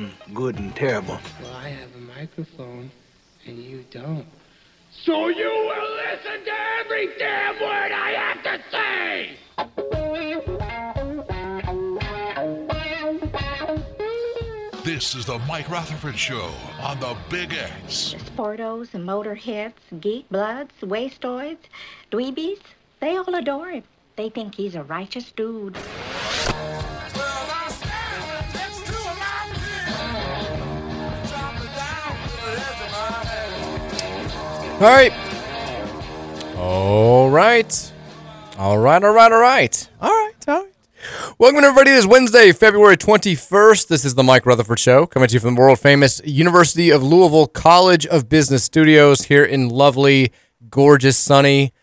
and good and terrible. Well, I have a microphone, and you don't. So you will listen to every damn word I have to say! This is the Mike Rutherford Show on the Big X. Sportos and motorheads, geek bloods, wastoids, dweebies, they all adore him. They think he's a righteous dude. All right. All right. All right, all right, all right. All right, all right. Welcome, everybody. It is Wednesday, February 21st. This is the Mike Rutherford Show, coming to you from the world famous University of Louisville College of Business Studios here in lovely, gorgeous, sunny,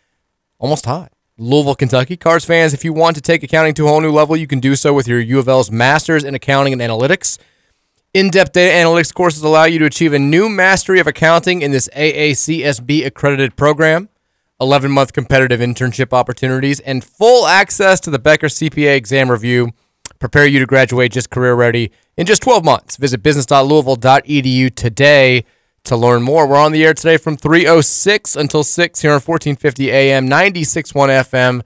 almost hot. Louisville, Kentucky. Cards fans, if you want to take accounting to a whole new level, you can do so with your U of L's Masters in Accounting and Analytics. In depth data analytics courses allow you to achieve a new mastery of accounting in this AACSB accredited program, 11 month competitive internship opportunities, and full access to the Becker CPA exam review. Prepare you to graduate just career ready in just 12 months. Visit business.louisville.edu today to learn more. We're on the air today from 306 until 6 here on 1450 AM, 96.1 FM.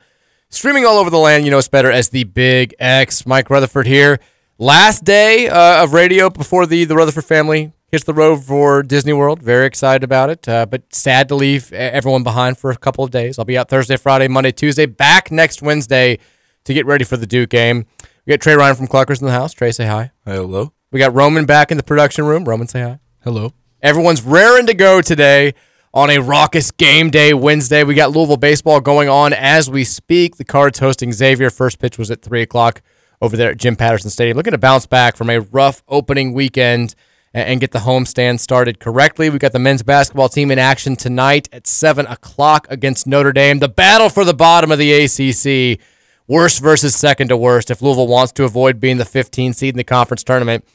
Streaming all over the land, you know us better as the Big X. Mike Rutherford here. Last day uh, of radio before the, the Rutherford family hits the road for Disney World. Very excited about it, uh, but sad to leave everyone behind for a couple of days. I'll be out Thursday, Friday, Monday, Tuesday, back next Wednesday to get ready for the Duke game. We got Trey Ryan from Cluckers in the house. Trey, say hi. Hello. We got Roman back in the production room. Roman, say hi. Hello. Everyone's raring to go today on a raucous game day Wednesday. We got Louisville baseball going on as we speak. The Cards hosting Xavier. First pitch was at 3 o'clock over there at Jim Patterson Stadium. Looking to bounce back from a rough opening weekend and, get the homestand started correctly. We've got the men's basketball team in action tonight at 7 o'clock against Notre Dame. The battle for the bottom of the ACC. Worst versus second to worst. If Louisville wants to avoid being the 15 seed in the conference tournament,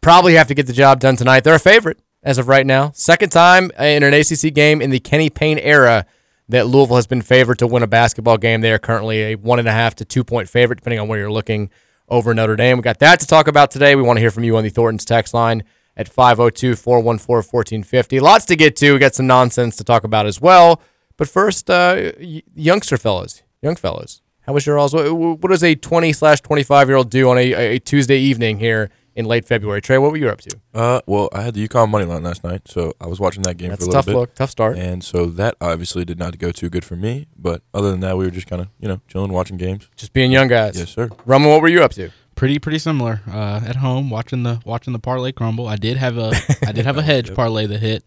probably have to get the job done tonight. They're a favorite as of right now. Second time uh, in an ACC game in the Kenny Payne era that Louisville has been favored to win a basketball game. They are currently a one and a half to two point favorite, depending on where you're looking over Notre Dame. We got that to talk about today. We want to hear from you on the Thornton's text line at 502 414 1450. Lots to get to. We got some nonsense to talk about as well. But first, uh, youngster fellows, young fellows, how was your all's? What does a 20 slash 25 year old do on a, a Tuesday evening here in late February? Trey, what were you up to? Uh, well, I had the UConn money line last night, so I was watching that game That's for a a little tough bit. look, tough start. And so that obviously did not go too good for me. But other than that, we were just kind of you know chilling, watching games. Just being young guys. Yes, sir. Roman, what were you up to? Pretty pretty similar. Uh, at home watching the watching the parlay crumble. I did have a I did have a hedge parlay that hit,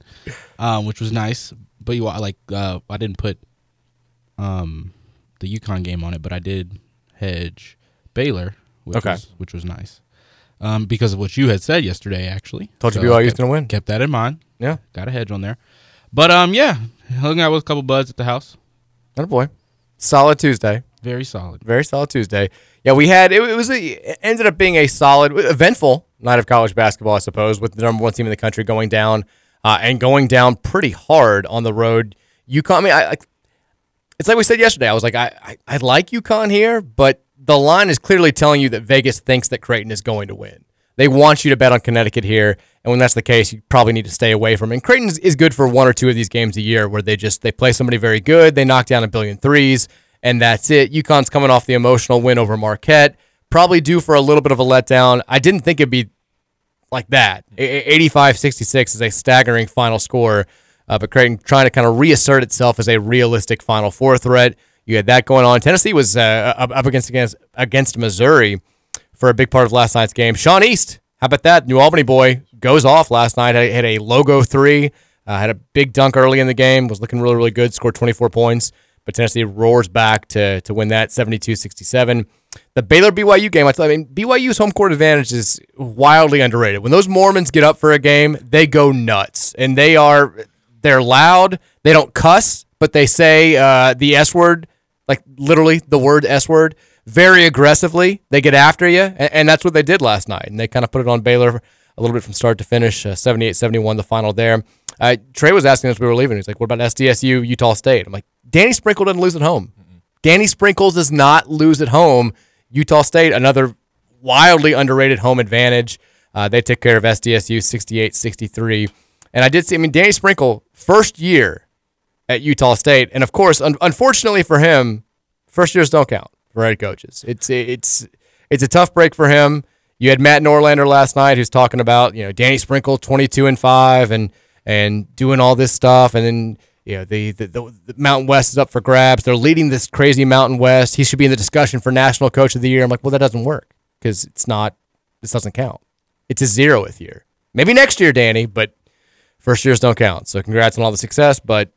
um, which was nice. But you like uh, I didn't put um the UConn game on it, but I did hedge Baylor, which Okay. was, which was nice. Um, because of what you had said yesterday, actually. Told you So BYU I was kept- gonna win. Kept that in mind. Yeah. Got a hedge on there. But um, yeah, hung out with a couple buds at the house. Oh boy, solid Tuesday. Very solid. Very solid Tuesday. Yeah, we had it, it was a, it ended up being a solid, eventful night of college basketball, I suppose, with the number one team in the country going down uh, and going down pretty hard on the road. UConn, I mean, I, I, it's like we said yesterday. I was like, I, I, I like UConn here, but the line is clearly telling you that Vegas thinks that Creighton is going to win. They want you to bet on Connecticut here, and when that's the case, you probably need to stay away from it. And Creighton is, good for one or two of these games a year where they just they play somebody very good, they knock down a billion threes, and that's it. UConn's coming off the emotional win over Marquette, probably due for a little bit of a letdown. I didn't think it'd be like that. 85 66 is a staggering final score. Uh, but Creighton trying to kind of reassert itself as a realistic Final Four threat. You had that going on. Tennessee was uh, up against, against against Missouri for a big part of last night's game. Sean East, how about that? New Albany boy goes off last night. Had, had a logo three. Uh, had a big dunk early in the game. Was looking really really good. Scored 24 points. But Tennessee roars back to to win that 72-67. The Baylor BYU game, I tell I mean, BYU's home court advantage is wildly underrated. When those Mormons get up for a game, they go nuts, and they are they're loud. They don't cuss, but they say uh, the S word, like literally the word S word, very aggressively. They get after you, and, and that's what they did last night. And they kind of put it on Baylor a little bit from start to finish, uh, 78-71 the final there. Uh, Trey was asking us as we were leaving. He's like, "What about SDSU, Utah State?" I'm like, "Danny Sprinkle doesn't lose at home. Danny Sprinkles does not lose at home. Utah State, another wildly underrated home advantage. Uh, they took care of SDSU 68 63. And I did see, I mean, Danny Sprinkle, first year at Utah State. And of course, un- unfortunately for him, first years don't count for head coaches. It's, it's, it's a tough break for him. You had Matt Norlander last night who's talking about, you know, Danny Sprinkle 22 and 5 and, and doing all this stuff. And then, you know, the, the, the, the Mountain West is up for grabs. They're leading this crazy Mountain West. He should be in the discussion for National Coach of the Year. I'm like, well, that doesn't work because it's not, this doesn't count. It's a zeroth year. Maybe next year, Danny, but first years don't count. So congrats on all the success, but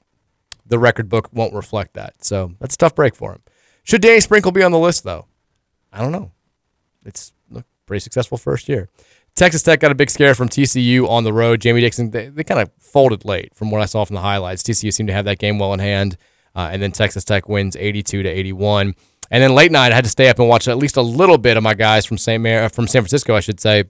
the record book won't reflect that. So that's a tough break for him. Should Danny Sprinkle be on the list, though? I don't know. It's pretty successful first year. Texas Tech got a big scare from TCU on the road. Jamie Dixon, they, they kind of folded late from what I saw from the highlights. TCU seemed to have that game well in hand, uh, and then Texas Tech wins 82 to 81. And then late night, I had to stay up and watch at least a little bit of my guys from St. Mar- from San Francisco, I should say,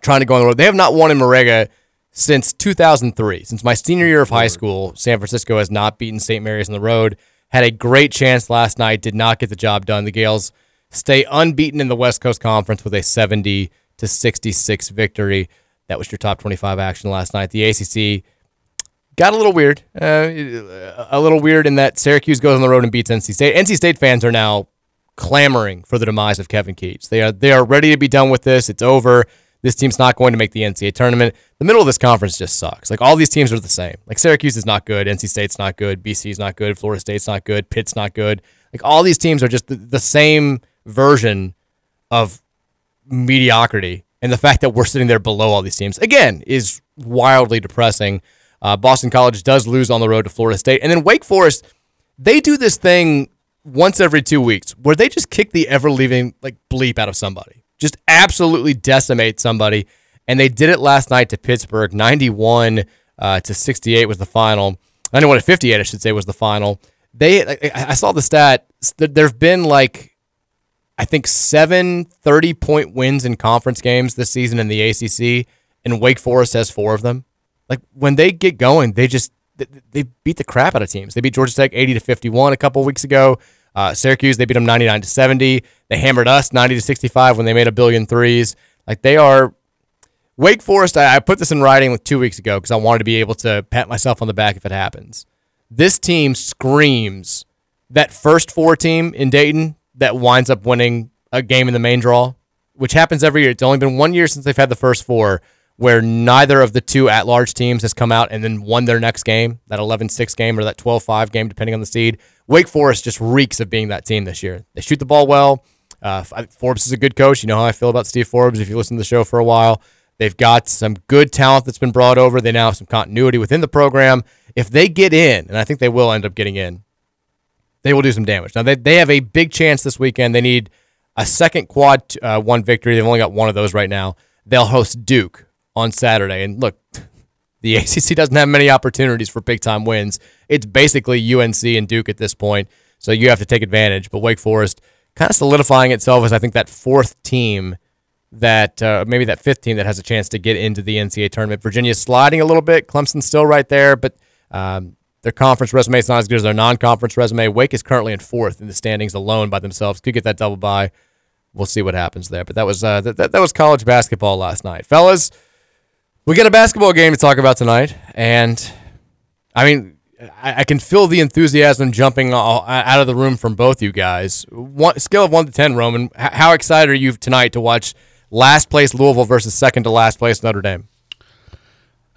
trying to go on the road. They have not won in Moraga since 2003. Since my senior year of high school, San Francisco has not beaten St. Mary's on the road. Had a great chance last night, did not get the job done. The Gales stay unbeaten in the West Coast Conference with a 70 to 66 victory. That was your top 25 action last night. The ACC got a little weird. Uh, a little weird in that Syracuse goes on the road and beats NC State. NC State fans are now clamoring for the demise of Kevin Keatts. They are they are ready to be done with this. It's over. This team's not going to make the NCAA tournament. The middle of this conference just sucks. Like all these teams are the same. Like Syracuse is not good. NC State's not good. BC's not good. Florida State's not good. Pitt's not good. Like all these teams are just the, the same version of mediocrity. And the fact that we're sitting there below all these teams again is wildly depressing. Uh, Boston College does lose on the road to Florida State, and then Wake Forest. They do this thing once every two weeks where they just kick the ever leaving like bleep out of somebody just absolutely decimate somebody. And they did it last night to Pittsburgh. 91 uh, to 68 was the final. 91 to 58, I should say, was the final. They, I saw the stat. There have been like, I think seven 30 point wins in conference games this season in the ACC, and Wake Forest has four of them. Like when they get going, they just they beat the crap out of teams. They beat Georgia Tech 80 to 51 a couple weeks ago. Uh, Syracuse, they beat them 99 to 70. They hammered us 90 to 65 when they made a billion threes. Like they are. Wake Forest, I, I put this in writing like two weeks ago because I wanted to be able to pat myself on the back if it happens. This team screams that first four team in Dayton that winds up winning a game in the main draw, which happens every year. It's only been one year since they've had the first four where neither of the two at large teams has come out and then won their next game, that 11 6 game or that 12 5 game, depending on the seed. Wake Forest just reeks of being that team this year. They shoot the ball well. Uh, Forbes is a good coach. You know how I feel about Steve Forbes if you listen to the show for a while. They've got some good talent that's been brought over. They now have some continuity within the program. If they get in, and I think they will end up getting in, they will do some damage. Now, they, they have a big chance this weekend. They need a second quad uh, one victory. They've only got one of those right now. They'll host Duke on Saturday. And look, the ACC doesn't have many opportunities for big time wins. It's basically UNC and Duke at this point. So you have to take advantage. But Wake Forest kind of solidifying itself as I think that fourth team that uh, maybe that fifth team that has a chance to get into the NCAA tournament. Virginia's sliding a little bit. Clemson's still right there, but um, their conference resume is not as good as their non-conference resume. Wake is currently in fourth in the standings alone by themselves. Could get that double bye. We'll see what happens there. But that was uh, that, that was college basketball last night, fellas. We got a basketball game to talk about tonight, and I mean, I, I can feel the enthusiasm jumping out of the room from both you guys. One, scale of one to ten, Roman. How excited are you tonight to watch last place Louisville versus second to last place Notre Dame?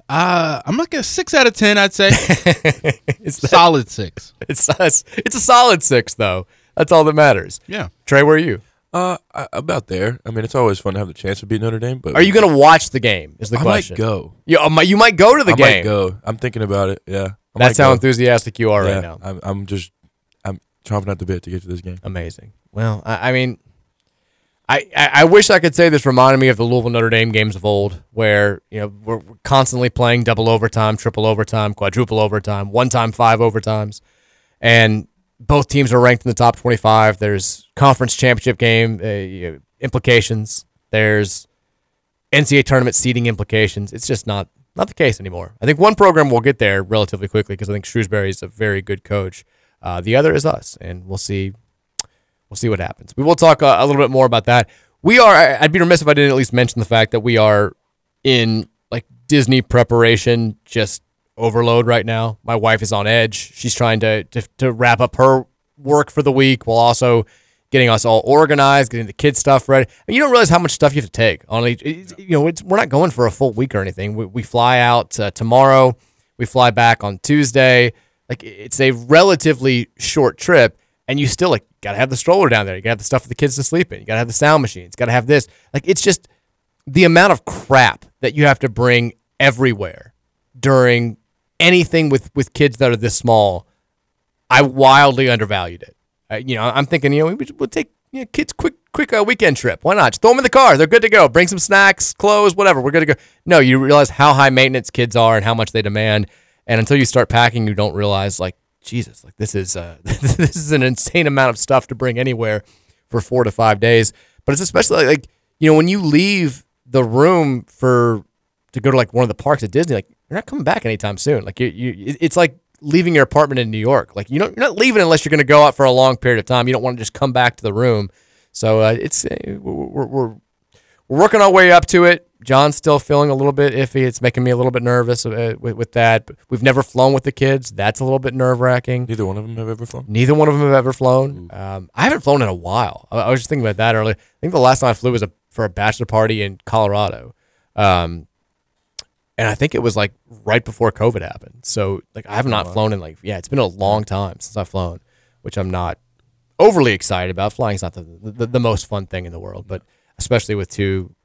Uh, I'm like a six out of ten. I'd say it's that, solid six. It's it's a solid six though. That's all that matters. Yeah. Trey, where are you? Uh, about there. I mean, it's always fun to have the chance to beat Notre Dame. But are you going to watch the game? Is the I question? might go. You, you might go to the I game. might go. I'm thinking about it. Yeah. I That's how go. enthusiastic you are Yeah, right now. I'm, I'm just, I'm chomping at the bit to get to this game. Amazing. Well, I, I mean, I, I I wish I could say this reminded me of the Louisville Notre Dame games of old, where you know we're constantly playing double overtime, triple overtime, quadruple overtime, one time five overtimes, and both teams are ranked in the top 25. There's conference championship game uh, implications. There's NCAA tournament seeding implications. It's just not not the case anymore. I think one program will get there relatively quickly because I think Shrewsberry is a very good coach. Uh, the other is us, and we'll see. We'll see what happens. We will talk uh, a little bit more about that. we are. I'd be remiss if I didn't at least mention the fact that we are in like Disney preparation, just overload right now. My wife is on edge. She's trying to to, to wrap up her work for the week while also getting us all organized, getting the kids stuff ready. And you don't realize how much stuff you have to take. Only it's- you know, it's, we're not going for a full week or anything. We, we fly out uh, tomorrow. We fly back on Tuesday. Like it's a relatively short trip, and you still like gotta have the stroller down there. You gotta have the stuff for the kids to sleep in. You gotta have the sound machines. Gotta have this. Like it's just the amount of crap that you have to bring everywhere during anything with with kids that are this small. I wildly undervalued it. Uh, you know, I'm thinking, you know, we, we'll take you know, kids quick quick uh, weekend trip. Why not? Just throw them in the car. They're good to go. Bring some snacks, clothes, whatever. We're good to go. No, you realize how high maintenance kids are and how much they demand. And until you start packing, you don't realize like Jesus, like this is uh, this is an insane amount of stuff to bring anywhere for four to five days. But it's especially like you know when you leave the room for to go to like one of the parks at Disney, like you're not coming back anytime soon. Like you, you it's like leaving your apartment in New York. Like you don't, you're not leaving unless you're going to go out for a long period of time. You don't want to just come back to the room. So uh, it's uh, we're, we're we're working our way up to it. John's still feeling a little bit iffy. It's making me a little bit nervous uh, with, with that. We've never flown with the kids. That's a little bit nerve wracking. Neither one of them have ever flown. Neither one of them have ever flown. Um, I haven't flown in a while. I, I was just thinking about that earlier. I think the last time I flew was a, for a bachelor party in Colorado. Um, and I think it was like right before COVID happened. So like I have not flown in like yeah, it's been a long time since I've flown, which I'm not overly excited about. Flying's not the, the the most fun thing in the world, but especially with two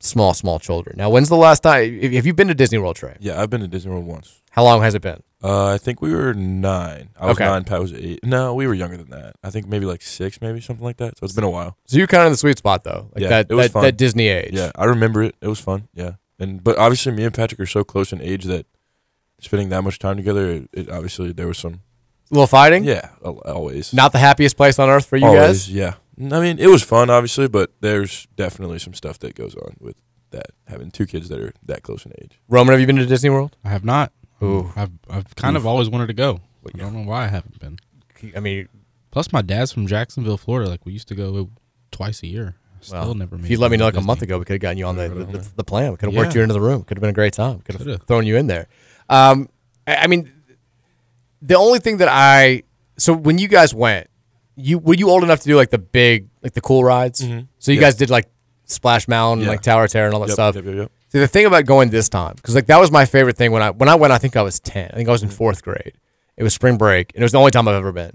small small children. Now, when's the last time? Have you been to Disney World, Trey? Yeah, I've been to Disney World once. How long has it been? Uh, I think we were nine. I was Okay. nine. Pat was eight. No, we were younger than that. I think maybe like six, maybe something like that. So it's been a while. So you're kind of in the sweet spot though, like Yeah, that it was that, fun. that Disney age. Yeah, I remember it. It was fun. Yeah, and but obviously me and Patrick are so close in age that spending that much time together, it, it obviously there was some. A little fighting. Yeah, al- always. Not the happiest place on earth for you always, guys. Yeah, I mean it was fun, obviously, but there's definitely some stuff that goes on with that having two kids that are that close in age. Roman, have you been to Disney World? I have not. Ooh. I've I've kind of always wanted to go. But I don't know why I haven't been. I mean, Plus, my dad's from Jacksonville, Florida. Like we used to go twice a year. I Still well, never. if you let me know to like a month ago, we could have gotten you on the, the, the, the plan. We could have worked you into the room. Could have been a great time. Could have thrown you in there. Um, I, I mean, the only thing that I so when you guys went, you were you old enough to do like the big like the cool rides? So you Yes. guys did like Splash Mountain, Yeah. like Tower of Terror, and all that Yep, stuff. yep, yep, yep. See, the thing about going this time, because like that was my favorite thing when I when I went. I think I was ten. I think I was in fourth grade. It was spring break, and it was the only time I've ever been.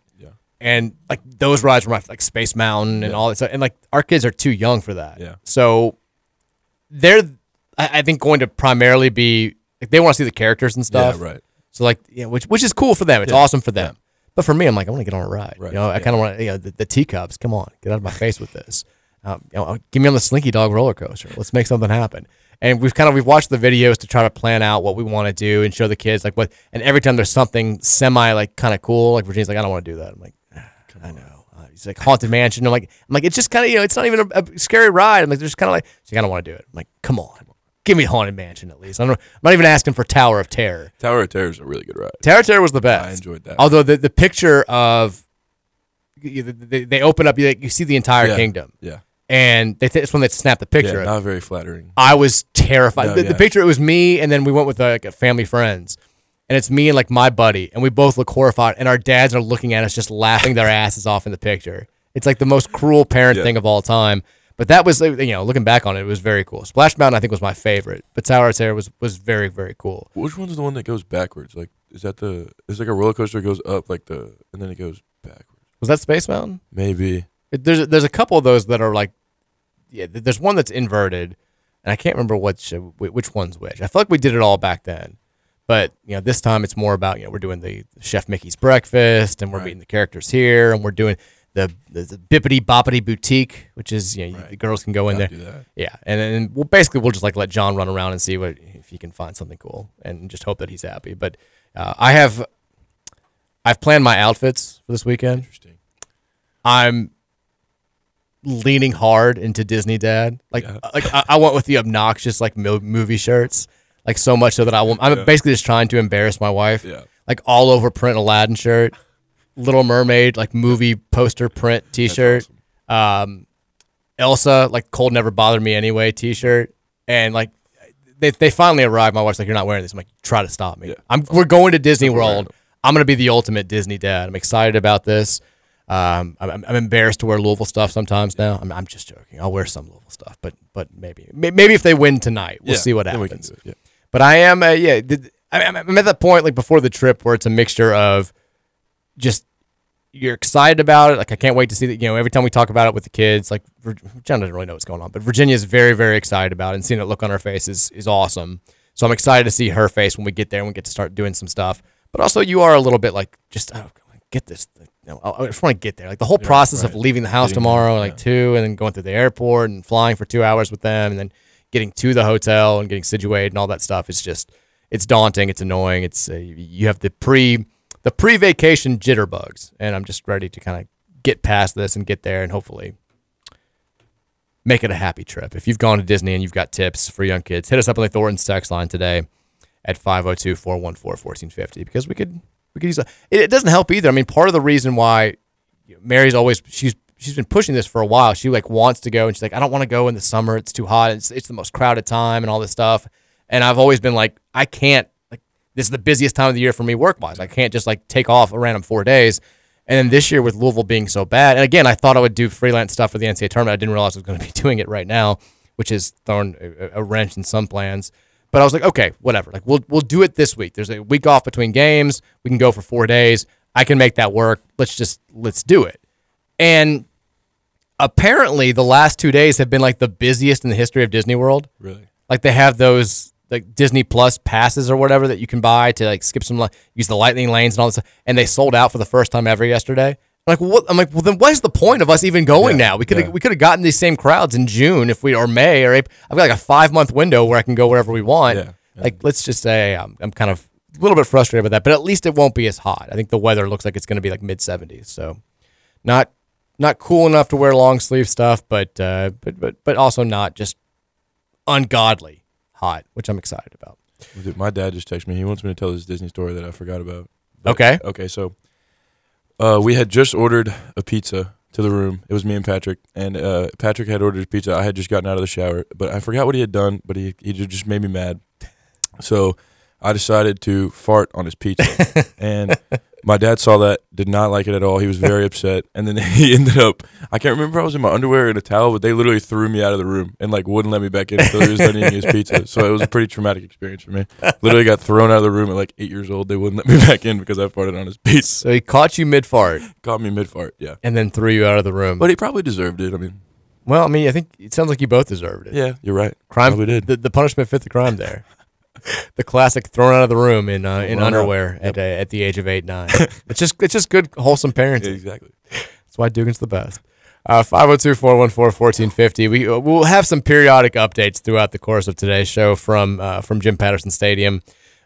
And like those rides were my like Space Mountain and Yeah. all that stuff. And like our kids are too young for that. Yeah. So they're, I, I think, going to primarily be like they want to see the characters and stuff. Yeah, right. So like, yeah, which which is cool for them. It's Yeah. awesome for them. But for me, I'm like, I want to get on a ride. Right. You know, I kind of want to, you know, the, the teacups. Come on, get out of my face with this. Um, you know, give me on the Slinky Dog roller coaster. Let's make something happen. And we've kind of we've watched the videos to try to plan out what we want to do and show the kids like what. And every time there's something semi like kind of cool, like Virginia's like, I don't want to do that. I'm like, "Ah, I know. Uh, he's like haunted mansion. I'm like, I'm like, it's just kind of you know, it's not even a, a scary ride. I'm like, there's just kind of like, so I don't want to do it. I'm like, come on, give me haunted mansion at least. I'm not, I'm not even asking for Tower of Terror. Tower of Terror is a really good ride. Tower of Terror was the best. I enjoyed that. Although the, the picture of you- they, they open up, you, you see the entire Yeah. kingdom, Yeah, and they it's when they snap the picture. yeah, not very flattering. I was terrified. No, the, the yeah. picture it was me, and then we went with like a family friends, and it's me and like my buddy, and we both look horrified, and our dads are looking at us just laughing their asses off in the picture. It's like the most cruel parent Yeah. thing of all time. But that was, you know, looking back on it, it was very cool. Splash Mountain, I think, was my favorite, but Tower of Terror was was very very cool. Which one's the one that goes backwards? Like, is that the? It's like a roller coaster that goes up, like the, and then it goes backwards. Was that Space Mountain? Maybe. It- There's there's a couple of those that are like, yeah. There's one that's inverted, and I can't remember which uh, which one's which. I feel like we did it all back then, but you know this time it's more about you know we're doing the Chef Mickey's breakfast, and we're Right. meeting the characters here, and we're doing the the, the Bibbidi Bobbidi Boutique, which is you know Right. the girls can go in there. Gotta do that. Yeah, and then we'll basically we'll just like let John run around and see what if he can find something cool, and just hope that he's happy. But uh, I have I've planned my outfits for this weekend. Interesting. I'm leaning hard into Disney Dad. Like, Yeah. like I, I went with the obnoxious like movie shirts, like so much so that I will. I'm Yeah. basically just trying to embarrass my wife. Yeah. Like all over print Aladdin shirt, Little Mermaid like movie poster print T-shirt. Um, Elsa like cold never bothered me anyway T-shirt, and like they they finally arrived. My wife's like, "You're not wearing this." I'm like, "Try to stop me." Yeah. I'm we're going to Disney wearing World. I'm gonna be the ultimate Disney dad. I'm excited about this. Um, I'm, I'm- I'm embarrassed to wear Louisville stuff sometimes now. I'm, I'm just joking. I'll wear some Louisville stuff, but but maybe maybe if they win tonight, we'll see what then we can happens. Do it, yeah. But I am, uh, yeah, I, I'm I'm at that point like before the trip where it's a mixture of just you're excited about it. Like I can't wait to see that. You know, every time we talk about it with the kids, like John doesn't really know what's going on, but Virginia is very, very excited about it, and seeing it look on her face is is awesome. So I'm excited to see her face when we get there and we get to start doing some stuff. But also, you are a little bit like just oh, get this. You know, I just want to get there. Like the whole Yeah, process of leaving the house Getting tomorrow, there, like yeah. two, and then going through the airport and flying for two hours with them, and then getting to the hotel and getting situated and all that stuff is just it's daunting. It's annoying. It's uh, you have the pre the pre vacation jitterbugs, and I'm just ready to kind of get past this and get there and hopefully make it a happy trip. If you've gone to Disney and you've got tips for young kids, hit us up on the Thornton's text line today at 502-414-1450 because we could we could use a, it, it doesn't help either. I mean, part of the reason why Mary's always she's she's been pushing this for a while. She like wants to go and she's like I don't want to go in the summer. It's too hot. It's it's the most crowded time and all this stuff. And I've always been like I can't like this is the busiest time of the year for me work wise. I can't just like take off a random 4 days. And then this year with Louisville being so bad, and again, I thought I would do freelance stuff for the NCAA tournament. I didn't realize I was going to be doing it right now, which has thrown a, a wrench in some plans. But I was like, okay, whatever. Like we'll we'll do it this week. There's a week off between games. We can go for four days. I can make that work. Let's just let's do it. And apparently, the last two days have been like the busiest in the history of Disney World. Really? Like they have those like Disney Plus passes or whatever that you can buy to like skip some li- use the lightning lanes and all this, stuff, and they sold out for the first time ever yesterday. I'm like, what? I'm like, well, then what is the point of us even going Yeah, now? We could have yeah. we could have gotten these same crowds in June if we or May or April. I've got like a five month window where I can go wherever we want. Yeah, yeah. Like, let's just say I'm, I'm kind of a little bit frustrated about that, but at least it won't be as hot. I think the weather looks like it's going to be like mid 70s, so not not cool enough to wear long sleeve stuff, but uh, but but but also not just ungodly hot, which I'm excited about. Dude, My dad just texted me. He wants me to tell this Disney story that I forgot about. But- Okay. Okay, so uh, we had just ordered a pizza to the room. It was me and Patrick, and uh, Patrick had ordered pizza. I had just gotten out of the shower, but I forgot what he had done. But he he just made me mad. So I decided to fart on his pizza, and my dad saw that, did not like it at all. He was very upset, and then he ended up. I can't remember. If I was in my underwear and a towel, but they literally threw me out of the room and like wouldn't let me back in until he was done eating his pizza. So it was a pretty traumatic experience for me. Literally got thrown out of the room at like eight years old. They wouldn't let me back in because I farted on his pizza. So he caught you mid fart Caught me mid fart. Yeah, and then threw you out of the room. but he probably deserved it. I mean, well, I mean, I think it sounds like you both deserved it. yeah, you're right. crime Probably did. The, the punishment fit the crime there. the classic thrown out of the room in uh, in underwear at uh, at the age of eight nine. it's just it's just good wholesome parenting. Exactly. That's why Dugan's the best. Uh, 502-414-1450. We uh, we'll have some periodic updates throughout the course of today's show from uh, from Jim Patterson Stadium.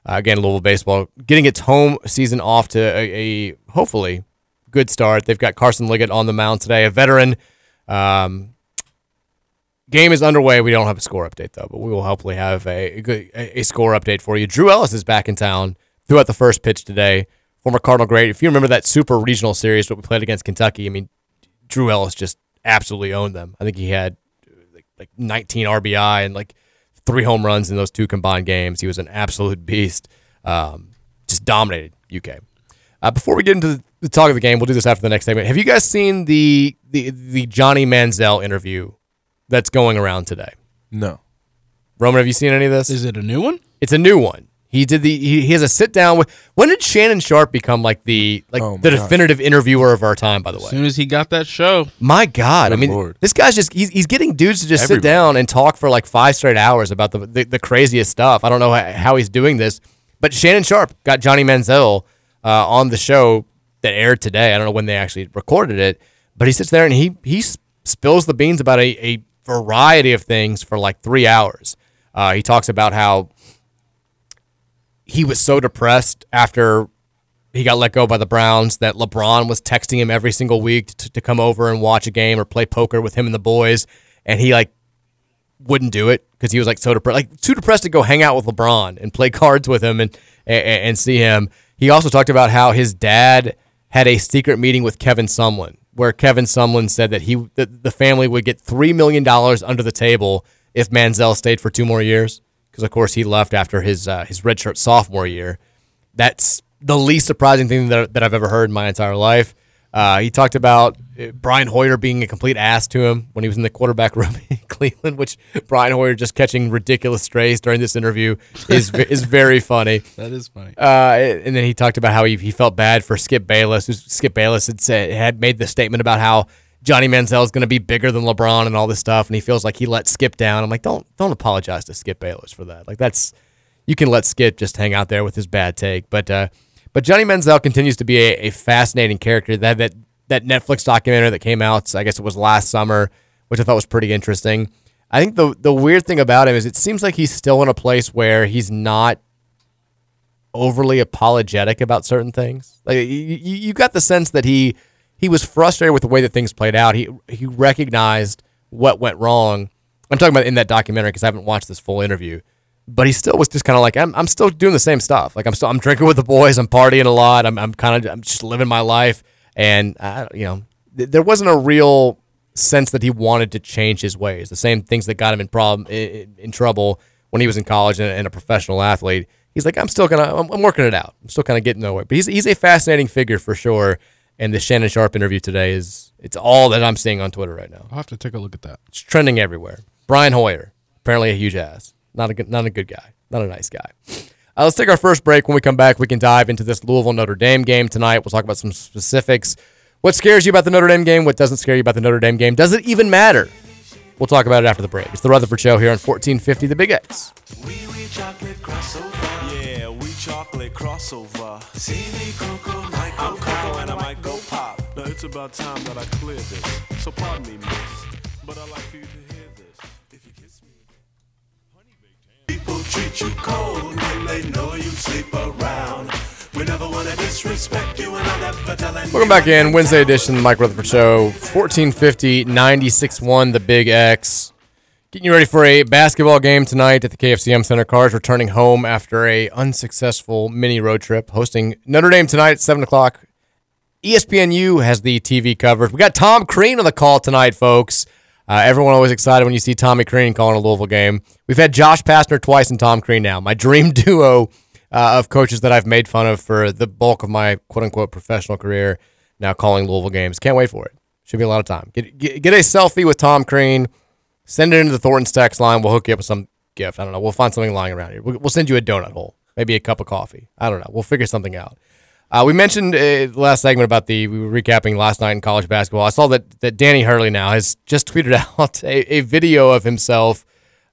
Uh, again, Louisville baseball getting its home season off to a, a hopefully good start. They've got Carson Liggett on the mound today, a veteran. Um, game is underway. We don't have a score update though, but we will hopefully have a, a a, score update for you. Drew Ellis is back in town throughout the first pitch today. Former Cardinal great. If you remember that Super Regional Series that we played against Kentucky, I mean, Drew Ellis just absolutely owned them. I think he had like, like 19 RBI and like three home runs in those two combined games. He was an absolute beast. Um, just dominated UK. Uh, before we get into the, the talk of the game, we'll do this after the next segment. Have you guys seen the the the Johnny Manziel interview that's going around today? No. Roman, have you seen any of this? Is it a new one? It's a new one. He did the he, he has a sit down with. When did Shannon Sharpe become like the like Oh, the my gosh. definitive interviewer of our time? By the way? As way, soon as he got that show, my God, I Good mean, Lord. this guy's just he's, he's getting dudes to just sit Everybody. down and talk for like five straight hours about the the, the craziest stuff. I don't know how, how he's doing this, but Shannon Sharpe got Johnny Manziel uh, on the show that aired today. I don't know when they actually recorded it, but he sits there and he he s- spills the beans about a, a variety of things for like three hours. Uh, he talks about how he was so depressed after he got let go by the Browns that LeBron was texting him every single week to, to come over and watch a game or play poker with him and the boys, and he like wouldn't do it because he was like so depressed, like too depressed to go hang out with LeBron and play cards with him and, and and see him. He also talked about how his dad had a secret meeting with Kevin Sumlin where Kevin Sumlin said that he that the family would get three million dollars under the table if Manziel stayed for two more years, because of course he left after his uh, his redshirt sophomore year. That's the least surprising thing that, that I've ever heard in my entire life. Uh, he talked about Brian Hoyer being a complete ass to him when he was in the quarterback room in Cleveland, which Brian Hoyer just catching ridiculous strays during this interview is is very funny. That is funny. Uh, and then he talked about how he, he felt bad for Skip Bayless. Skip Bayless had said had made the statement about how Johnny Manziel is going to be bigger than LeBron and all this stuff, and he feels like he let Skip down. I'm like, don't don't apologize to Skip Bayless for that. Like that's you can let Skip just hang out there with his bad take, but uh, but Johnny Manziel continues to be a, a fascinating character. That that that Netflix documentary that came out, I guess it was last summer, which I thought was pretty interesting. I think the the weird thing about him is it seems like he's still in a place where he's not overly apologetic about certain things. Like you, you got the sense that he he was frustrated with the way that things played out. He he recognized what went wrong. I'm talking about in that documentary because I haven't watched this full interview. But he still was just kind of like I'm. I'm still doing the same stuff. Like I'm still. I'm drinking with the boys. I'm partying a lot. I'm. I'm kind of. I'm just living my life. And I, you know, th- there wasn't a real sense that he wanted to change his ways. The same things that got him in problem in, in trouble when he was in college and, and a professional athlete. He's like, I'm still gonna. I'm, I'm working it out. I'm still kind of getting nowhere. But he's he's a fascinating figure for sure. And the Shannon Sharpe interview today is it's all that I'm seeing on Twitter right now. I'll have to take a look at that. It's trending everywhere. Brian Hoyer, apparently a huge ass. Not a good, not a good guy. Not a nice guy. Uh, let's take our first break. When we come back, we can dive into this Louisville Notre Dame game tonight. We'll talk about some specifics. What scares you about the Notre Dame game? What doesn't scare you about the Notre Dame game? Does it even matter? We'll talk about it after the break. It's the Rutherford Show here on 1450 The Big X. Chocolate crossover. Yeah, we chocolate crossover. See me Coco, I'm Coco and I might go pop. Now it's about time that I clear this. So pardon me, miss, but I'd like you to People treat you cold when they know you sleep around. We never wanna disrespect you and I never tell. Welcome back in. Wednesday edition of the Mike Rutherford Show. 1450 96.1 The Big X. Getting you ready for a basketball game tonight at the KFC Yum Center. Cars returning home after a unsuccessful mini road trip, hosting Notre Dame tonight at 7 o'clock. ESPNU has the TV coverage. We got Tom Crean on the call tonight, folks. Uh, everyone always excited when you see Tommy Crean calling a Louisville game. We've had Josh Pastner twice and Tom Crean now. My dream duo uh, of coaches that I've made fun of for the bulk of my quote unquote professional career, now calling Louisville games. Can't wait for it. Should be a lot of time. Get, get, get a selfie with Tom Crean. Send it into the Thornton's text line. We'll hook you up with some gift. I don't know. We'll find something lying around here. We'll, we'll send you a donut hole, maybe a cup of coffee. I don't know. We'll figure something out. Uh, we mentioned uh, last segment about the we were recapping last night in college basketball. I saw that that Danny Hurley now has just tweeted out a, a video of himself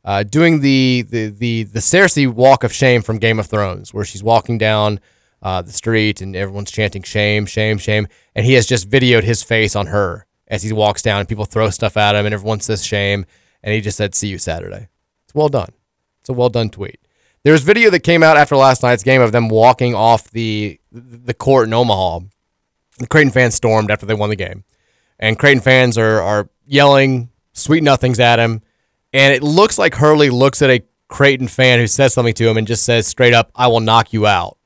uh, doing the the the the Cersei walk of shame from Game of Thrones, where she's walking down uh, the street and everyone's chanting shame, shame, shame, and he has just videoed his face on her as he walks down, and people throw stuff at him, and everyone says shame, and he just said, "See you Saturday." It's well done. It's a well done tweet. There was video that came out after last night's game of them walking off the the court in Omaha. The Creighton fans stormed after they won the game, and Creighton fans are are yelling sweet nothings at him. And it looks like Hurley looks at a Creighton fan who says something to him and just says straight up, "I will knock you out."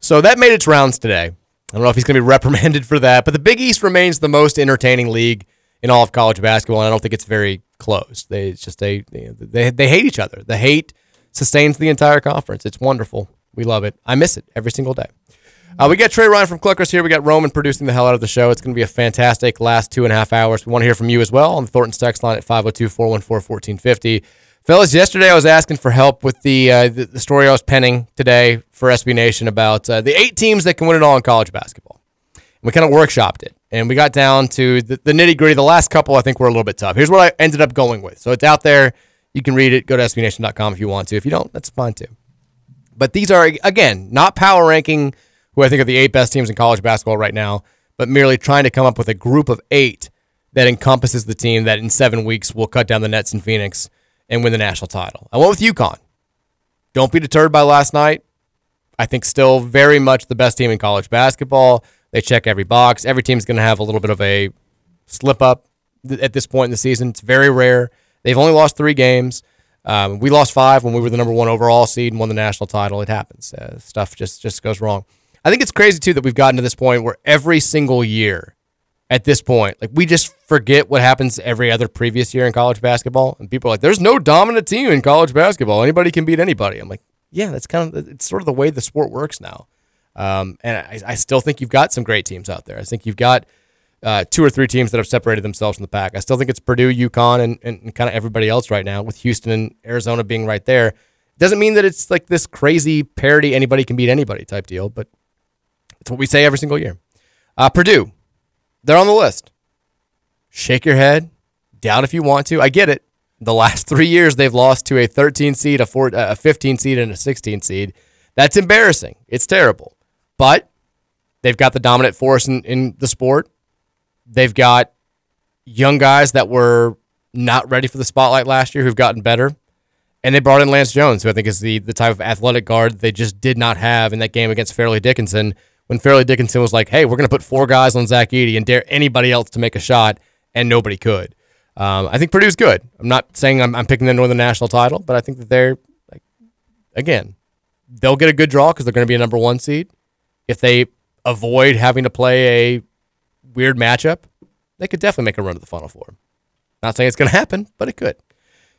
So that made its rounds today. I don't know if he's going to be reprimanded for that, but the Big East remains the most entertaining league in all of college basketball, and I don't think it's very close. They it's just they they they hate each other. The hate sustains the entire conference. It's wonderful. We love it. I miss it every single day. Uh, we got Trey Ryan from Cluckers here. We got Roman producing the hell out of the show. It's going to be a fantastic last two and a half hours. We want to hear from you as well on the Thornton's text line at 502 414 1450. Fellas, yesterday I was asking for help with the, uh, the, the story I was penning today for SB Nation about uh, the eight teams that can win it all in college basketball. We kind of workshopped it, and we got down to the, the nitty gritty. The last couple I think were a little bit tough. Here's what I ended up going with. So it's out there. You can read it. Go to SBNation.com if you want to. If you don't, that's fine too. But these are, again, not power ranking who I think are the eight best teams in college basketball right now, but merely trying to come up with a group of eight that encompasses the team that in seven weeks will cut down the Nets in Phoenix and win the national title. I went with UConn. Don't be deterred by last night. I think still very much the best team in college basketball. They check every box. Every team's going to have a little bit of a slip up at this point in the season. It's very rare. They've only lost three games. Um, we lost five when we were the number one overall seed and won the national title. It happens. Uh, stuff just just goes wrong. I think it's crazy too that we've gotten to this point where every single year, at this point. Like we just forget what happens every other previous year in college basketball, and people are like, "There's no dominant team in college basketball. Anybody can beat anybody." I'm like, "Yeah, that's kind of it's sort of the way the sport works now." Um, and I, I still think you've got some great teams out there. I think you've got uh, two or three teams that have separated themselves from the pack. I still think it's Purdue, UConn, and, and kind of everybody else right now, with Houston and Arizona being right there. Doesn't mean that it's like this crazy parity, anybody can beat anybody type deal, but it's what we say every single year. Uh, Purdue, they're on the list. Shake your head, doubt if you want to. I get it. The last three years, they've lost to a 13 seed, a, four, a 15 seed, and a 16 seed. That's embarrassing. It's terrible. But they've got the dominant force in, in the sport. They've got young guys that were not ready for the spotlight last year who've gotten better. And they brought in Lance Jones, who I think is the, the type of athletic guard they just did not have in that game against Fairleigh Dickinson when Fairleigh Dickinson was like, hey, we're going to put four guys on Zach Edey and dare anybody else to make a shot, and nobody could. Um, I think Purdue's good. I'm not saying I'm, I'm picking them for the National title, but I think that they're, like, again, they'll get a good draw because they're going to be a number one seed. If they avoid having to play a weird matchup, they could definitely make a run to the Final Four. Not saying it's going to happen, but it could.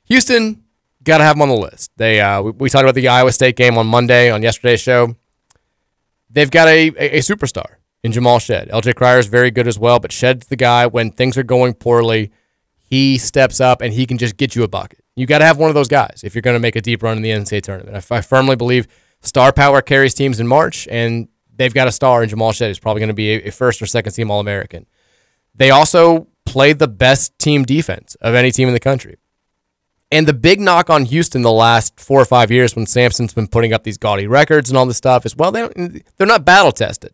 Houston, got to have them on the list. They uh, we, we, talked about the Iowa State game on Monday on yesterday's show. They've got a, a, a superstar in Jamal Shead. LJ Cryer is very good as well, but Shead's the guy when things are going poorly, he steps up and he can just get you a bucket. You got to have one of those guys if you're going to make a deep run in the NCAA tournament. I, I firmly believe star power carries teams in March, and they've got a star in Jamal Shead who's probably going to be a, first or second team All American. They also played the best team defense of any team in the country. And the big knock on Houston the last four or five years when Sampson's been putting up these gaudy records and all this stuff is well, they they're not battle tested.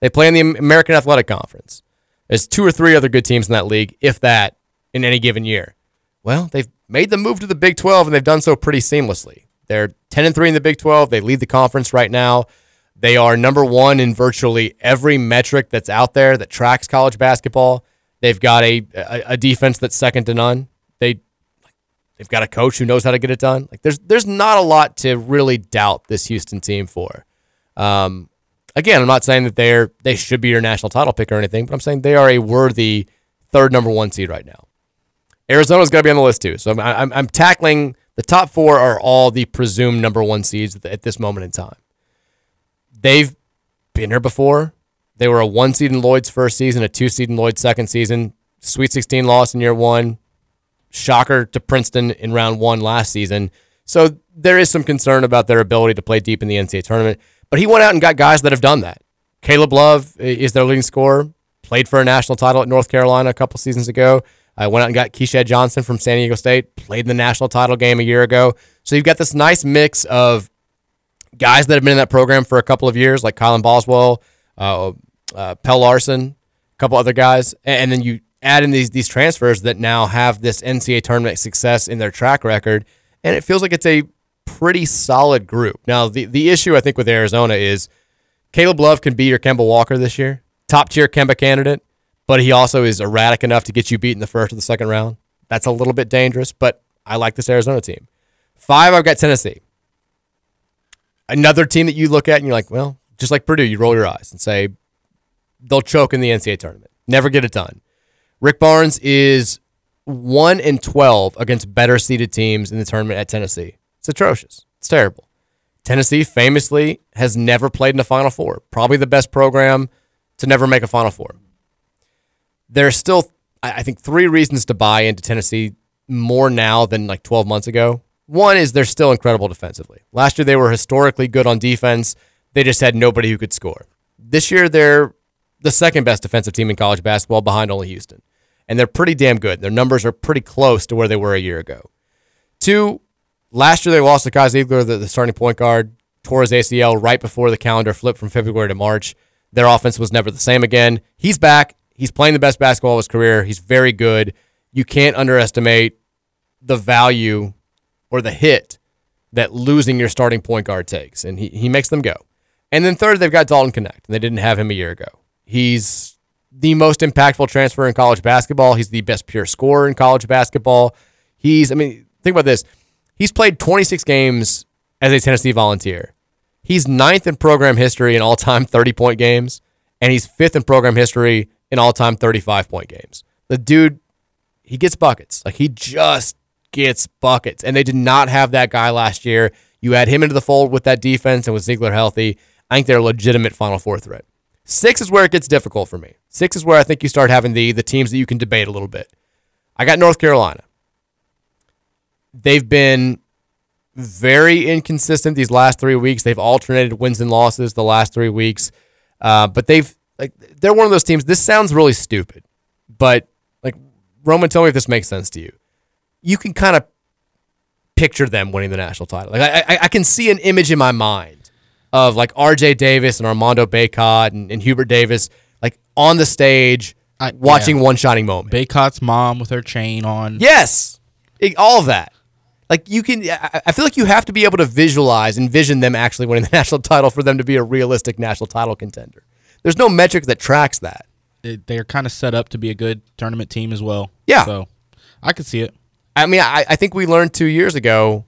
They play in the American Athletic Conference. There's two or three other good teams in that league, if that, in any given year. Well, they've made the move to the Big 12 and they've done so pretty seamlessly. They're 10 and 3 in the Big 12. They lead the conference right now. They are number one in virtually every metric that's out there that tracks college basketball. They've got a, a, a defense that's second to none. They they've got a coach who knows how to get it done. Like there's there's not a lot to really doubt this Houston team for. Um, again, I'm not saying that they're they should be your national title pick or anything, but I'm saying they are a worthy third number one seed right now. Arizona's got to be on the list too. So I'm, I'm, I'm tackling the top four are all the presumed number one seeds at this moment in time. They've been here before. They were a one seed in Lloyd's first season, a two seed in Lloyd's second season, Sweet 16 loss in year one, shocker to Princeton in round one last season. So there is some concern about their ability to play deep in the NCAA tournament. But he went out and got guys that have done that. Caleb Love is their leading scorer, played for a national title at North Carolina a couple seasons ago. I went out and got Keshad Johnson from San Diego State, played in the national title game a year ago. So you've got this nice mix of guys that have been in that program for a couple of years, like Colin Boswell, uh, uh, Pelle Larsson, a couple other guys, and then you add in these these transfers that now have this NCAA tournament success in their track record, and it feels like it's a pretty solid group. Now, the the issue I think with Arizona is Caleb Love can be your Kemba Walker this year, top tier Kemba candidate, but he also is erratic enough to get you beat in the first or the second round. That's a little bit dangerous, but I like this Arizona team. Five, I've got Tennessee. Another team that you look at and you're like, well, just like Purdue, you roll your eyes and say they'll choke in the NCAA tournament, never get it done. Rick Barnes is one in twelve against better seeded teams in the tournament at Tennessee. It's atrocious. It's terrible. Tennessee famously has never played in the Final Four. Probably the best program to never make a Final Four. There's still, I think, three reasons to buy into Tennessee more now than like 12 months ago. One is they're still incredible defensively. Last year they were historically good on defense. They just had nobody who could score. This year they're the second best defensive team in college basketball behind only Houston. And they're pretty damn good. Their numbers are pretty close to where they were a year ago. Two, last year they lost to Kai Zeigler, the, the starting point guard, tore his ACL right before the calendar flipped from February to March. Their offense was never the same again. He's back. He's playing the best basketball of his career. He's very good. You can't underestimate the value or the hit that losing your starting point guard takes, and he, he makes them go. And then third, they've got Dalton Knecht, and they didn't have him a year ago. He's the most impactful transfer in college basketball. He's the best pure scorer in college basketball. He's, I mean, think about this. He's played 26 games as a Tennessee volunteer. He's ninth in program history in all time 30 point games, and he's fifth in program history in all time 35 point games. The dude, he gets buckets. Like he just gets buckets. And they did not have that guy last year. You add him into the fold with that defense and with Zeigler healthy. I think they're a legitimate Final Four threat. Six is where it gets difficult for me. Six is where I think you start having the the teams that you can debate a little bit. I got North Carolina. They've been very inconsistent these last three weeks. They've alternated wins and losses the last three weeks, uh, but they've like they're one of those teams. This sounds really stupid, but like Roman, tell me if this makes sense to you. You can kind of picture them winning the national title. Like I, I, I can see an image in my mind of like R.J. Davis and Armando Bacot and, and Hubert Davis like on the stage I- watching yeah. one shining moment. Bacot's mom with her chain on. Yes, It- all of that. Like you can, I I feel like you have to be able to visualize, envision them actually winning the national title for them to be a realistic national title contender. There's no metric that tracks that. It- They're kind of set up to be a good tournament team as well. Yeah. So I could see it. I mean, I, I think we learned two years ago,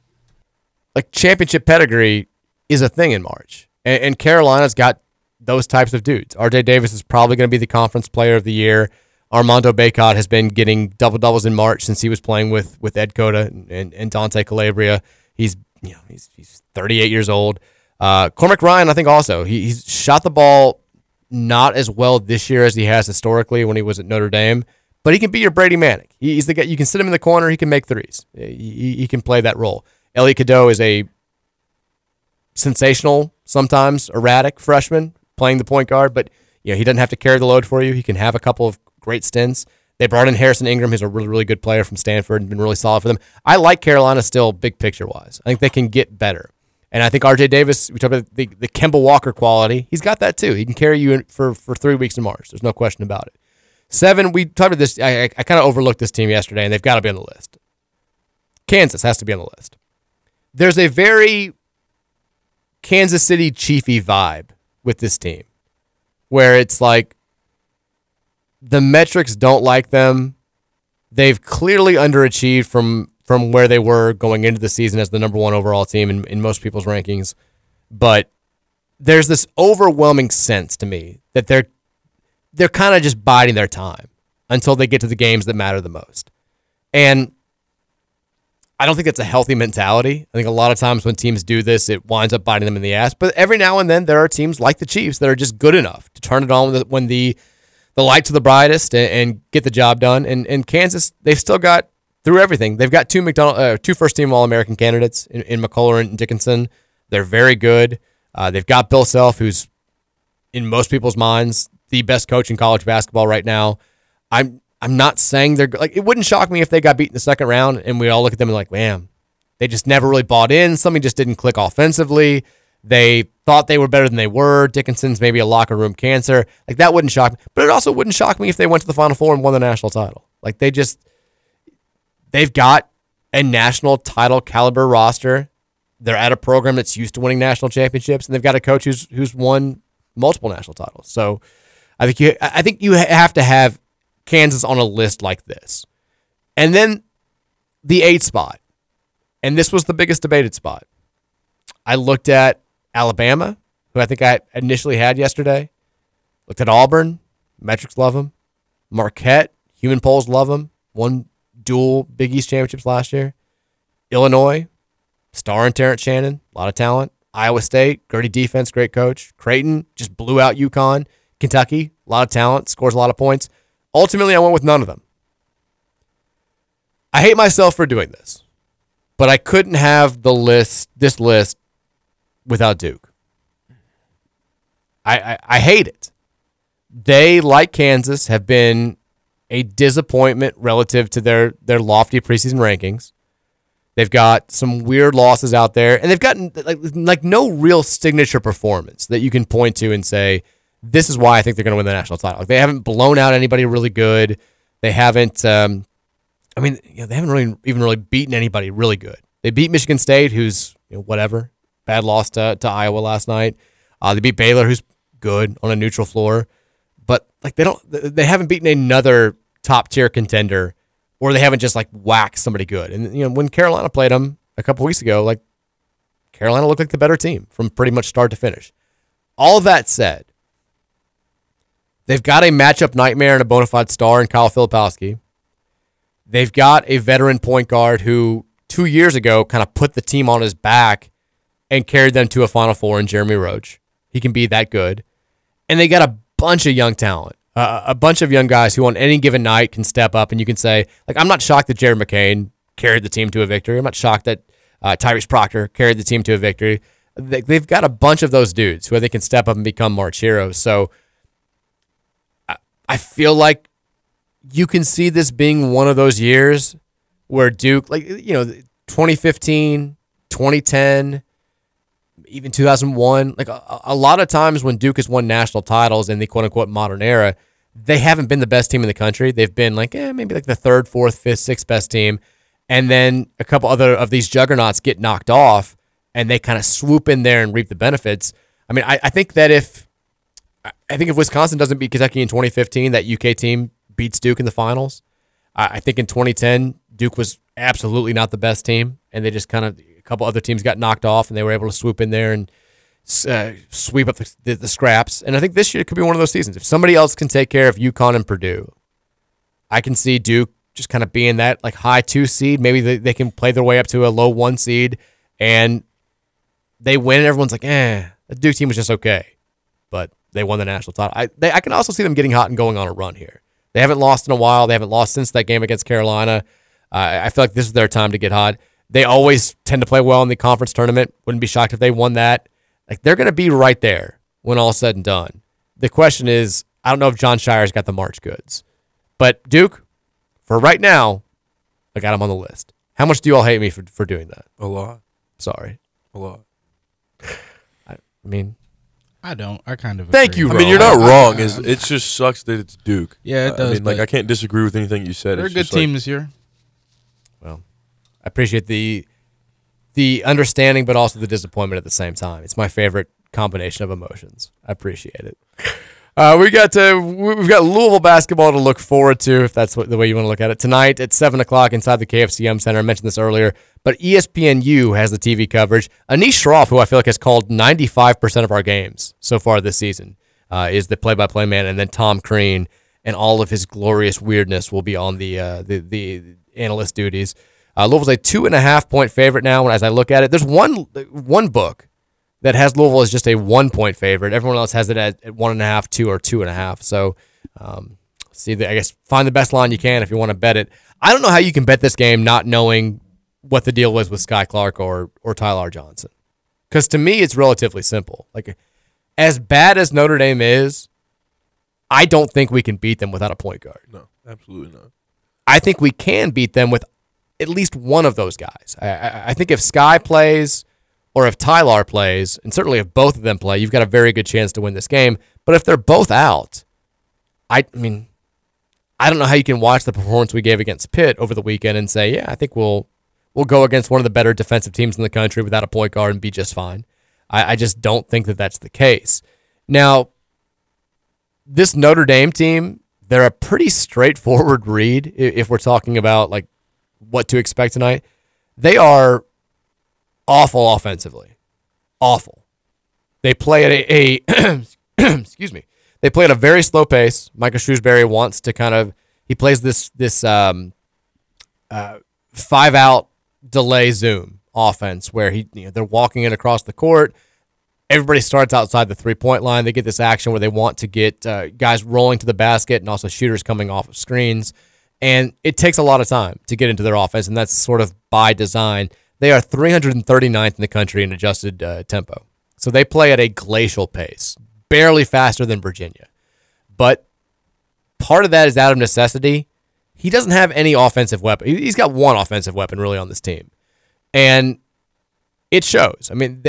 like championship pedigree is a thing in March, and, and Carolina's got those types of dudes. R.J. Davis is probably going to be the conference player of the year. Armando Bacot has been getting double doubles in March since he was playing with with Ed Cota and, and Dante Calabria. He's you know he's he's 38 years old. Uh, Cormac Ryan, I think also he, he's shot the ball not as well this year as he has historically when he was at Notre Dame, but he can be your Brady Manek. He- He's the guy you can sit him in the corner. He can make threes. He, he can play that role. Elliot Cadeau is a sensational, sometimes erratic freshman playing the point guard, but you know he doesn't have to carry the load for you. He can have a couple of great stints. They brought in Harrison Ingram, who's a really, really good player from Stanford and been really solid for them. I like Carolina still, big picture wise. I think they can get better. And I think RJ Davis, we talked about the, the Kemba Walker quality, he's got that too. He can carry you for, for three weeks in March. There's no question about it. Seven, we talked about this. I, I, I kind of overlooked this team yesterday, and they've got to be on the list. Kansas has to be on the list. There's a very Kansas City Chiefy vibe with this team, where it's like the metrics don't like them. They've clearly underachieved from from where they were going into the season as the number one overall team in, in most people's rankings. But there's this overwhelming sense to me that they're they're kind of just biding their time until they get to the games that matter the most. And I don't think that's a healthy mentality. I think a lot of times when teams do this, it winds up biting them in the ass. But every now and then, there are teams like the Chiefs that are just good enough to turn it on when the, the lights are the brightest and, and get the job done. And, and Kansas, they've still got through everything. They've got two McDonald, uh, two first team All American candidates in, in McCullar and Dickinson. They're very good. Uh, they've got Bill Self, who's in most people's minds the best coach in college basketball right now. I'm I'm not saying they're like it wouldn't shock me if they got beat in the second round and we all look at them and like, man, they just never really bought in. Something just didn't click offensively. They thought they were better than they were. Dickinson's maybe a locker room cancer. Like that wouldn't shock me. But it also wouldn't shock me if they went to the Final Four and won the national title. Like they just they've got a national title caliber roster. They're at a program that's used to winning national championships, and they've got a coach who's who's won multiple national titles. So I think you I think you have to have Kansas on a list like this, and then the eight spot, and this was the biggest debated spot. I looked at Alabama, who I think I initially had yesterday. Looked at Auburn, metrics love them. Marquette, human polls love them. Won dual Big East championships last year. Illinois, star and Terrence Shannon, a lot of talent. Iowa State, gritty defense, great coach. Creighton just blew out UConn. Kentucky, a lot of talent, scores a lot of points. Ultimately, I went with none of them. I hate myself for doing this, but I couldn't have the list, this list, without Duke. I, I, I hate it. They, like Kansas, have been a disappointment relative to their their lofty preseason rankings. They've got some weird losses out there, and they've gotten like like no real signature performance that you can point to and say this is why I think they're going to win the national title. Like they haven't blown out anybody really good. They haven't. Um, I mean, you know, they haven't really even really beaten anybody really good. They beat Michigan State, who's you know, whatever, bad loss to, to Iowa last night. Uh, they beat Baylor, who's good on a neutral floor, but like they don't, they haven't beaten another top tier contender, or they haven't just like whacked somebody good. And you know, when Carolina played them a couple weeks ago, like Carolina looked like the better team from pretty much start to finish. All that said, They've got a matchup nightmare and a bona fide star in Kyle Filipowski. They've got a veteran point guard who two years ago kind of put the team on his back and carried them to a Final Four in Jeremy Roach. He can be that good. And they got a bunch of young talent, uh, a bunch of young guys who on any given night can step up and you can say, like, I'm not shocked that Jared McCain carried the team to a victory. I'm not shocked that uh, Tyrese Proctor carried the team to a victory. They, they've got a bunch of those dudes who they can step up and become March heroes. So I, feel like you can see this being one of those years where Duke, like, you know, 2015, 2010, even 2001, like a, a lot of times when Duke has won national titles in the quote unquote modern era, they haven't been the best team in the country. They've been like, eh, maybe like the third, fourth, fifth, sixth best team. And then a couple other of these juggernauts get knocked off and they kind of swoop in there and reap the benefits. I mean, I, I think that if I think if Wisconsin doesn't beat Kentucky in 2015, that UK team beats Duke in the finals. I, think in 2010, Duke was absolutely not the best team, and they just kind of a couple other teams got knocked off, and they were able to swoop in there and uh, sweep up the, the, the scraps. And I think this year could be one of those seasons. If somebody else can take care of UConn and Purdue, I can see Duke just kind of being that like high two seed. Maybe they, they can play their way up to a low one seed, and they win. And everyone's like, eh, the Duke team was just okay, but they won the national title. I they, I can also see them getting hot and going on a run here. They haven't lost in a while. They haven't lost since that game against Carolina. Uh, I feel like this is their time to get hot. They always tend to play well in the conference tournament. Wouldn't be shocked if they won that. Like they're going to be right there when all's said and done. The question is, I don't know if Jon Scheyer's got the March goods, but Duke, for right now, I got him on the list. How much do you all hate me for, for doing that? A lot. Sorry. A lot. I mean, I don't. I kind of. Thank agree. you, I mean, you're not I- wrong. I- Is it just sucks that it's Duke? Yeah, it I does, mean, like I can't disagree with anything you said. They're a It's good just like- team this year. well, I appreciate the the understanding, but also the disappointment at the same time. It's my favorite combination of emotions. I appreciate it. Uh, we got to we've got Louisville basketball to look forward to, if that's what, the way you want to look at it. Tonight at seven o'clock inside the KFC Yum Center. I mentioned this earlier, but ESPNU has the TV coverage. Anish Shroff, who I feel like has called ninety five percent of our games so far this season, uh, is the play by play man, and then Tom Crean and all of his glorious weirdness will be on the uh, the the analyst duties. Uh, Louisville's a two and a half point favorite now. As I look at it, there's one one book that has Louisville as just a one point favorite. Everyone else has it at, at one and a half, two, or two and a half. So, um, see, the, I guess find the best line you can if you want to bet it. I don't know how you can bet this game not knowing what the deal was with Sky Clark or or Tyler Johnson, because to me it's relatively simple. Like as bad as Notre Dame is, I don't think we can beat them without a point guard. No, absolutely not. I think we can beat them with at least one of those guys. I, I, I think if Sky plays or if Tyler plays, and certainly if both of them play, you've got a very good chance to win this game. But if they're both out, I, I mean, I don't know how you can watch the performance we gave against Pitt over the weekend and say, yeah, I think we'll we'll go against one of the better defensive teams in the country without a point guard and be just fine. I, I just don't think that that's the case. Now, this Notre Dame team, they're a pretty straightforward read if we're talking about like what to expect tonight. They are awful offensively. Awful. They play at a, a excuse me. They play at a very slow pace. Micah Shrewsberry wants to kind of he plays this this um, uh, five out delay zoom offense where he you know, they're walking it across the court everybody starts outside the three point line. They get this action where they want to get uh, guys rolling to the basket and also shooters coming off of screens. And it takes a lot of time to get into their offense, and that's sort of by design. They are 339th in the country in adjusted uh, tempo. So they play at a glacial pace, barely faster than Virginia. But part of that is out of necessity. He doesn't have any offensive weapon. He- He's got one offensive weapon really on this team. And it shows. I mean,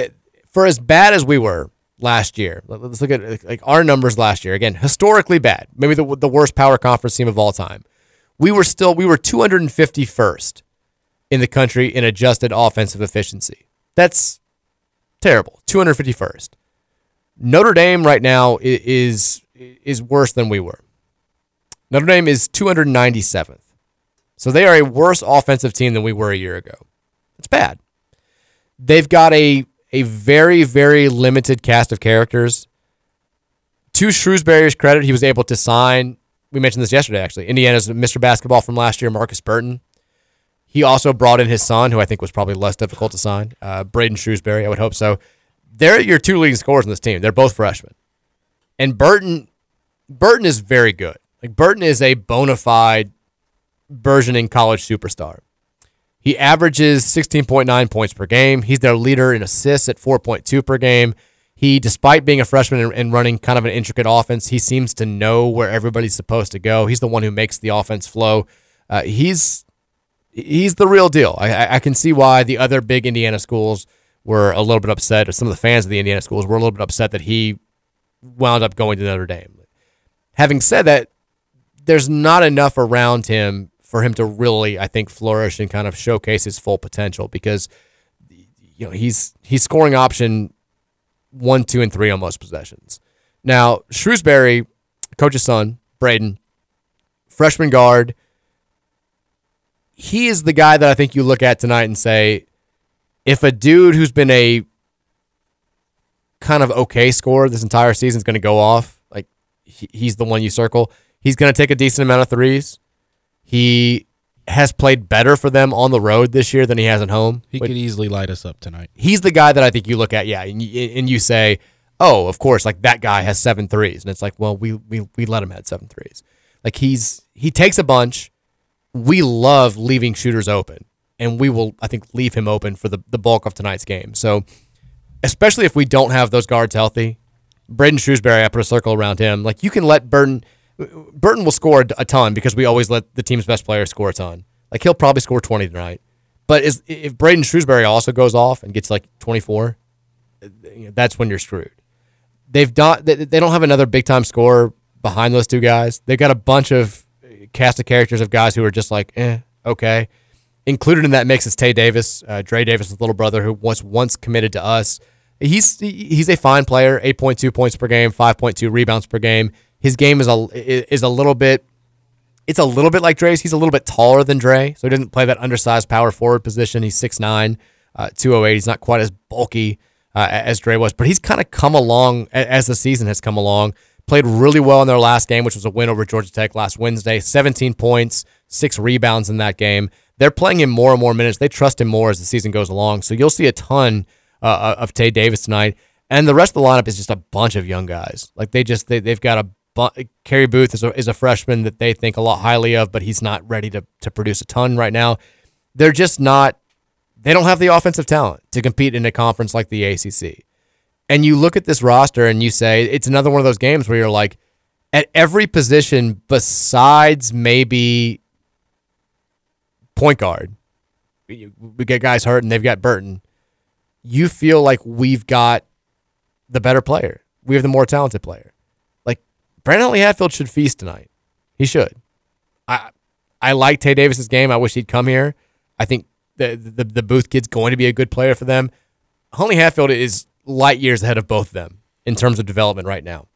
for as bad as we were last year, let- let's look at like our numbers last year. Again, historically bad, maybe the the worst power conference team of all time. We were still we were 251st in the country in adjusted offensive efficiency. That's terrible. 251st. Notre Dame right now is is worse than we were. Notre Dame is 297th. So they are a worse offensive team than we were a year ago. It's bad. They've got a a very very limited cast of characters to Shrewsberry's credit, he was able to sign. We mentioned this yesterday, actually. Indiana's Mr. Basketball from last year, Markus Burton. He also brought in his son, who I think was probably less difficult to sign, uh, Braden Shrewsbury. I would hope so. They're your two leading scorers on this team. They're both freshmen, and Burton, Burton is very good. Like Burton is a bona fide burgeoning college superstar. He averages 16.9 points per game. He's their leader in assists at 4.2 per game. He, despite being a freshman and, running kind of an intricate offense, he seems to know where everybody's supposed to go. He's the one who makes the offense flow. Uh, he's he's the real deal. I, I can see why the other big Indiana schools were a little bit upset, or some of the fans of the Indiana schools were a little bit upset that he wound up going to Notre Dame. Having said that, there's not enough around him for him to really, I think, flourish and kind of showcase his full potential because you know he's he's scoring option one, two, and three on most possessions. Now Shrewsberry, coach's son, Braden, freshman guard. He is the guy that I think you look at tonight and say, if a dude who's been a kind of okay scorer this entire season is going to go off, like he's the one you circle. He's going to take a decent amount of threes. He has played better for them on the road this year than he has at home. He could easily light us up tonight. He's the guy that I think you look at, yeah, and you, and you say, oh, of course, like that guy has seven threes, and it's like, well, we we we let him have seven threes. Like he's he takes a bunch. We love leaving shooters open, and we will, I think, leave him open for the the bulk of tonight's game. So, especially if we don't have those guards healthy, Braden Shrewsberry, I put a circle around him. Like you can let Burton. Burton will score a ton because we always let the team's best player score a ton. Like he'll probably score 20 tonight. But is, if Braden Shrewsberry also goes off and gets like 24, that's when you're screwed. They've done they don't have another big time scorer behind those two guys. They've got a bunch of cast of characters of guys who are just like, eh, okay. Included in that mix is Tae Davis, uh, Dre Davis' little brother, who was once committed to us. He's he's a fine player, 8.2 points per game, 5.2 rebounds per game. His game is a is a little bit it's a little bit like Dre's. He's a little bit taller than Dre, so he doesn't play that undersized power forward position. He's 6'9", uh, 208. He's not quite as bulky uh, as Dre was, but he's kind of come along as the season has come along. Played really well in their last game, which was a win over Georgia Tech last Wednesday. 17 points, six rebounds in that game. They're playing him more and more minutes. They trust him more as the season goes along. So you'll see a ton uh, of Tae Davis tonight. And the rest of the lineup is just a bunch of young guys. Like they just they, they've got a Carey Booth is a, is a freshman that they think a lot highly of, but he's not ready to, to produce a ton right now. They're just not, they don't have the offensive talent to compete in a conference like the ACC. And you look at this roster and you say, it's another one of those games where you're like, at every position besides maybe point guard, we get guys hurt and they've got Burton. You feel like we've got the better player. We have the more talented player. Brandon Huntley Hatfield should feast tonight. He should. I I like Tae Davis's game. I wish he'd come here. I think the, the the Booth kid's going to be a good player for them. Huntley Hatfield is light years ahead of both of them in terms of development right now.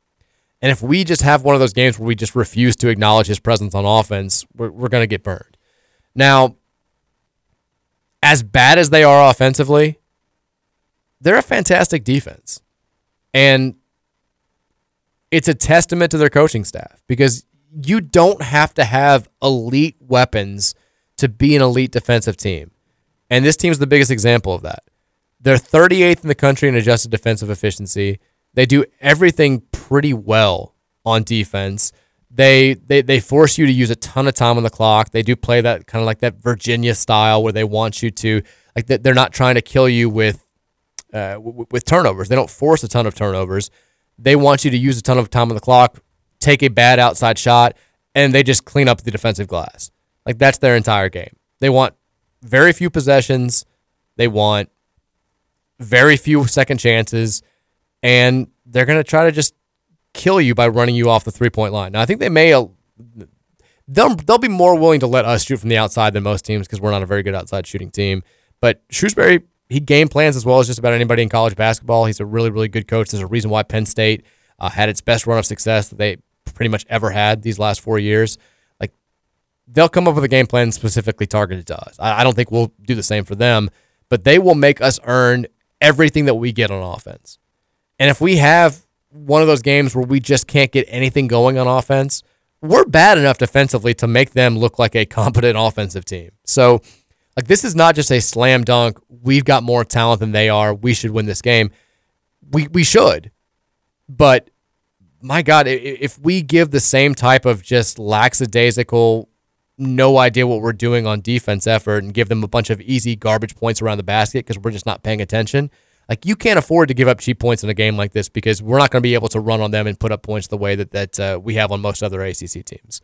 And if we just have one of those games where we just refuse to acknowledge his presence on offense, we're, we're going to get burned. Now, as bad as they are offensively, they're a fantastic defense. And it's a testament to their coaching staff because you don't have to have elite weapons to be an elite defensive team. And this team's the biggest example of that. They're 38th in the country in adjusted defensive efficiency. They do everything pretty well on defense. They, they they force you to use a ton of time on the clock. They do play that kind of like that Virginia style where they want you to like. They're not trying to kill you with uh, with turnovers. They don't force a ton of turnovers they want you to use a ton of time on the clock, take a bad outside shot, and they just clean up the defensive glass. Like that's their entire game. They want very few possessions. They want very few second chances, and they're going to try to just kill you by running you off the three point line. Now, I think they may. Uh, they'll, they'll be more willing to let us shoot from the outside than most teams because we're not a very good outside shooting team. But Shrewsberry he game plans as well as just about anybody in college basketball. He's a really, really good coach. There's a reason why Penn State uh, had its best run of success that they pretty much ever had these last four years. Like they'll come up with a game plan specifically targeted to us. I, I don't think we'll do the same for them, but they will make us earn everything that we get on offense. And if we have one of those games where we just can't get anything going on offense, we're bad enough defensively to make them look like a competent offensive team. So, like, this is not just a slam dunk. We've got more talent than they are. We should win this game. We we should, but my God, if we give the same type of just lackadaisical, no idea what we're doing on defense effort and give them a bunch of easy garbage points around the basket because we're just not paying attention, like you can't afford to give up cheap points in a game like this because we're not going to be able to run on them and put up points the way that that uh, we have on most other ACC teams.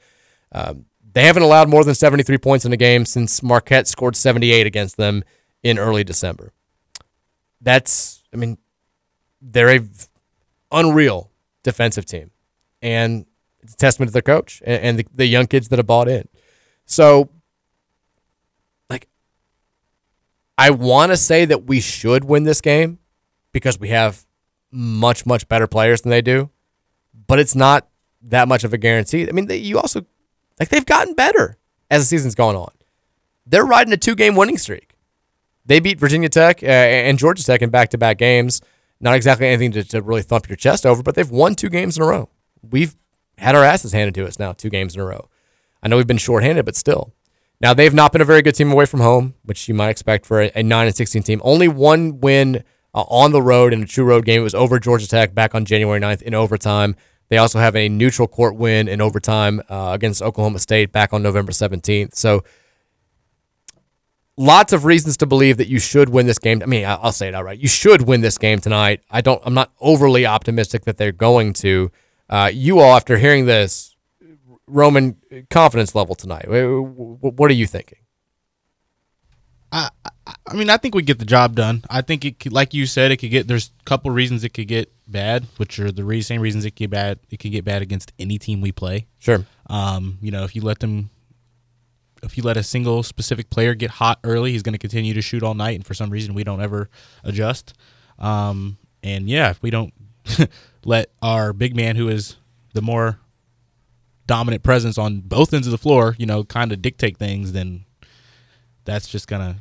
Um, they haven't allowed more than 73 points in a game since Marquette scored 78 against them in early December. That's, I mean, they're a unreal defensive team, and it's a testament to their coach and, and the, the young kids that have bought in. So, like, I want to say that we should win this game because we have much much better players than they do, but it's not that much of a guarantee. I mean, you also like they've gotten better as the season's gone on. They're riding a two game winning streak. They beat Virginia Tech uh, and Georgia Tech in back to back games. Not exactly anything to, to really thump your chest over, but they've won two games in a row. We've had our asses handed to us now, two games in a row. I know we've been shorthanded, but still. Now they've not been a very good team away from home, which you might expect for a, a nine and sixteen team. Only one win uh, on the road in a true road game. It was over Georgia Tech back on January 9th in overtime. They also have a neutral court win in overtime uh, against Oklahoma State back on November 17th. So lots of reasons to believe that you should win this game. I mean, I'll say it outright. You should win this game tonight. I don't. I'm not overly optimistic that they're going to. Uh, you all, after hearing this, Roman confidence level tonight. wh- wh- What are you thinking? I, I I mean, I think we get the job done. I think it could, like you said, it could get. There's a couple reasons it could get bad, which are the re- same reasons it get bad. It could get bad against any team we play. Sure. Um, you know, if you let them, if you let a single specific player get hot early, he's going to continue to shoot all night, and for some reason we don't ever adjust. Um, and yeah, if we don't let our big man, who is the more dominant presence on both ends of the floor, you know, kind of dictate things, then that's just gonna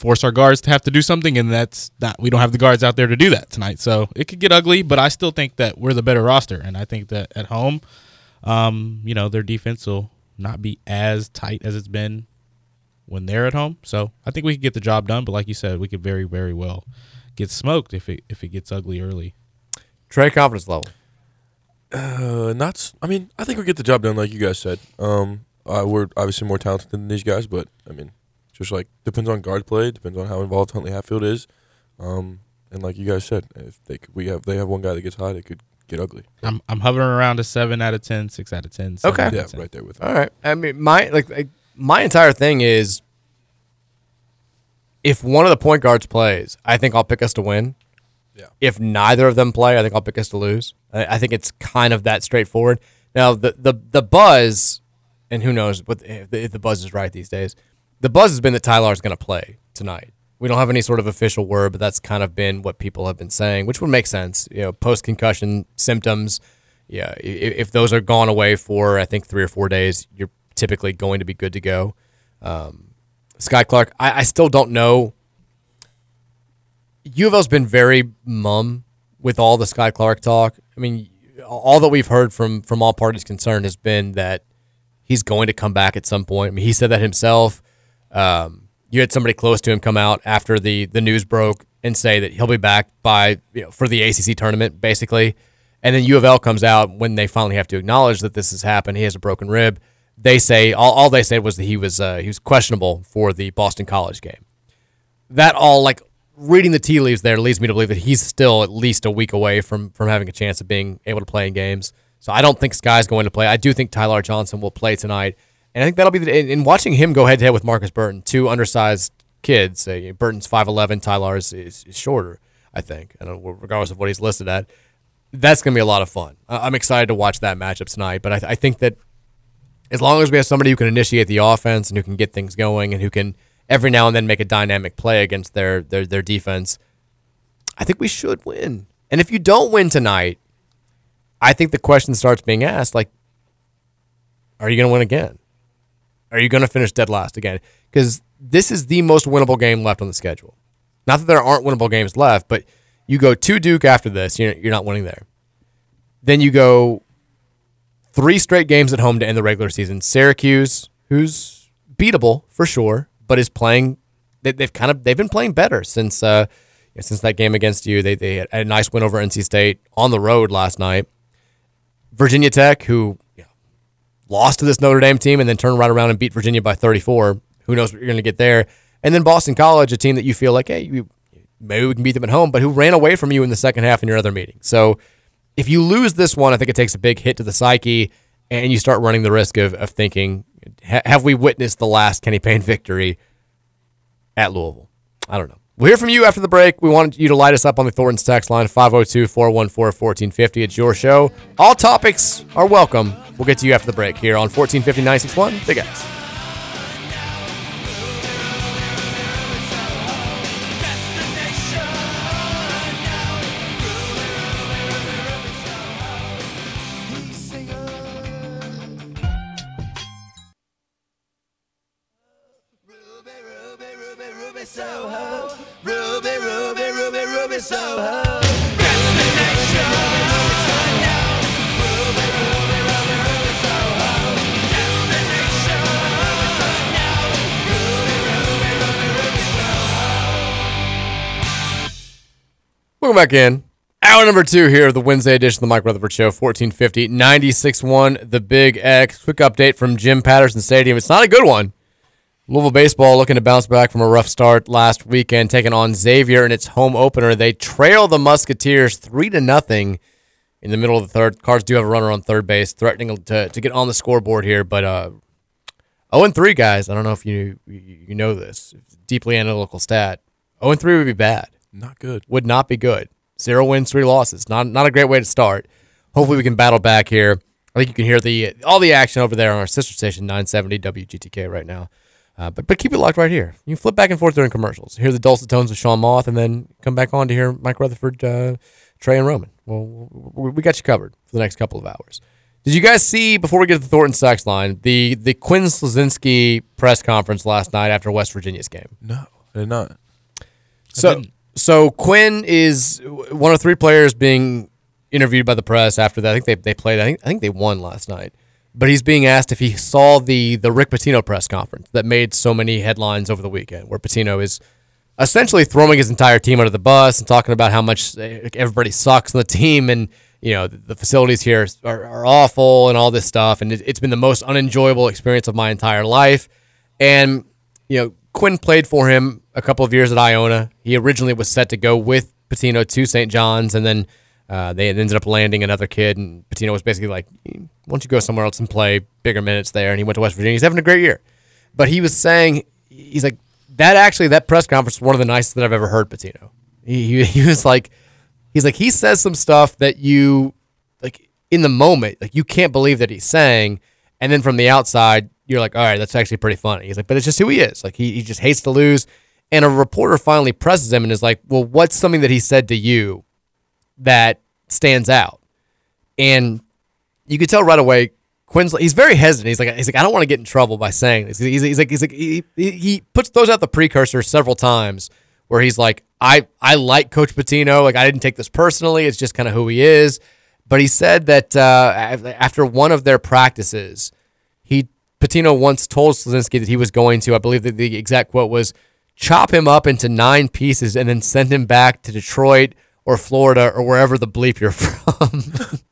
force our guards to have to do something, and that's not. We don't have the guards out there to do that tonight, so it could get ugly. But I still think that we're the better roster, and I think that at home, um, you know, their defense will not be as tight as it's been when they're at home. So I think we could get the job done. But like you said, we could very, very well get smoked if it if it gets ugly early. Trey confidence level. Uh, not. I mean, I think we get the job done, like you guys said. Um, uh, we're obviously more talented than these guys, but I mean, just like depends on guard play, depends on how involved Huntley Hatfield is. Um, and like you guys said, if they could, we have they have one guy that gets hot, it could get ugly. I'm I'm hovering around a seven out of 10, 6 out of 10. Okay. Yeah, 10. right there with. All right. I mean, my like, like my entire thing is if one of the point guards plays, I think I'll pick us to win. Yeah. If neither of them play, I think I'll pick us to lose. I, I think it's kind of that straightforward. Now the the the buzz, and who knows what if the, if the buzz is right these days. The buzz has been that Tyler's going to play tonight. We don't have any sort of official word, but that's kind of been what people have been saying, which would make sense. You know, post concussion symptoms. Yeah, if those are gone away for I think three or four days, you're typically going to be good to go. Um, Sky Clark, I, I still don't know. U of L's been very mum with all the Sky Clark talk. I mean, all that we've heard from from all parties concerned has been that he's going to come back at some point. I mean, he said that himself. Um, you had somebody close to him come out after the the news broke and say that he'll be back by you know for the ACC tournament, basically. And then U of L comes out when they finally have to acknowledge that this has happened. He has a broken rib. They say all, all they said was that he was uh, he was questionable for the Boston College game. That all like reading the tea leaves there leads me to believe that he's still at least a week away from from having a chance of being able to play in games. So I don't think Sky's going to play. I do think Tyler Johnson will play tonight, and I think that'll be the, in, in watching him go head to head with Markus Burton, two undersized kids. Uh, Burton's five eleven, Tyler is, is, shorter. I think, I know, regardless of what he's listed at. That's going to be a lot of fun. I'm excited to watch that matchup tonight. But I, I think that as long as we have somebody who can initiate the offense and who can get things going and who can every now and then make a dynamic play against their their their defense, I think we should win. And if you don't win tonight, I think the question starts being asked like are you going to win again? Are you going to finish dead last again? Cuz this is the most winnable game left on the schedule. Not that there aren't winnable games left, but you go to Duke after this, you're, you're not winning there. Then you go three straight games at home to end the regular season. Syracuse, who's beatable for sure, but is playing. They, they've kind of they've been playing better since uh, since that game against you. They they had a nice win over NC State on the road last night. Virginia Tech, who lost to this Notre Dame team and then turn right around and beat Virginia by 34. Who knows what you're going to get there? And then Boston College, a team that you feel like, hey, you, maybe we can beat them at home, but who ran away from you in the second half in your other meeting. So if you lose this one, I think it takes a big hit to the psyche, and you start running the risk of, of thinking, have we witnessed the last Kenny Payne victory at Louisville? I don't know. We'll hear from you after the break. We wanted you to light us up on the Thornton's text line 502 414 1450. It's your show. All topics are welcome. We'll get to you after the break here on 1450 961. Big X. Welcome back in. Hour number two here of the Wednesday edition of the Mike Rutherford Show, 1450 96.1, the Big X. Quick update from Jim Patterson Stadium. It's not a good one. Louisville baseball looking to bounce back from a rough start last weekend, taking on Xavier in its home opener. They trail the Musketeers three to nothing in the middle of the third. Cards do have a runner on third base, threatening to, to get on the scoreboard here, but uh, 0 and 3, guys. I don't know if you you know this. Deeply analytical stat. 0 and 3 would be bad Not good. would not be good. Zero wins, three losses. Not not a great way to start. Hopefully we can battle back here. I think you can hear the all the action over there on our sister station 970 WGTK right now. Uh, but but keep it locked right here. You can flip back and forth during commercials. Hear the dulcet tones of Sean Moth, and then come back on to hear Mike Rutherford, uh, Trey, and Roman. Well, we we got you covered for the next couple of hours. Did you guys see before we get to the Thornton Sex line the the Quinn Slazinski press conference last night after West Virginia's game? No, I did not. So didn't. So Quinn is one of three players being interviewed by the press after that. I think they, they played. I think I think they won last night. But he's being asked if he saw the the Rick Pitino press conference that made so many headlines over the weekend, where Pitino is essentially throwing his entire team under the bus and talking about how much eh, everybody sucks on the team and you know the, facilities here are, are awful and all this stuff and it, it's been the most unenjoyable experience of my entire life and you know Quinn played for him a couple of years at Iona. He originally was set to go with Pitino to St. John's, and then uh, they ended up landing another kid. And Pitino was basically like, "Why don't you go somewhere else and play bigger minutes there?" And he went to West Virginia. He's having a great year, but he was saying he's like that. Actually, that press conference was one of the nicest that I've ever heard Pitino. He, he, he was like, he's like he says some stuff that you like in the moment, like you can't believe that he's saying, and then from the outside, you're like, all right, that's actually pretty funny. He's like, but it's just who he is. Like he, he just hates to lose. And a reporter finally presses him and is like, well, what's something that he said to you that stands out? And you could tell right away. Quinn's he's very hesitant. He's like he's like I don't want to get in trouble by saying this. He's, he's like he's like he, he puts throws out the precursor several times where he's like I I like Coach Pitino. Like I didn't take this personally. It's just kind of who he is. But he said that uh, after one of their practices, he Pitino once told Slazinski that he was going to. I believe that the exact quote was chop him up into nine pieces and then send him back to Detroit or Florida or wherever the bleep you're from.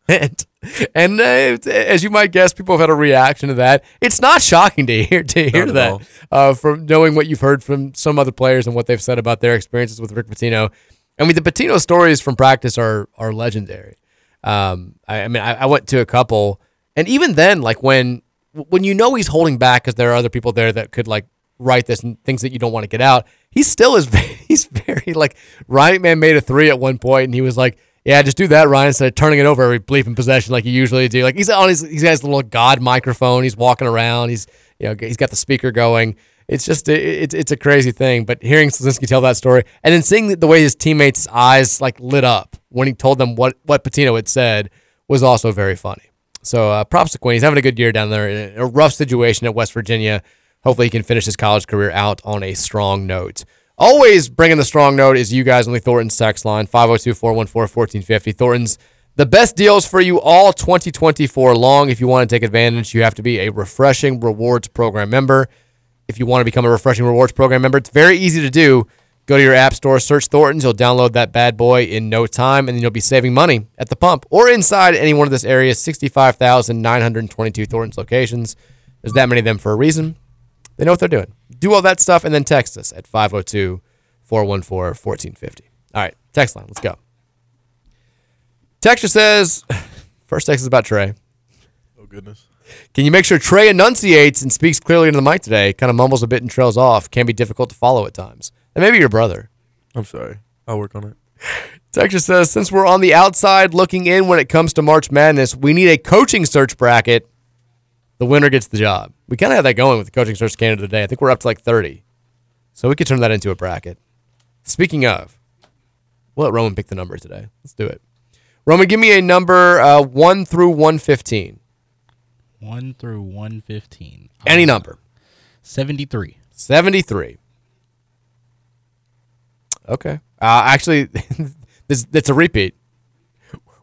and and uh, as you might guess, people have had a reaction to that. It's not shocking to hear to hear that uh, from knowing what you've heard from some other players and what they've said about their experiences with Rick Pitino. I mean, the Pitino stories from practice are are legendary. Um, I, I mean, I, I went to a couple, and even then, like when when you know he's holding back because there are other people there that could like write this and things that you don't want to get out. He still is. He's very like Ryan Man made a three at one point, and he was like, "Yeah, just do that, Ryan." Instead of turning it over every bleeping possession like you usually do. Like he's on his he's got his little god microphone. He's walking around. He's you know he's got the speaker going. It's just it's it's a crazy thing. But hearing Slazinski tell that story and then seeing the, the way his teammates' eyes like lit up when he told them what what Pitino had said was also very funny. So uh, props to Quinn. He's having a good year down there in a rough situation at West Virginia. Hopefully, he can finish his college career out on a strong note. Always bringing the strong note is you guys on the Thornton's text line 502 414 1450. Thornton's The best deals for you all 2024 long. If you want to take advantage, you have to be a Refreshing Rewards Program member. If you want to become a Refreshing Rewards Program member, it's very easy to do. Go to your app store, search Thornton's. You'll download that bad boy in no time, and then you'll be saving money at the pump or inside any one of this area's 65,922 Thornton's locations. There's that many of them for a reason. They know what they're doing. Do all that stuff and then text us at 502 414 1450. All right, text line. Let's go. Texture says, first text is about Trey. Oh goodness. Can you make sure Trey enunciates and speaks clearly into the mic today? Kind of mumbles a bit and trails off. Can be difficult to follow at times. And maybe your brother. I'm sorry. I'll work on it. Texture says, since we're on the outside looking in when it comes to March Madness, we need a coaching search bracket. The winner gets the job. We kind of have that going with the coaching search candidate today. I think we're up to like 30. So we could turn that into a bracket. Speaking of, we'll let Roman pick the number today. Let's do it. Roman, give me a number uh, 1 through 115. 1 through 115. Any number. 73. 73. Okay. Uh, actually, this that's a repeat.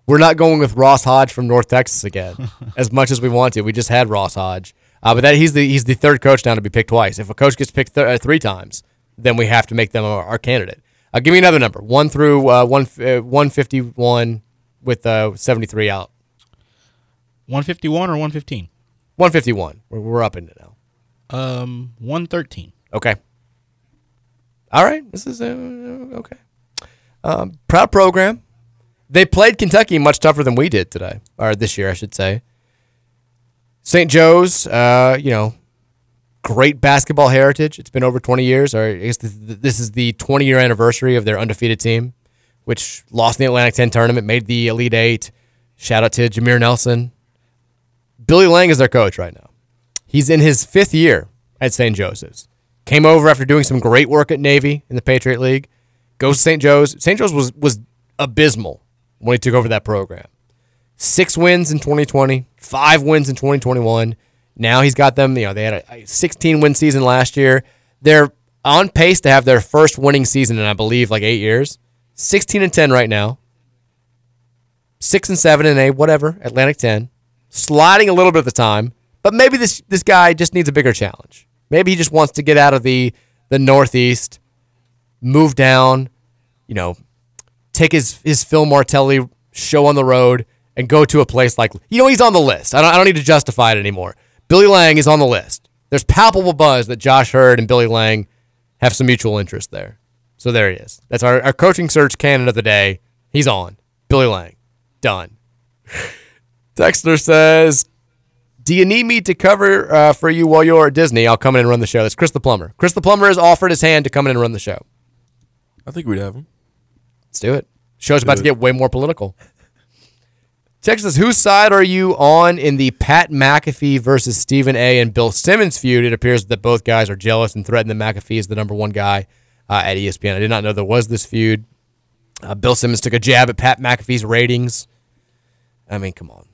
We're not going with Ross Hodge from North Texas again, as much as we want to. We just had Ross Hodge, uh, but that he's the he's the third coach now to be picked twice. If a coach gets picked th- uh, three times, then we have to make them our, our candidate. Uh, give me another number, one through uh, one uh, one fifty one, with uh, seventy three out. 151 or 115? One fifty one. We're, we're up in it now. Um, 113. Okay. All right. This is uh, okay. Um, proud program. They played Kentucky much tougher than we did today, or this year, I should say. St. Joe's, uh, you know, great basketball heritage. It's been over 20 years, or I guess th- th- this is the 20 year anniversary of their undefeated team, which lost in the Atlantic 10 tournament, made the Elite Eight. Shout out to Jameer Nelson. Billy Lange is their coach right now. He's in his fifth year at St. Joseph's. Came over after doing some great work at Navy in the Patriot League. Goes to St. Joe's. St. Joe's was was abysmal when he took over that program. Six wins in 2020, five wins in 2021. Now he's got them. You know, they had a- a 16 win season last year. They're on pace to have their first winning season in I believe like eight years. 16 and 10 right now. Six and seven in a whatever Atlantic 10 sliding a little bit at the time, but maybe this this guy just needs a bigger challenge. Maybe he just wants to get out of the the Northeast, move down, you know, take his his Phil Martelli show on the road and go to a place like you know he's on the list. I don't I don't need to justify it anymore. Billy Lange is on the list. There's palpable buzz that Josh Heird and Billy Lange have some mutual interest there. So there he is. That's our, our coaching search candidate of the day. He's on. Billy Lange. Done. Dexter says, Do you need me to cover uh, for you while you're at Disney? I'll come in and run the show. That's Chris the Plumber. Chris the Plumber has offered his hand to come in and run the show. I think we'd have him. Let's do it. Show's about to get way more political. Texas, whose side are you on in the Pat McAfee versus Stephen A. and Bill Simmons feud? It appears that both guys are jealous and threaten that McAfee is the number one guy uh, at ESPN. I did not know there was this feud. Uh, Bill Simmons took a jab at Pat McAfee's ratings. I mean, come on,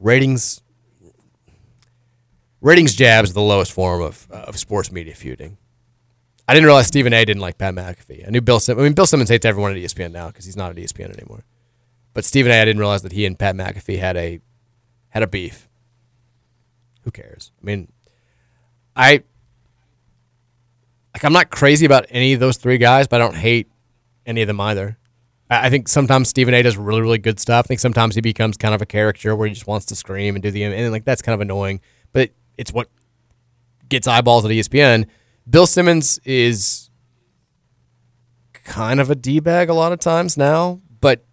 ratings. Ratings jabs the lowest form of, uh, of sports media feuding. I didn't realize Stephen A. didn't like Pat McAfee. I knew Bill. I mean, Bill Simmons hates everyone at ESPN now because he's not at ESPN anymore. But Stephen A. I didn't realize that he and Pat McAfee had a had a beef. Who cares? I mean, I like I'm not crazy about any of those three guys, but I don't hate any of them either. I think sometimes Stephen A. does really, really good stuff. I think sometimes he becomes kind of a caricature where he just wants to scream and do the and like that's kind of annoying. But it's what gets eyeballs at ESPN. Bill Simmons is kind of a d bag a lot of times now, but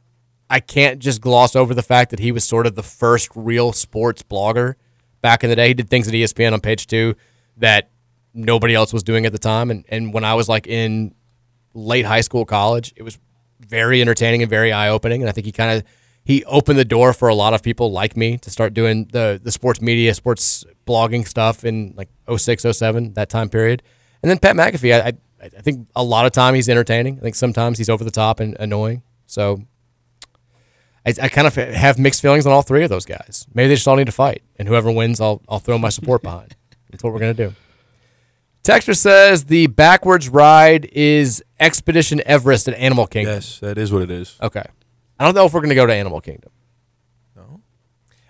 I can't just gloss over the fact that he was sort of the first real sports blogger back in the day. He did things at ESPN on page two that nobody else was doing at the time. And and when I was like in late high school, college, it was very entertaining and very eye opening. And I think he kind of he opened the door for a lot of people like me to start doing the the sports media, sports blogging stuff in like 06, 07, that time period. And then Pat McAfee, I, I I think a lot of time he's entertaining. I think sometimes he's over the top and annoying. So I, I kind of have mixed feelings on all three of those guys. Maybe they just all need to fight, and whoever wins, I'll I'll throw my support behind. That's what we're gonna do. Texter says the backwards ride is Expedition Everest at Animal Kingdom. Yes, that is what it is. Okay, I don't know if we're gonna go to Animal Kingdom. No.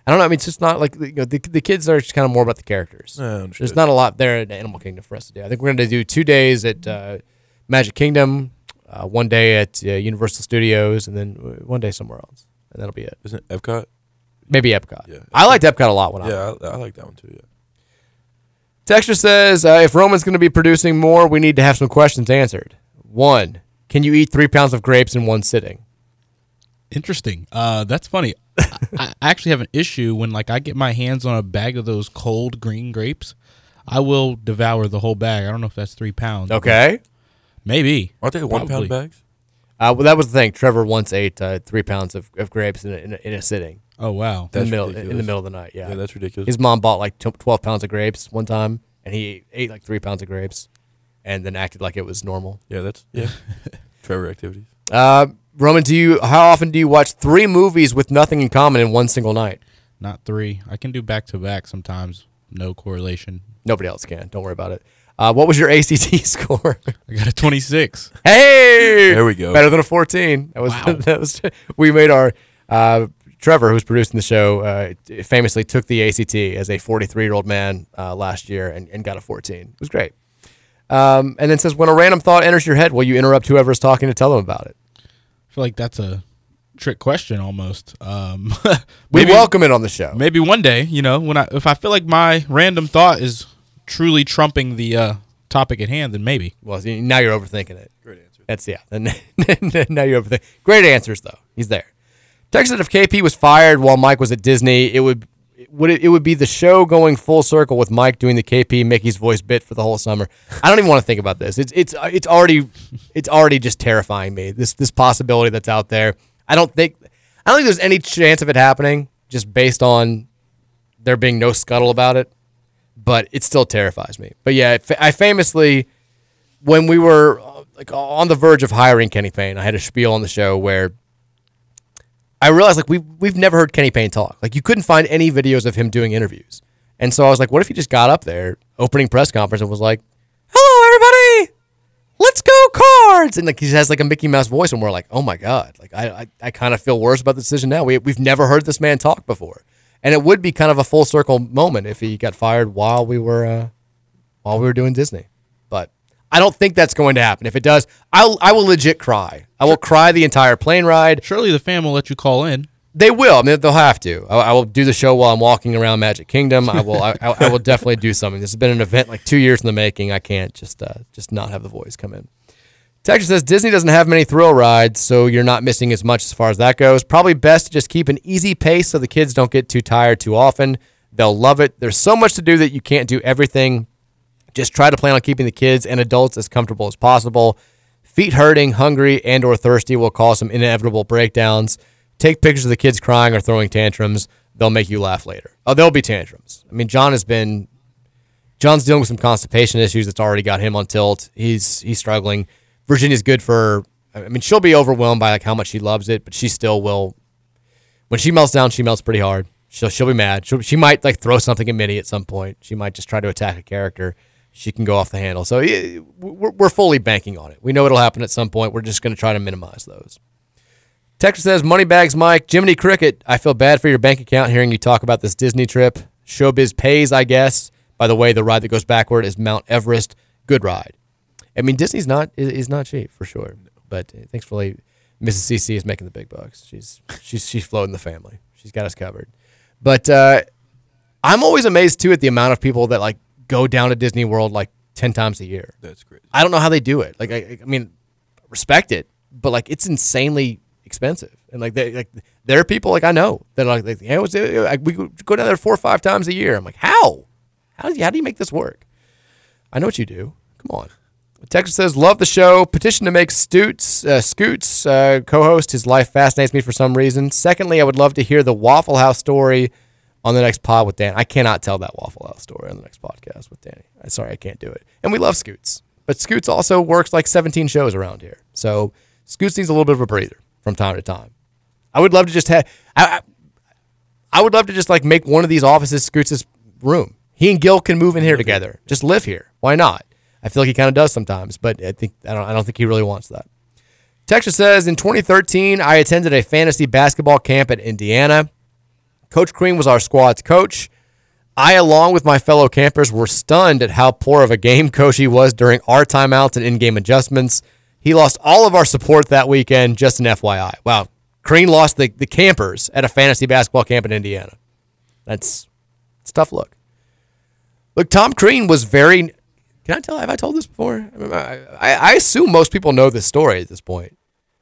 I don't know. I mean, it's just not like you know, the the kids are just kind of more about the characters. Yeah, There's not a lot there at Animal Kingdom for us to do. I think we're going to do two days at uh, Magic Kingdom, uh, one day at uh, Universal Studios, and then uh, one day somewhere else, and that'll be it. Isn't it Epcot? Maybe Epcot. Yeah, I liked Epcot a lot when I. Yeah, I, I like that one too. Yeah. Texture says uh, if Roman's going to be producing more, we need to have some questions answered. One, can you eat three pounds of grapes in one sitting? Interesting. Uh, that's funny. I, I actually have an issue when like I get my hands on a bag of those cold green grapes. I will devour the whole bag. I don't know if that's three pounds. Okay. Maybe. Aren't they one Probably. pound bags? Uh, well, that was the thing. Trevor once ate uh, three pounds of, of grapes in a, in, a, in a sitting Oh wow. in the middle in the middle of the night. Yeah, Yeah, that's ridiculous. his mom bought like tw- twelve pounds of grapes one time, and he ate, ate like three pounds of grapes, and then acted like it was normal. yeah, that's yeah. Trevor activities. Uh, Roman, do you how often do you watch three movies with nothing in common in one single night? Not three. I can do back to back sometimes. No correlation. Nobody else can. Don't worry about it. Uh, what was your ACT score? I got a 26. hey, There we go. Better than a fourteen. That was Wow. that was. We made our uh, Trevor, who's producing the show, uh, famously took the ACT as a 43 year old man uh, last year and, and got a 14. It was great. Um, and then says, when a random thought enters your head, will you interrupt whoever is talking to tell them about it? I feel like that's a trick question almost. Um, We welcome it on the show. maybe one day, you know, when I if I feel like my random thought is truly trumping the uh, topic at hand, then maybe. Well, see, now you're overthinking it. Great answer. That's yeah. Then now you're overthinking. Great answers though. He's there. Texas if KP was fired while Mike was at Disney, it would would it, it would be the show going full circle with Mike doing the KP Mickey's voice bit for the whole summer. I don't even want to think about this. It's it's it's already it's already just terrifying me. This this possibility that's out there. I don't think I don't think there's any chance of it happening just based on there being no scuttle about it. But it still terrifies me. But yeah, I famously when we were uh, like on the verge of hiring Kenny Payne, I had a spiel on the show where I realized like we we've never heard Kenny Payne talk. Like you couldn't find any videos of him doing interviews. And so I was like, what if he just got up there, opening press conference, and was like, "Hello, everybody, let's go cards," and like he has like a Mickey Mouse voice, and we're like, "Oh my god!" Like I I, I kind of feel worse about the decision now. We we've never heard this man talk before, and it would be kind of a full circle moment if he got fired while we were uh, while we were doing Disney. I don't think that's going to happen. If it does, I'll I will legit cry. I will cry the entire plane ride. Surely the fan will let you call in. They will. I mean, they'll have to. I, I will do the show while I'm walking around Magic Kingdom. I will. I, I will definitely do something. This has been an event like two years in the making. I can't just uh, just not have the voice come in. Texas says Disney doesn't have many thrill rides, so you're not missing as much as far as that goes. Probably best to just keep an easy pace so the kids don't get too tired too often. They'll love it. There's so much to do that you can't do everything. Just try to plan on keeping the kids and adults as comfortable as possible. Feet hurting, hungry, and or thirsty will cause some inevitable breakdowns. Take pictures of the kids crying or throwing tantrums. They'll make you laugh later. Oh, there'll be tantrums. I mean, John has been John's dealing with some constipation issues that's already got him on tilt. He's he's struggling. Virginia's good for I mean, she'll be overwhelmed by like how much she loves it, but she still will when she melts down, she melts pretty hard. She'll she'll be mad. She'll, she might like throw something at Minnie at some point. She might just try to attack a character. She can go off the handle. So we're, fully banking on it. We know it'll happen at some point. We're just going to try to minimize those. Texas says, Money bags, Mike, Jiminy Cricket, I feel bad for your bank account hearing you talk about this Disney trip. Showbiz pays, I guess. By the way, the ride that goes backward is Mount Everest. Good ride. I mean, Disney's not is, not cheap for sure. But uh, like, Mrs. CC is making the big bucks. She's she's she's floating the family. She's got us covered. But uh, I'm always amazed too at the amount of people that like go down to Disney World like ten times a year. That's crazy. I don't know how they do it. Like, I, I mean, respect it, but like, it's insanely expensive. And like, they, like, there are people like I know that are like, like yeah, it was, uh, like, we go down there four or five times a year. I'm like, how? How do you, how do you make this work? I know what you do. Come on. Texas says, love the show. Petition to make Stoots, uh, Scoots uh, co-host. His life fascinates me for some reason. Secondly, I would love to hear the Waffle House story on the next pod with Dan. I cannot tell that Waffle House story on the next podcast with Danny. I'm sorry, I can't do it. And we love Scoots, but Scoots also works like 17 shows around here. So Scoots needs a little bit of a breather from time to time. I would love to just have. I, I, would love to just like make one of these offices Scoots' room. He and Gil can move in here together. Just live here. Why not? I feel like he kind of does sometimes, but I think I don't. I don't think he really wants that. Texas says in 2013, I attended a fantasy basketball camp at Indiana. Coach Crean was our squad's coach. I, along with my fellow campers, were stunned at how poor of a game coach he was during our timeouts and in game adjustments. He lost all of our support that weekend, just an FYI. Wow. Crean lost the, the campers at a fantasy basketball camp in Indiana. That's, a tough look. Look, Tom Crean was very. Can I tell? Have I told this before? I, I, I assume most people know this story at this point.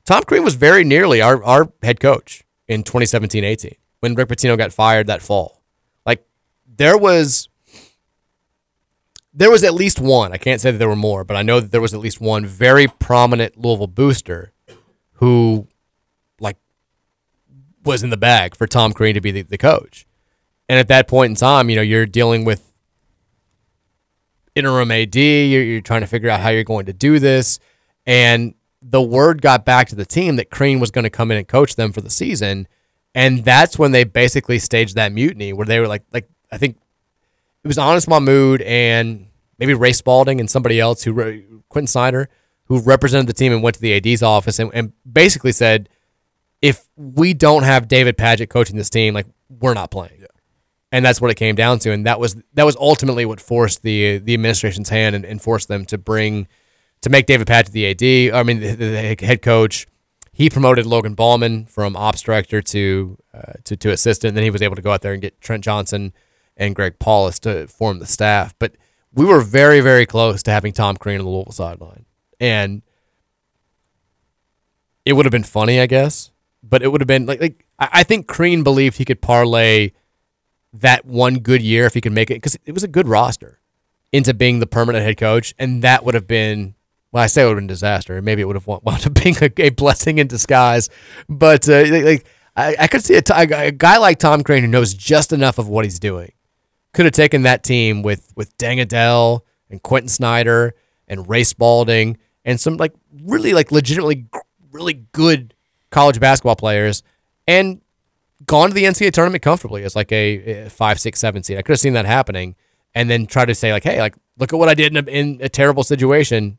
Tom Crean was very nearly our, our head coach in 2017 18 when Rick Pitino got fired that fall. Like, there was. There was at least one. I can't say that there were more, but I know that there was at least one very prominent Louisville booster who, like, was in the bag for Tom Crean to be the, the coach. And at that point in time, you know, you're dealing with interim AD. You're, you're trying to figure out how you're going to do this. And the word got back to the team that Crean was going to come in and coach them for the season. And that's when they basically staged that mutiny where they were like, like I think it was Anas Mahmoud and maybe Ray Spalding and somebody else who, Quentin Snider, who represented the team and went to the AD's office and, and basically said, if we don't have David Padgett coaching this team, like we're not playing and that's what it came down to. And that was that was ultimately what forced the the administration's hand and, and forced them to bring to make David Padgett the AD. I mean, the, the head coach. He promoted Logan Ballman from ops director to, uh, to to assistant. Then he was able to go out there and get Trent Johnson and Greg Paulus to form the staff. But we were very very close to having Tom Crean on the Louisville sideline, and it would have been funny, I guess. But it would have been like like I think Crean believed he could parlay that one good year if he could make it because it was a good roster into being the permanent head coach, and that would have been well, I say it would have been disaster. and Maybe it would have wound up being a, a blessing in disguise. But uh, like I, I could see a, t- a guy like Tom Crean who knows just enough of what he's doing could have taken that team with with Deng Adel and Quentin Snider and Ray Spalding and some like really like legitimately really good college basketball players and gone to the NCAA tournament comfortably as like a, a five, six, seven seed. I could have seen that happening, and then try to say like, hey, like look at what I did in a, in a terrible situation.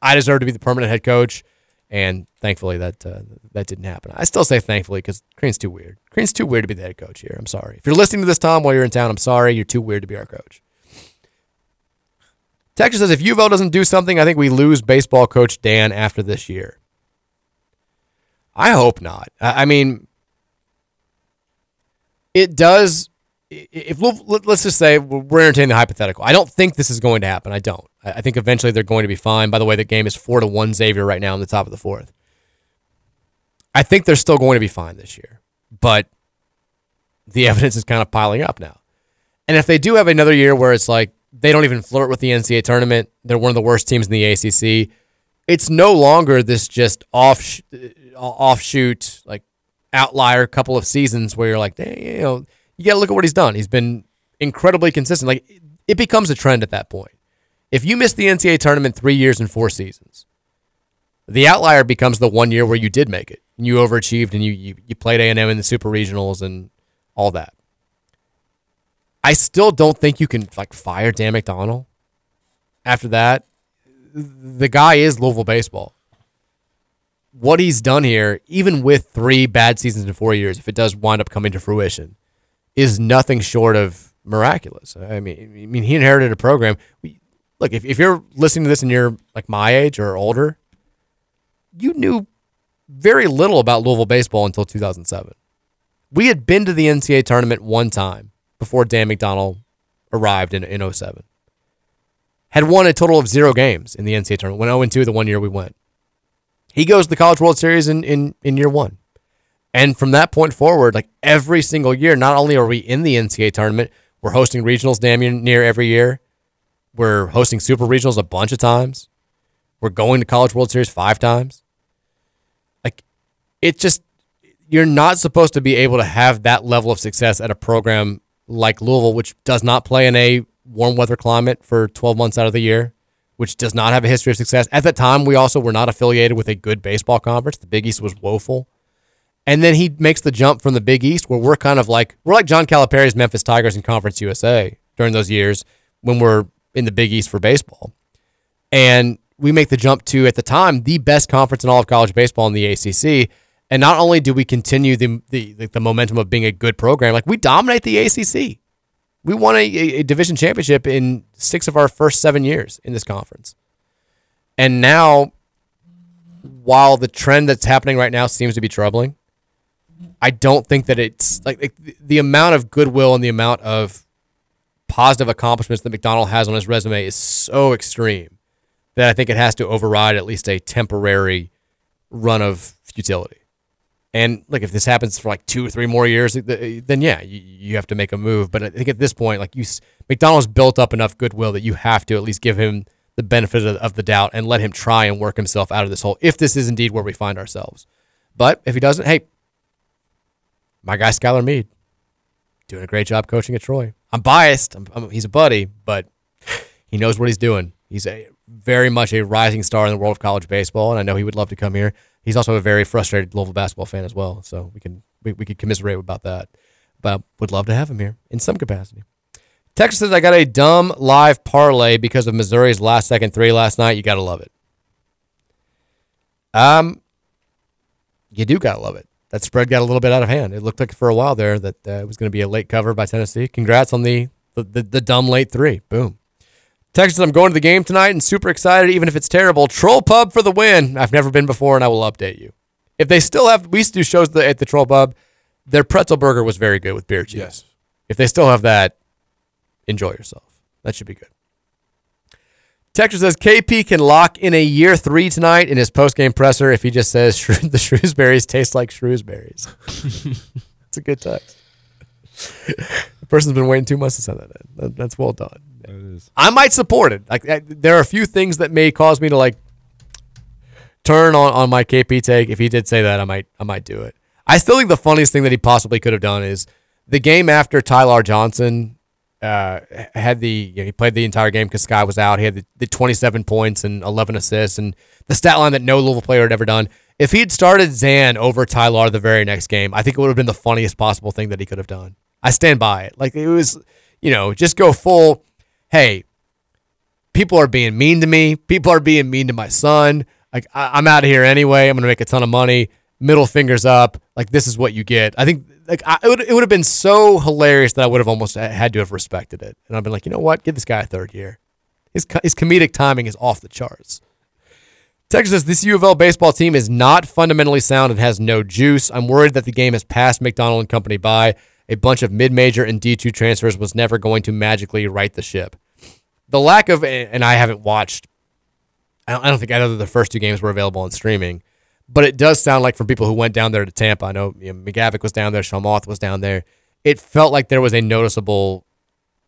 I deserve to be the permanent head coach, and thankfully that uh, that didn't happen. I still say thankfully because Crean's too weird. Crean's too weird to be the head coach here. I'm sorry. If you're listening to this, Tom, while you're in town, I'm sorry. You're too weird to be our coach. Texas says if UVL doesn't do something, I think we lose baseball coach Dan after this year. I hope not. I mean, it does. If let's just say we're entertaining the hypothetical, I don't think this is going to happen. I don't. I think eventually they're going to be fine. By the way, the game is four to one Xavier right now in the top of the fourth. I think they're still going to be fine this year, but the evidence is kind of piling up now. And if they do have another year where it's like they don't even flirt with the NCAA tournament, they're one of the worst teams in the ACC. It's no longer this just off uh, offshoot like outlier couple of seasons where you're like, you know, you got to look at what he's done. He's been incredibly consistent. Like it becomes a trend at that point. If you miss the NCAA tournament three years and four seasons, the outlier becomes the one year where you did make it and you overachieved and you you, you played A and M in the super regionals and all that. I still don't think you can like fire Dan McDonnell after that. The guy is Louisville baseball what he's done here, even with three bad seasons in four years, if it does wind up coming to fruition, is nothing short of miraculous. I mean, I mean, he inherited a program. Look, if, if you're listening to this and you're like my age or older, you knew very little about Louisville baseball until 2007. We had been to the NCAA tournament one time before Dan McDonnell arrived in, in 07. Had won a total of zero games in the NCAA tournament. Went 0 2 the one year we went. He goes to the College World Series in, in, in year one. And from that point forward, like every single year, not only are we in the NCAA tournament, we're hosting regionals damn near every year. We're hosting super regionals a bunch of times. We're going to College World Series five times. Like, it just, you're not supposed to be able to have that level of success at a program like Louisville, which does not play in a warm weather climate for 12 months out of the year which does not have a history of success. At that time, we also were not affiliated with a good baseball conference. The Big East was woeful. And then he makes the jump from the Big East, where we're kind of like we're like John Calipari's Memphis Tigers in Conference USA during those years when we're in the Big East for baseball. And we make the jump to at the time the best conference in all of college baseball in the ACC, And not only do we continue the the the, momentum of being a good program, like we dominate the ACC. We won a, a division championship in six of our first seven years in this conference. And now, while the trend that's happening right now seems to be troubling, I don't think that it's like, like the- amount of goodwill and the amount of positive accomplishments that McDonnell has on his resume is so extreme that I think it has to override at least a temporary run of futility. And like if this happens for like two or three more years, then yeah, you, you have to make a move. But I think at this point, like you, McDonnell's built up enough goodwill that you have to at least give him the benefit of, of the doubt and let him try and work himself out of this hole if this is indeed where we find ourselves. But if he doesn't, hey, my guy Skylar Meade doing a great job coaching at Troy. I'm biased. I'm, I'm- he's a buddy, but he knows what he's doing. He's a very much a rising star in the world of college baseball, and I know he would love to come here. He's also a very frustrated Louisville basketball fan as well, so we can we, we could commiserate about that. But would love to have him here in some capacity. Texas says I got a dumb live parlay because of Missouri's last second three last night. You gotta love it. Um, you do gotta love it. That spread got a little bit out of hand. It looked like for a while there that uh, it was going to be a late cover by Tennessee. Congrats on the the, the the dumb late three. Boom. Texas, I'm going to the game tonight and super excited, even if it's terrible. Troll Pub for the win. I've never been before, and I will update you. If they still have, we used to do shows at the Troll Pub. Their pretzel burger was very good with beer cheese. Yes. If they still have that, enjoy yourself. That should be good. Texas says KP can lock in a year three tonight in his postgame presser if he just says the Shrewsberries taste like Shrewsberries. It's a good text. the person's been waiting two months to send that in. That- that's well done. I might support it. Like I, there are a few things that may cause me to like turn on, on my KP take. If he did say that, I might I might do it. I still think the funniest thing that he possibly could have done is the game after Ty-Laur Johnson uh, had the you know, he played the entire game because Skyy was out. He had the, the 27 points and 11 assists and the stat line that no Louisville player had ever done. If he had started Zan over Tyler the very next game, I think it would have been the funniest possible thing that he could have done. I stand by it. Like it was, you know, just go full. Hey, people are being mean to me. People are being mean to my son. Like I, I'm out of here anyway. I'm gonna make a ton of money. Middle fingers up. Like this is what you get. I think like I, it would it would have been so hilarious that I would have almost had to have respected it. And I've been like, you know what? Give this guy a third year. His his comedic timing is off the charts. Texas this U of L baseball team is not fundamentally sound and has no juice. I'm worried that the game has passed McDonnell and company by. A bunch of mid-major and D2 transfers was never going to magically right the ship. The lack of, and I haven't watched, I don't, I don't think either of the first two games were available on streaming, but it does sound like from people who went down there to Tampa. I know, you know McGavick was down there, Shalmoth was down there. It felt like there was a noticeable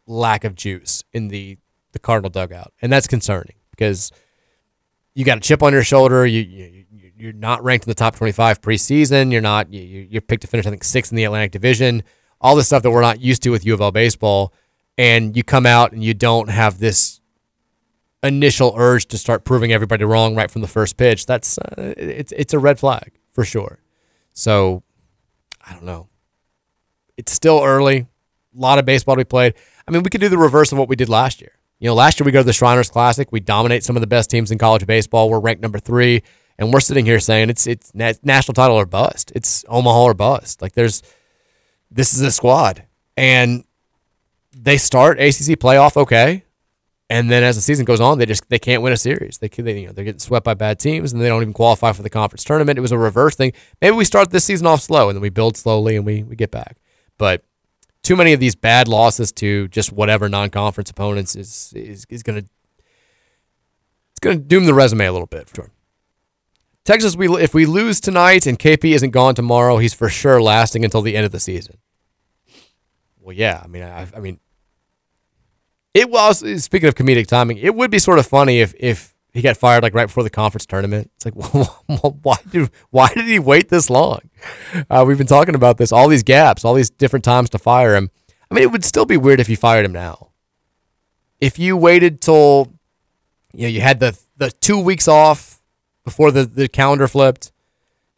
lack of juice in the the Cardinal dugout, and that's concerning because you got a chip on your shoulder. You, you you- you're not ranked in the top 25 preseason. You're not. You- you're picked to finish, I think, sixth in the Atlantic Division. All this stuff that we're not used to with U of L baseball, and you come out and you don't have this initial urge to start proving everybody wrong right from the first pitch. That's uh, it's it's a red flag for sure. So I don't know. It's still early. A lot of baseball to be played. I mean, we could do the reverse of what we did last year. You know, last year we go to the Shriners Classic. We dominate some of the best teams in college baseball. We're ranked number three, and we're sitting here saying it's it's na- national title or bust. It's Omaha or bust. Like there's this is a squad, and they start ACC playoff okay, and then as the season goes on, they just they can't win a series. They, they you know they're getting swept by bad teams, and they don't even qualify for the conference tournament. It was a reverse thing. Maybe we start this season off slow, and then we build slowly, and we we get back. But too many of these bad losses to just whatever non-conference opponents is is, is gonna it's gonna doom the resume a little bit. For sure. Texas, we if we lose tonight and KP isn't gone tomorrow, he's for sure lasting until the end of the season. Well, yeah, I mean, I, I mean, it was speaking of comedic timing. It would be sort of funny if if he got fired like right before the conference tournament. It's like, why did why did he wait this long? Uh, we've been talking about this, all these gaps, all these different times to fire him. I mean, it would still be weird if you fired him now. If you waited till you know you had the the two weeks off before the, the calendar flipped,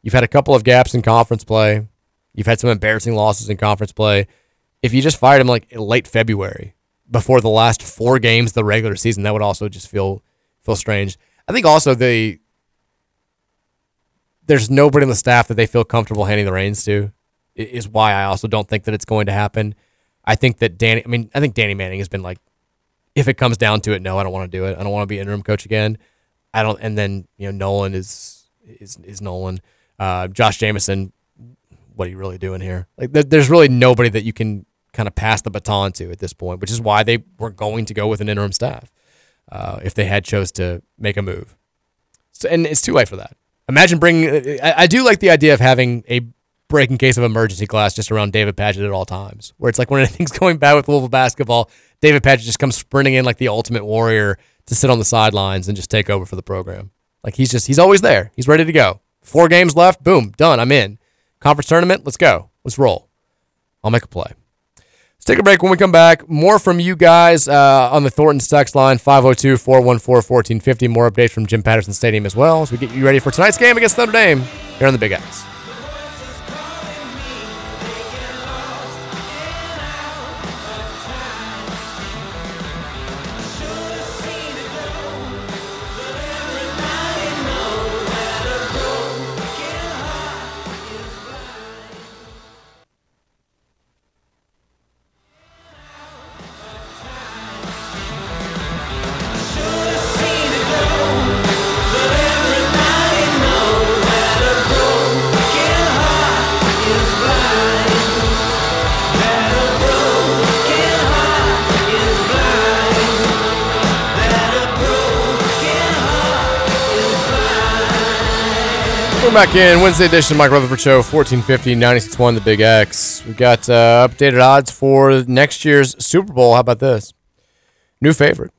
you've had a couple of gaps in conference play, you've had some embarrassing losses in conference play. If you just fired him like late February before the last four games of the regular season, that would also just feel feel strange. I think also the there's nobody on the staff that they feel comfortable handing the reins to. Is why I also don't think that it's going to happen. I think that Danny. I mean, I think Danny Manning has been like, if it comes down to it, no, I don't want to do it. I don't want to be interim coach again. I don't. And then you know, Nolan is is is Nolan. Uh, Josh Jamieson. What are you really doing here? Like, there, there's really nobody that you can kind of pass the baton to at this point, which is why they were going to go with an interim staff uh, if they had chose to make a move. So, and it's too late for that. Imagine bringing. I, I do like the idea of having a break in case of emergency class just around David Padgett at all times, where it's like when anything's going bad with Louisville basketball, David Padgett just comes sprinting in like the ultimate warrior to sit on the sidelines and just take over for the program. Like he's just he's always there. He's ready to go. Four games left. Boom, done. I'm in. Conference tournament. Let's go. Let's roll. I'll make a play. Let's take a break. When we come back, more from you guys uh, on the Thornton's text line 502 414 1450. More updates from Jim Patterson Stadium as well as we get you ready for tonight's game against Notre Dame here on the Big X. We're back in Wednesday edition of Mike Rutherford Show, 1450, 96.1, The Big X. We've got uh, updated odds for next year's Super Bowl. How about this? New favorite.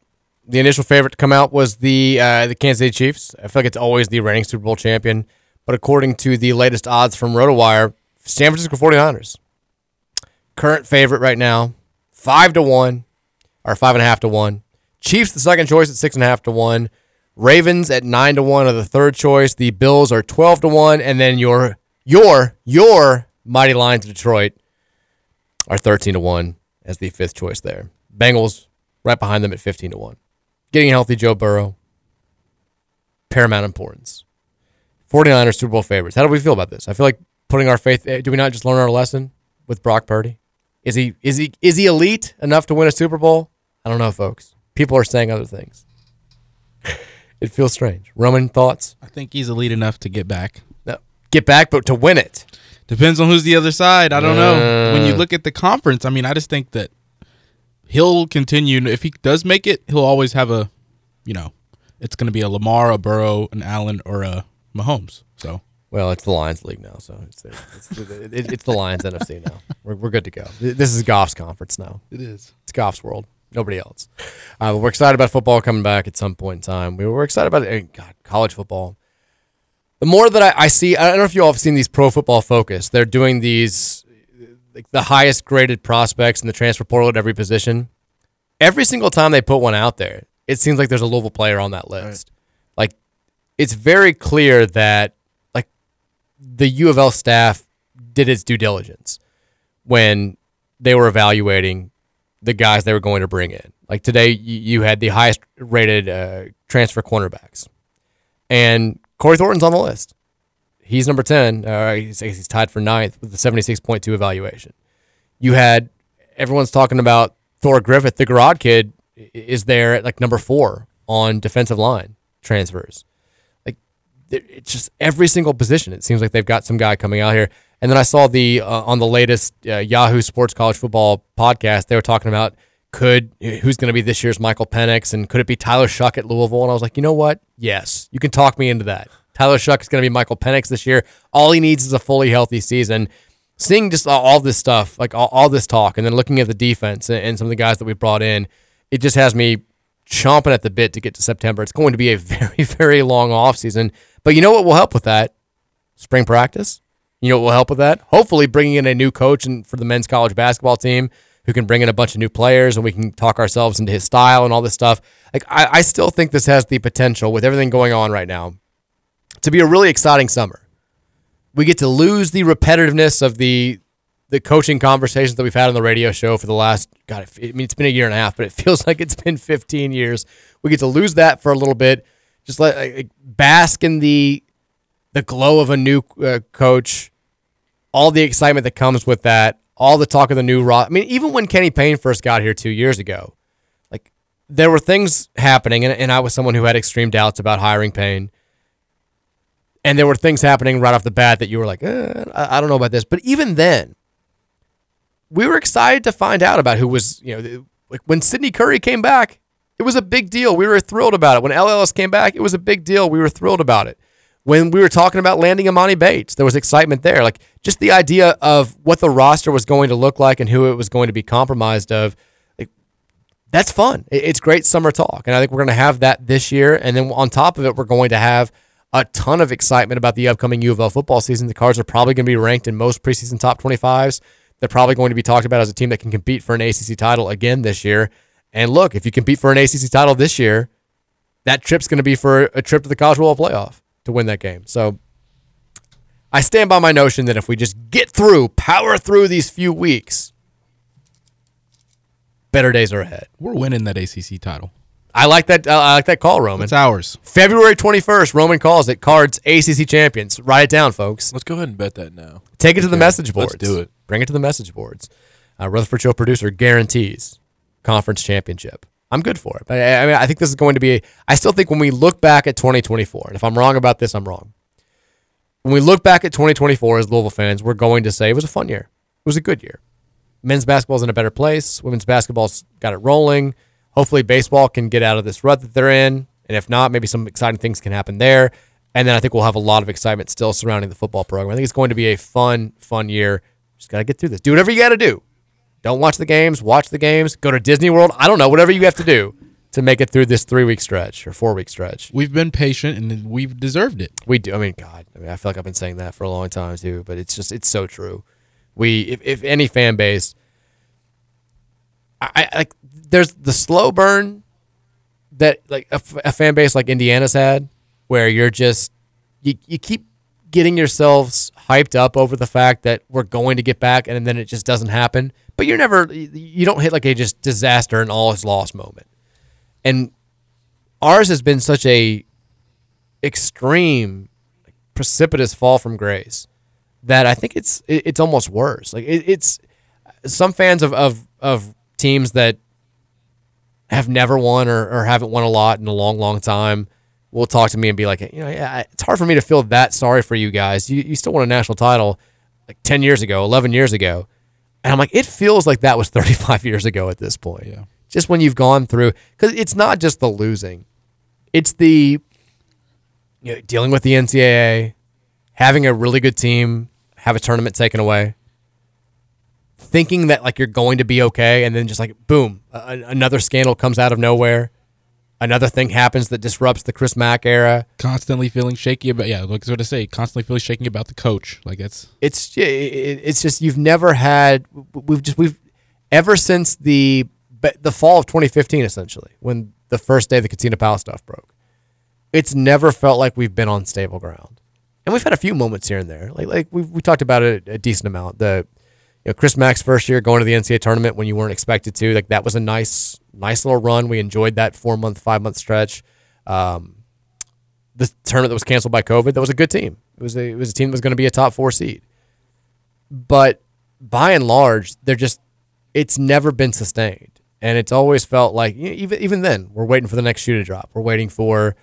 The initial favorite to come out was the uh, the Kansas City Chiefs. I feel like it's always the reigning Super Bowl champion. But according to the latest odds from RotoWire, San Francisco 49ers. Current favorite right now, 5 to 1, or 5.5 to 1. Chiefs, the second choice at 6.5 to 1. Ravens at nine to one are the third choice. The Bills are twelve to one, and then your your your mighty Lions of Detroit are thirteen to one as the fifth choice there. Bengals right behind them at fifteen to one. Getting healthy, Joe Burrow. Paramount importance. 49ers Super Bowl favorites. How do we feel about this? I feel like putting our faith. eh, Do we not just learn our lesson with Brock Purdy? Is he is he is he elite enough to win a Super Bowl? I don't know, folks. People are saying other things. It feels strange. Roman thoughts? I think he's elite enough to get back. No. Get back, but to win it. Depends on who's the other side. I don't know. When Uh. you look at the conference, I mean, I just think that he'll continue. If he does make it, he'll always have a, you know, it's going to be a Lamar, a Burrow, an Allen, or a Mahomes. So Well, it's the Lions League now, so it's it's, it's, it's the Lions NFC now. We're, we're good to go. This is Goff's conference now. it is. It's Goff's world. Nobody else. Uh, we're excited about football coming back at some point in time. We were excited about it. God, college football. The more that I, I see, I don't know if you all have seen these pro football focus. They're doing these, like the highest graded prospects in the transfer portal at every position. Every single time they put one out there, it seems like there's a Louisville player on that list. Like, it's very clear that like the U of L staff did its due diligence when they were evaluating the guys they were going to bring in. Like today, you, had the highest rated uh, transfer cornerbacks, and Corey Thornton's on the list. He's number ten. Uh, he's, he's tied for ninth with the seventy-six point two evaluation. You had everyone's talking about Thor Griffith, the Garrod kid, is there at like number four on defensive line transfers. Like it's just every single position. It seems like they've got some guy coming out here. And then I saw the uh, on the latest uh, Yahoo Sports College Football podcast. They were talking about could who's going to be this year's Michael Penix and could it be Tyler Shough at Louisville? And I was like, you know what? Yes, you can talk me into that. Tyler Shough is going to be Michael Penix this year. All he needs is a fully healthy season. Seeing just all, this stuff, like all, all this talk, and then looking at the defense and, and some of the guys that we brought in, it just has me chomping at the bit to get to September. It's going to be a very, very long offseason. But you know what will help with that? Spring practice. You know what will help with that? Hopefully, bringing in a new coach and for the men's college basketball team who can bring in a bunch of new players and we can talk ourselves into his style and all this stuff. Like, I, I still think this has the potential with everything going on right now to be a really exciting summer. We get to lose the repetitiveness of the the coaching conversations that we've had on the radio show for the last God. I mean, it's been a year and a half, but it feels like it's been 15 years. We get to lose that for a little bit. Just let like, bask in the the glow of a new uh, coach, all the excitement that comes with that, all the talk of the new Ross. I mean, even when Kenny Payne first got here two years ago, like there were things happening, and, and I was someone who had extreme doubts about hiring Payne. And there were things happening right off the bat that you were like, eh, I don't know about this. But even then, we were excited to find out about who was, you know, like when Sydney Curry came back, it was a big deal. We were thrilled about it. When El Ellis came back, it was a big deal. We were thrilled about it. When we were talking about landing Amani Bates, there was excitement there. Like just the idea of what the roster was going to look like and who it was going to be compromised of. Like, that's fun. It's great summer talk. And I think we're going to have that this year. And then on top of it, we're going to have a ton of excitement about the upcoming U of L football season. The Cards are probably going to be ranked in most preseason top 25s. They're probably going to be talked about as a team that can compete for an ACC title again this year. And look, if you compete for an ACC title this year, that trip's going to be for a trip to the College World Playoff to win that game. So I stand by my notion that if we just get through, power through these few weeks, better days are ahead. We're winning that ACC title. I like that. Uh, I like that call, Roman. It's ours. February twenty first. Roman calls it. Cards ACC champions. Write it down, folks. Let's go ahead and bet that now. Take it to the message let's boards. do it. Bring it to the message boards. Uh, Rutherford Show producer guarantees conference championship. I'm good for it. But I, I mean, I think this is going to be. I still think when we look back at 2024, and if I'm wrong about this, I'm wrong. When we look back at 2024 as Louisville fans, we're going to say it was a fun year. It was a good year. Men's basketball's in a better place. Women's basketball's got it rolling. Hopefully, baseball can get out of this rut that they're in. And if not, maybe some exciting things can happen there. And then I think we'll have a lot of excitement still surrounding the football program. I think it's going to be a fun, fun year. Just got to get through this. Do whatever you got to do. Don't watch the games, watch the games, go to Disney World. I don't know, whatever you have to do to make it through this three week stretch or four week stretch. We've been patient and we've deserved it. We do. I mean, God, I mean, I feel like I've been saying that for a long time too, but it's just, it's so true. We, if, if any fan base, I, I like, there's the slow burn that like a fan base like Indiana's had, where you're just, you, you keep getting yourselves hyped up over the fact that we're going to get back and then it just doesn't happen. But you're never, you don't hit like a just disaster and all is lost moment. And ours has been such a extreme, precipitous fall from grace that I think it's it's almost worse. Like it, it's some fans of, of of teams that have never won or, or haven't won a lot in a long, long time will talk to me and be like, you know, yeah, it's hard for me to feel that sorry for you guys. You you still won a national title like ten years ago, eleven years ago, and I'm like, it feels like that was 35 years ago at this point. Yeah. Just when you've gone through, because it's not just the losing, it's the you know, dealing with the NCAA, having a really good team, have a tournament taken away, thinking that like you're going to be okay, and then just like boom, a- another scandal comes out of nowhere, another thing happens that disrupts the Chris Mack era. Constantly feeling shaky about yeah, like what I say, constantly feeling shaky about the coach. Like that's It's it- it- it's just you've never had we've just we've ever since the the fall of 2015 essentially when the first day the Katina Powell stuff broke. It's never felt like we've been on stable ground. And we've had a few moments here and there. Like like we we talked about it a decent amount. The you know, Chris Mack's first year going to the NCAA tournament when you weren't expected to, like that was a nice nice little run. We enjoyed that four month, five month stretch. Um, the tournament that was canceled by COVID, that was a good team. It was a it was a team that was going to be a top four seed. But by and large, they're just it's never been sustained, and it's always felt like you know, even even then we're waiting for the next shoe to drop. We're waiting for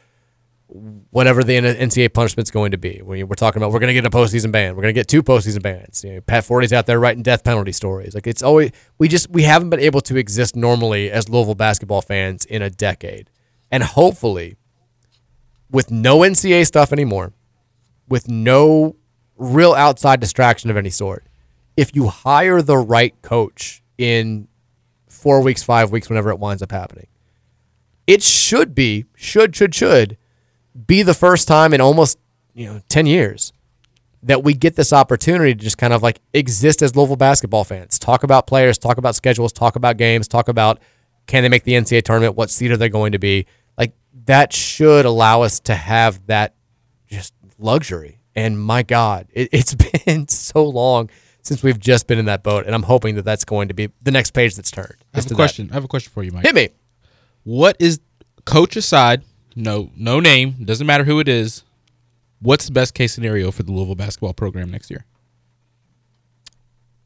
whatever the NCAA punishment's going to be. We're talking about we're going to get a postseason ban, we're going to get two postseason bans. You know, Pat Forde's out there writing death penalty stories. Like it's always we just we haven't been able to exist normally as Louisville basketball fans in a decade, and hopefully, with no NCAA stuff anymore, with no real outside distraction of any sort, if you hire the right coach in four weeks, five weeks, whenever it winds up happening, it should be should should should be the first time in almost you know 10 years that we get this opportunity to just kind of like exist as Louisville basketball fans. Talk about players, talk about schedules, talk about games, talk about can they make the NCAA tournament, what seed are they going to be. Like that should allow us to have that just luxury. And my God, it, it's been so long since we've just been in that boat, and I'm hoping that that's going to be the next page that's turned. I have a that. question. I have a question for you, Mike. Hit me. What is coach aside? No, no name. Doesn't matter who it is. What's the best case scenario for the Louisville basketball program next year?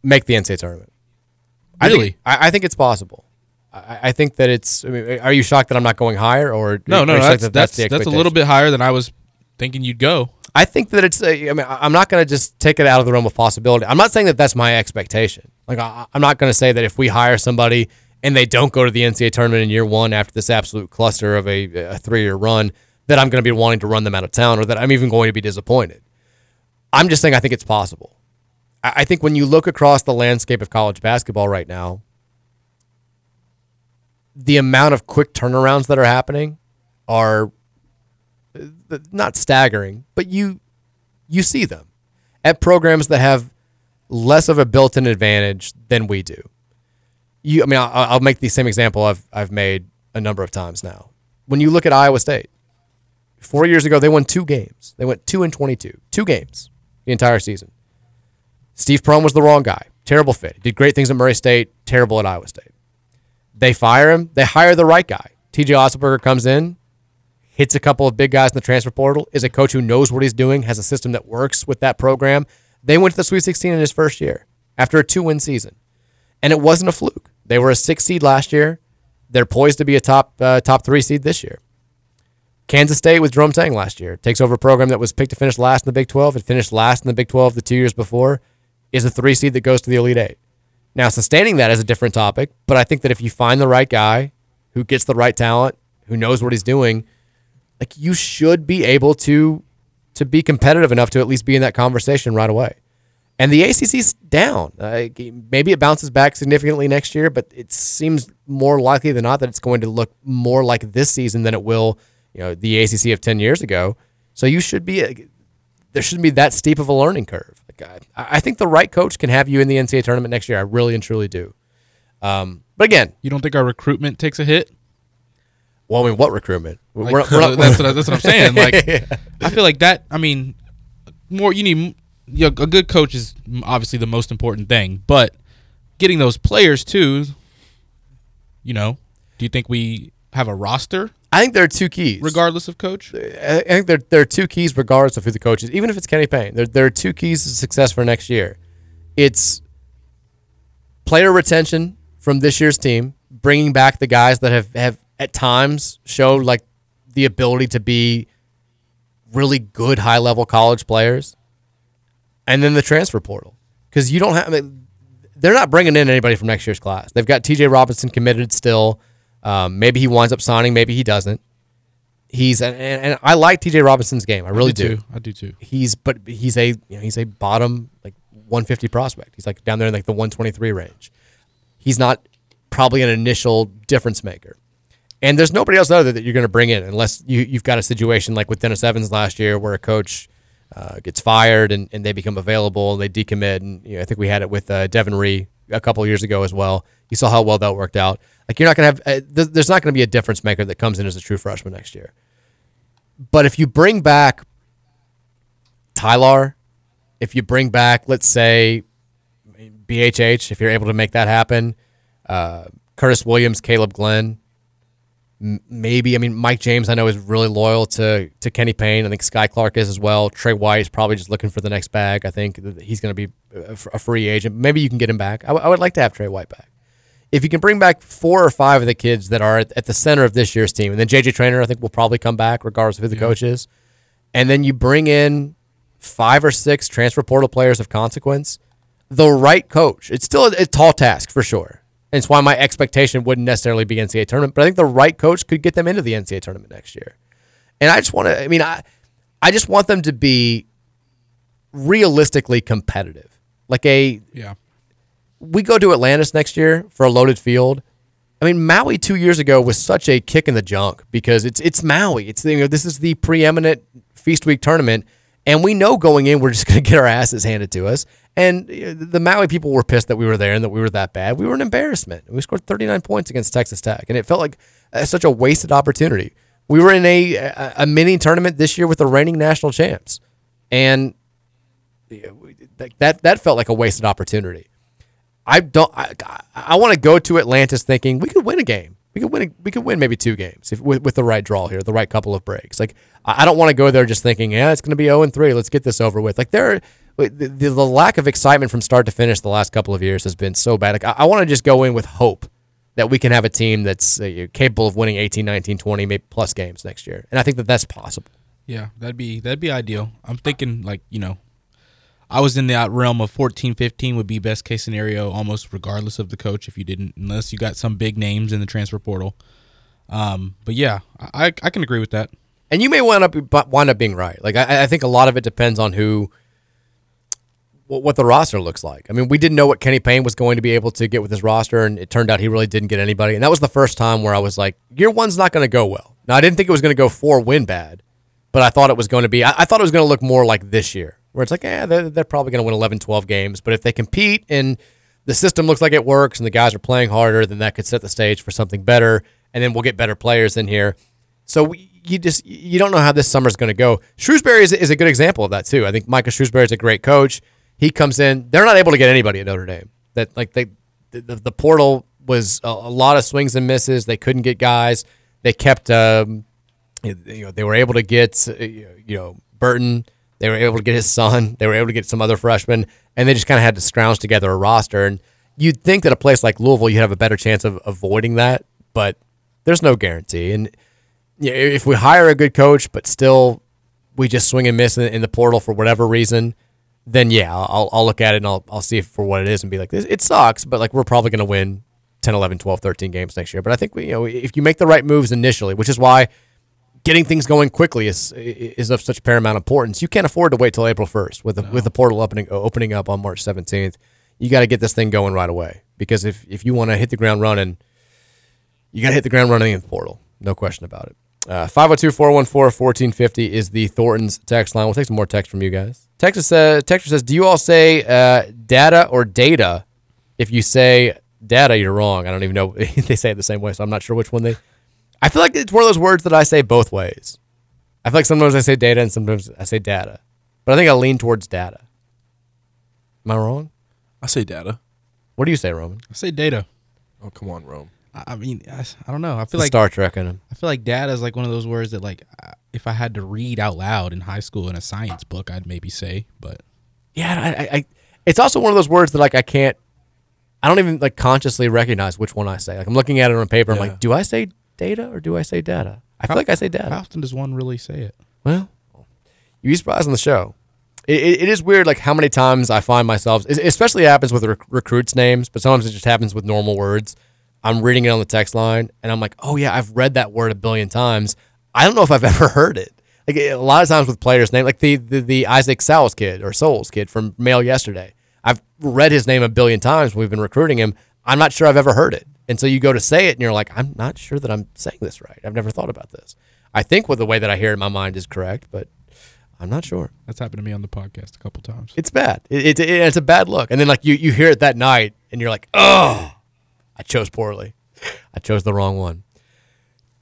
Make the NCAA tournament. I Really? think, I, I think it's possible. I, I think that it's. I mean, are you shocked that I'm not going higher, or No, no, no that's that that's the that's, a little bit higher than I was thinking you'd go. I think that it's. A, I mean, I- I'm not going to just take it out of the realm of possibility. I'm not saying that that's my expectation. Like, I, I'm not going to say that if we hire somebody and they don't go to the NCAA tournament in year one after this absolute cluster of a, a three year run, that I'm going to be wanting to run them out of town, or that I'm even going to be disappointed. I'm just saying I think it's possible. I, think when you look across the landscape of college basketball right now, the amount of quick turnarounds that are happening are uh, not staggering, but you you see them at programs that have less of a built-in advantage than we do. You, I mean, I'll, I'll make the same example I've I've made a number of times now. When you look at Iowa State, four years ago they won two games. They went two and twenty-two, two games the entire season. Steve Prohm was the wrong guy. Terrible fit. Did great things at Murray State. Terrible at Iowa State. They fire him. They hire the right guy. T.J. Otzelberger comes in, hits a couple of big guys in the transfer portal, is a coach who knows what he's doing, has a system that works with that program. They went to the Sweet 16 in his first year after a two win season. And it wasn't a fluke. They were a six seed last year. They're poised to be a top uh, top three seed this year. Kansas State with Jerome Tang last year takes over a program that was picked to finish last in the Big 12. It finished last in the Big 12 the two years before. Is a three seed that goes to the Elite Eight. Now, sustaining that is a different topic, but I think that if you find the right guy who gets the right talent, who knows what he's doing, like you should be able to to be competitive enough to at least be in that conversation right away. And the ACC's down. Uh, maybe it bounces back significantly next year, but it seems more likely than not that it's going to look more like this season than it will, you know, the ACC of ten years ago. So you should be. uh, There shouldn't be that steep of a learning curve. Like I, I think the right coach can have you in the NCAA tournament next year. I really and truly do. Um, but again, You don't think our recruitment takes a hit? well, I mean, what recruitment? Like, We're we're not- that's, what, I- that's what I'm saying. Like, I feel like that. I mean, more you need you know, a good coach is obviously the most important thing, but getting those players too. You know, do you think we have a roster I think there are two keys. regardless of coach? I I think there, there are two keys regardless of who the coach is, even if it's Kenny Payne. There, there are two keys to success for next year. It's player retention from this year's team, bringing back the guys that have, have at times showed like the ability to be really good high level college players, and then the transfer portal. Because you don't have, I mean, they're not bringing in anybody from next year's class. They've got TJ Robinson committed still. Um, maybe he winds up signing, maybe he doesn't. He's and, and I like TJ Robinson's game. I really I do. do. I do too. He's but he's a you know, he's a bottom like 150 prospect. He's like down there in like the 123 range. He's not probably an initial difference maker. And there's nobody else other that you're going to bring in unless you, you've got a situation like with Dennis Evans last year where a coach uh, gets fired and, and they become available and they decommit. And you know, I think we had it with uh, Devin Ree a couple years ago as well. You saw how well that worked out. Like you're not going to have, uh, th- there's not going to be a difference maker that comes in as a true freshman next year. But if you bring back Tyler, if you bring back, let's say, BHH, if you're able to make that happen, uh, Curtis Williams, Caleb Glenn, maybe. I mean, Mike James, I know is really loyal to to Kenny Payne. I think Skyy Clark is as well. Tre White is probably just looking for the next bag. I think he's going to be a free agent. Maybe you can get him back. I, w- I would like to have Tre White back. If you can bring back four or five of the kids that are at, at the center of this year's team, and then JJ Traynor, I think will probably come back regardless of who the coach is, and then you bring in five or six transfer portal players of consequence, the right coach. It's still a, a tall task for sure. And it's why my expectation wouldn't necessarily be NCAA tournament, but I think the right coach could get them into the NCAA tournament next year. And I just want to, I mean, I, I just want them to be realistically competitive. Like a, Yeah. we go to Atlantis next year for a loaded field. I mean, Maui two years ago was such a kick in the junk because it's it's Maui. It's you know this is the preeminent Feast Week tournament, and we know going in we're just going to get our asses handed to us. And uh, the Maui people were pissed that we were there and that we were that bad. We were an embarrassment. We scored 39 points against Texas Tech, and it felt like uh, such a wasted opportunity. We were in a, a mini tournament this year with the reigning national champs, and that that felt like a wasted opportunity. I don't. I, I want to go to Atlantis thinking we could win a game. We could win. We could win maybe two games if, with with the right draw here, the right couple of breaks. Like I, don't want to go there just thinking, yeah, it's going to be zero and three. Let's get this over with. Like there, the, the, the lack of excitement from start to finish the last couple of years has been so bad. Like I, I want to just go in with hope that we can have a team that's uh, capable of winning 18, 19, 20 maybe plus games next year, and I think that that's possible. Yeah, that'd be that'd be ideal. I'm thinking like you know, I was in that realm of 14, 15 would be best case scenario, almost regardless of the coach. If you didn't, unless you got some big names in the transfer portal. Um, but yeah, I I can agree with that. And you may wind up wind up being right. Like I, I think a lot of it depends on who what the roster looks like. I mean, we didn't know what Kenny Payne was going to be able to get with his roster, and it turned out he really didn't get anybody. And that was the first time where I was like, year one's not going to go well. Now, I didn't think it was going to go four win bad, but I thought it was going to be, I, I thought it was going to look more like this year, where it's like, yeah, they're, they're probably going to win 11, 12 games. But if they compete and the system looks like it works and the guys are playing harder, then that could set the stage for something better. And then we'll get better players in here. So we, you just you don't know how this summer's going to go. Shrewsberry is, is a good example of that too. I think Micah Shrewsberry is a great coach. He comes in. They're not able to get anybody at Notre Dame. That like they the, the portal was a, a, lot of swings and misses. They couldn't get guys. They kept um, you know they were able to get uh, you know Burton. They were able to get his son. They were able to get some other freshmen, and they just kind of had to scrounge together a roster. And you'd think that a place like Louisville, you'd have a better chance of avoiding that, but there's no guarantee. And if we hire a good coach, but still we just swing and miss in, the portal for whatever reason, then yeah, I'll, I'll look at it and I'll, I'll see for what it is and be like, it sucks, but like we're probably going to win 10, 11, 12, 13 games next year. But I think, we, you know, if you make the right moves initially, which is why getting things going quickly is is of such paramount importance. You can't afford to wait till April 1st with the, no. with the portal opening opening up on March 17th. You got to get this thing going right away because if, if you want to hit the ground running, you got to hit the ground running in the portal. No question about it. Uh, 502 414 1450 is the Thornton's text line. We'll take some more text from you guys. Texas says, Texas says, Do you all say uh, data or data? If you say data, you're wrong. I don't even know. they say it the same way, so I'm not sure which one they. I feel like it's one of those words that I say both ways. I feel like sometimes I say data and sometimes I say data. But I think I lean towards data. Am I wrong? I say data. What do you say, Roman? I say data. Oh, come on, Rome. I mean, I, I don't know. I feel like Star Trek in him. I feel like data is like one of those words that, like, if I had to read out loud in high school in a science book, I'd maybe say. But yeah, I, I, it's also one of those words that like I can't. I don't even like consciously recognize which one I say. Like I'm looking at it on paper. I'm like, do I say data or do I say data? I feel like I say data. How often does one really say it? Well, you'd be surprised on the show. It, it, it is weird, like how many times I find myself, especially happens with rec- recruits' names, but sometimes it just happens with normal words. I'm reading it on the text line, and I'm like, oh yeah, I've read that word a billion times. I don't know if I've ever heard it. Like a lot of times with players' name, like the the, the Isaac Souls kid or Souls kid from Male yesterday. I've read his name a billion times. We've been recruiting him. I'm not sure I've ever heard it. And so you go to say it, and you're like, I'm not sure that I'm saying this right. I've never thought about this. I think with the way that I hear it in my mind is correct, but I'm not sure. That's happened to me on the podcast a couple times. It's bad. It, it, it, it's a bad look. And then like you you hear it that night, and you're like, oh, I chose poorly. I chose the wrong one.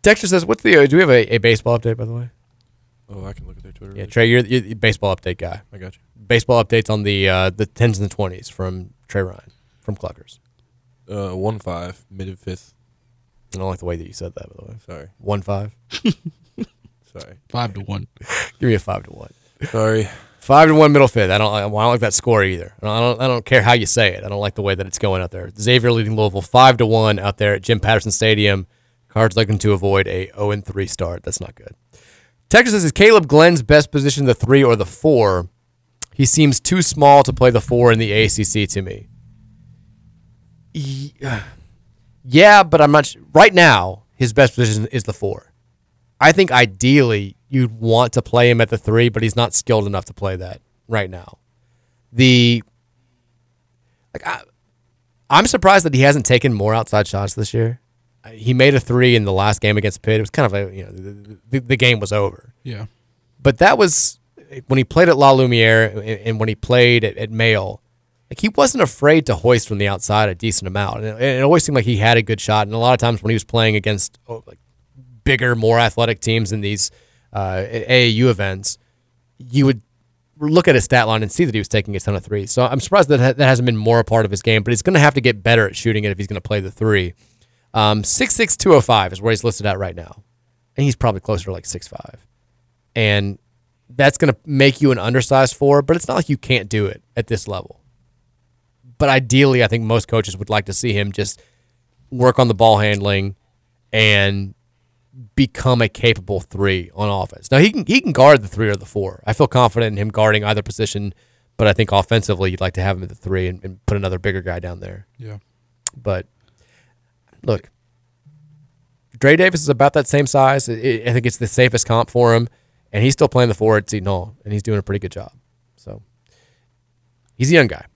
Dexter says, "What's the? Uh, do we have a, a, baseball update by the way?" Oh, I can look at their Twitter. Yeah, Trey, you're, you're the baseball update guy. I got you. Baseball updates on the uh, the tens and the twenties from Trey Ryan from Cluckers. Uh, one five, mid fifth. I don't like the way that you said that. By the way, sorry. One five. sorry. Five to one. Give me a five to one. Sorry. Five to one middle fifth. I don't. I don't like that score either. I don't, I don't. care how you say it. I don't like the way that it's going out there. Xavier leading Louisville five to one out there at Jim Patterson Stadium. Cards looking to avoid a 0 and 3 start. That's not good. Texas is Caleb Glenn's best position, the three or the four. He seems too small to play the four in the ACC to me. Yeah, but I'm not. Right now, his best position is the four. I think ideally you'd want to play him at the three, but he's not skilled enough to play that right now. The like I, I'm surprised that he hasn't taken more outside shots this year he made a three in the last game against Pitt. It was kind of a you know the, the, the game was over. Yeah, but that was when he played at La Lumiere and when he played at, at Male. Like he wasn't afraid to hoist from the outside a decent amount, and it, it, always seemed like he had a good shot. And a lot of times when he was playing against oh, like bigger, more athletic teams in these uh, AAU events, you would look at his stat line and see that he was taking a ton of threes. So I'm surprised that that hasn't been more a part of his game. But he's going to have to get better at shooting it if he's going to play the three. Um, 6'6", 205 is where he's listed at right now. And he's probably closer to like six five, And that's going to make you an undersized four, but it's not like you can't do it at this level. But ideally, I think most coaches would like to see him just work on the ball handling and become a capable three on offense. Now he can he can guard the three or the four. I feel confident in him guarding either position, but I think offensively you'd like to have him at the three and, and put another bigger guy down there. Yeah. But look, Dre Davis is about that same size. I I think it's the safest comp for him, and he's still playing the four at Seton Hall, and he's doing a pretty good job. So he's a young guy,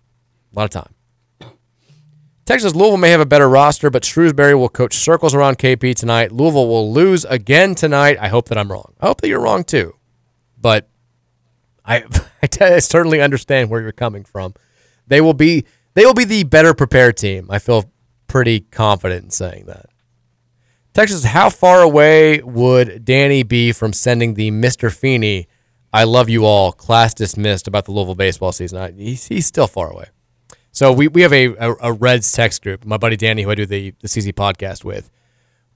a lot of time. Texas Louisville may have a better roster, but Shrewsberry will coach circles around KP tonight. Louisville will lose again tonight. I hope that I'm wrong. I hope that you're wrong too. But I, I certainly understand where you're coming from. They will be they will be the better prepared team. I feel pretty confident in saying that. Texas, how far away would Danny be from sending the Mr. Feeney, I love you all, class dismissed about the Louisville baseball season? I, he's, he's still far away. So we, we have a, a, a Reds text group. My buddy Danny, who I do the, the CZ podcast with,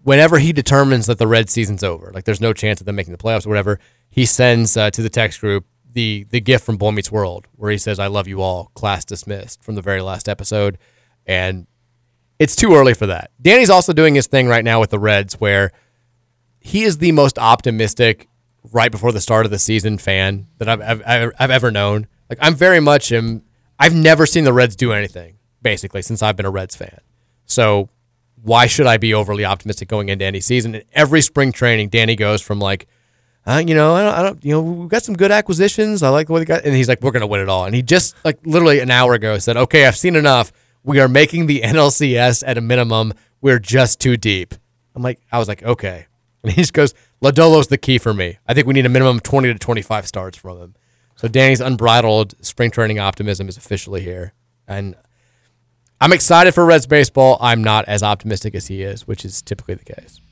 whenever he determines that the Reds season's over, like there's no chance of them making the playoffs or whatever, he sends uh, to the text group the the gift from Boy Meets World, where he says, "I love you all," class dismissed from the very last episode, and it's too early for that. Danny's also doing his thing right now with the Reds, where he is the most optimistic right before the start of the season fan that I've I've, I've ever known. Like I'm very much am. I've never seen the Reds do anything basically since I've been a Reds fan. So why should I be overly optimistic going into any season? And every spring training, Danny goes from like, uh, you know, I don't, I don't, you know, we've got some good acquisitions. I like what they got, and he's like, we're gonna win it all. And he just like literally an hour ago said, okay, I've seen enough. We are making the NLCS at a minimum. We're just too deep. I'm like, I was like, okay. And he just goes, Lodolo's the key for me. I think we need a minimum 20 to 25 starts from him. So Danny's unbridled spring training optimism is officially here, and I'm excited for Reds baseball. I'm not as optimistic as he is, which is typically the case.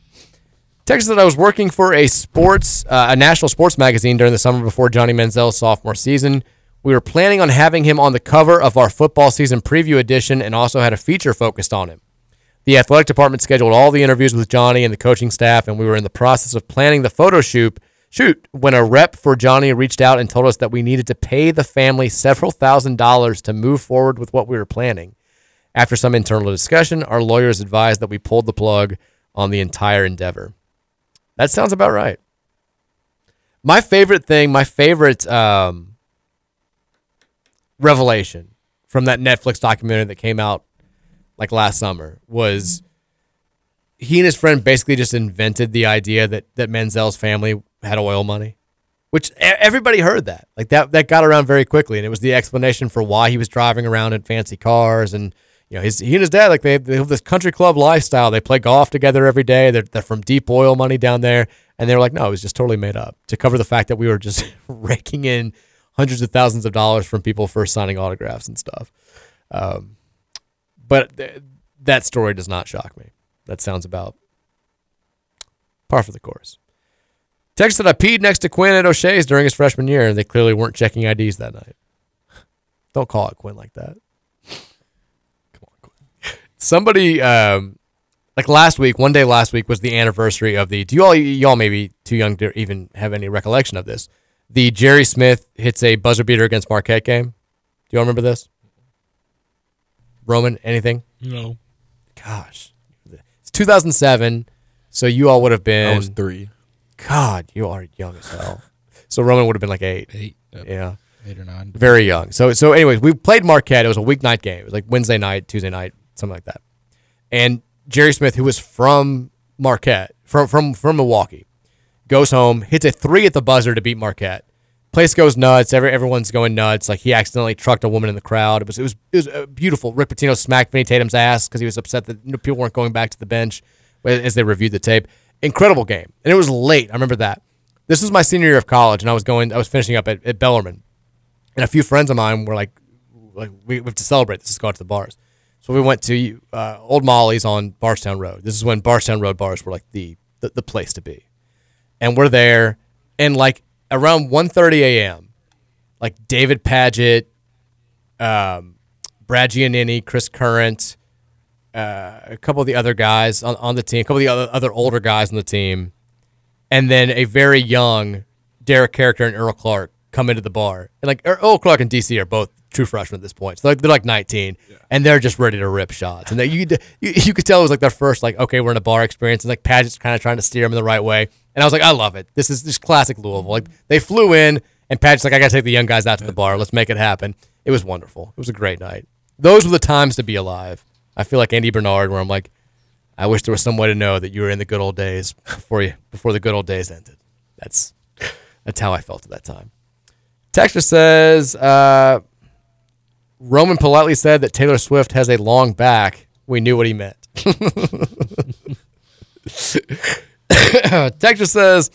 Texas that I was working for a sports, uh, a national sports magazine during the summer before Johnny Manziel's sophomore season. We were planning on having him on the cover of our football season preview edition and also had a feature focused on him. The athletic department scheduled all the interviews with Johnny and the coaching staff, and we were in the process of planning the photo shoot. Shoot, when a rep for Johnny reached out and told us that we needed to pay the family several thousand dollars to move forward with what we were planning. After some internal discussion, our lawyers advised that we pulled the plug on the entire endeavor. That sounds about right. My favorite thing, my favorite um, revelation from that Netflix documentary that came out like last summer was he and his friend basically just invented the idea that that Manziel's family had oil money, which everybody heard that. Like that that got around very quickly, and it was the explanation for why he was driving around in fancy cars and. You know, his, he and his dad, like they, they have this country club lifestyle. They play golf together every day. They're, they're from deep oil money down there. And they were like, no, it was just totally made up to cover the fact that we were just raking in hundreds of thousands of dollars from people for signing autographs and stuff. Um, but th- that story does not shock me. That sounds about par for the course. Text said I peed next to Quinn at O'Shea's during his freshman year, and they clearly weren't checking IDs that night. Don't call it Quinn like that. Come on, Quinn. Somebody, um, like last week, one day last week was the anniversary of the. Do you all, y'all maybe too young to even have any recollection of this? The Jerry Smith hits a buzzer beater against Marquette game. Do you all remember this? Roman, anything? No. Gosh, it's 2007, so you all would have been. I was three. God, you are young as hell. So Roman would have been like eight. Eight. Yep. Yeah, Eight or nine. very young. So so anyways, we played Marquette. It was a weeknight game. It was like Wednesday night, Tuesday night, something like that. And Jerry Smith, who was from Marquette, from from from Milwaukee, goes home, hits a three at the buzzer to beat Marquette. Place goes nuts. Every, everyone's going nuts. Like he accidentally trucked a woman in the crowd. It was it was it was beautiful. Rick Pitino smacked Vinny Tatum's ass because he was upset that people weren't going back to the bench as they reviewed the tape. Incredible game, and it was late. I remember that. This was my senior year of college, and I was going. I was finishing up at, at Bellarmine, and a few friends of mine were like, like we, have to celebrate. This is go out to the bars. So we went to uh, Old Molly's on Bardstown Road. This is when Bardstown Road bars were like the, the the place to be, and we're there, and like around 1.30 a.m., like David Padgett, um, Brad Gianiny, Chris Current, uh, a couple of the other guys on, on the team, a couple of the other, other older guys on the team, and then a very young Derrick Caracter and Earl Clark come into the bar. And like Earl Clark and DC are both true freshmen at this point. So like, they're like 19 and they're just ready to rip shots. And they, you, you you could tell it was like their first like okay we're in a bar experience and like Padgett's kind of trying to steer them in the right way. And I was like I love it. This is just classic Louisville. Like they flew in and Padgett's like I got to take the young guys out to the bar. Let's make it happen. It was wonderful. It was a great night. Those were the times to be alive. I feel like Andy Bernard where I'm like I wish there was some way to know that you were in the good old days before you before the good old days ended. That's that's how I felt at that time. Texture says uh, Roman politely said that Taylor Swift has a long back. We knew what he meant. Texture says,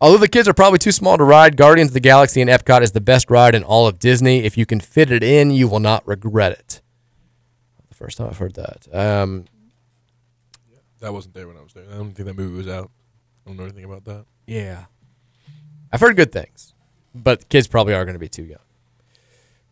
although the kids are probably too small to ride, Guardians of the Galaxy and Epcot is the best ride in all of Disney. If you can fit it in, you will not regret it. The first time I've heard that. Um, That wasn't there when I was there. I don't think that movie was out. I don't know anything about that. Yeah. I've heard good things, but the kids probably are going to be too young.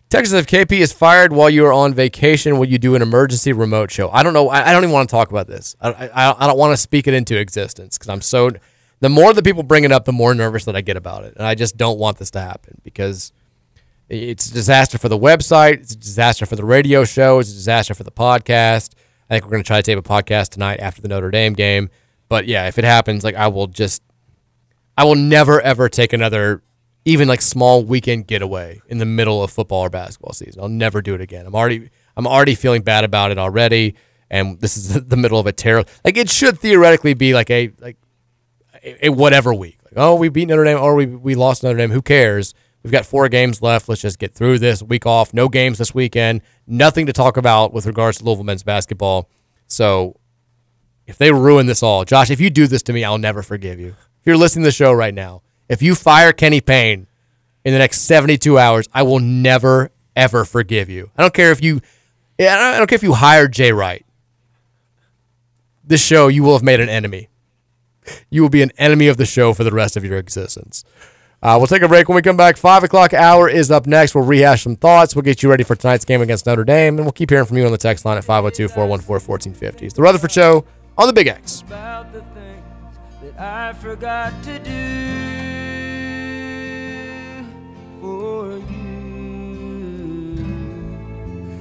Texas, if KP is fired while you are on vacation, will you do an emergency remote show? I don't know. I, I don't even want to talk about this. I, I, I don't want to speak it into existence because I'm so. The more the people bring it up, the more nervous that I get about it, and I just don't want this to happen because it's a disaster for the website. It's a disaster for the radio show. It's a disaster for the podcast. I think we're going to try to tape a podcast tonight after the Notre Dame game. But yeah, if it happens, like I will just I will never ever take another even like small weekend getaway in the middle of football or basketball season. I'll never do it again. I'm already I'm already feeling bad about it already, and this is the middle of a terrible. Like it should theoretically be like a like a, a whatever week. Like oh we beat Notre Dame or we we lost Notre Dame. Who cares? We've got four games left. Let's just get through this week off. No games this weekend. Nothing to talk about with regards to Louisville men's basketball. So if they ruin this all, Josh, if you do this to me, I'll never forgive you. If you're listening to the show right now, if you fire Kenny Payne in the next 72 hours, I will never ever forgive you. I don't care if you, I don't- care if you hired Jay Wright. This show, you will have made an enemy. You will be an enemy of the show for the rest of your existence. Uh, we'll take a break when we come back. Five o'clock hour is up next. We'll rehash some thoughts. We'll get you ready for tonight's game against Notre Dame, and we'll keep hearing from you on the text line at 502 414 1450. It's the Rutherford Show on the Big X. about the things that I forgot to do for you,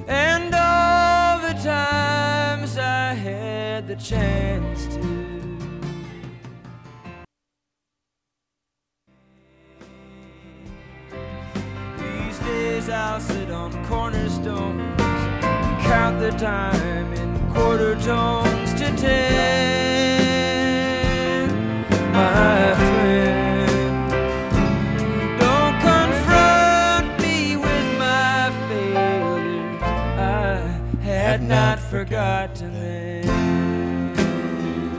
and all the times I had the chance to. These days I'll sit on cornerstones and count the time in quarter tones to ten. My friend, don't confront me with my failures. I had not forgotten them.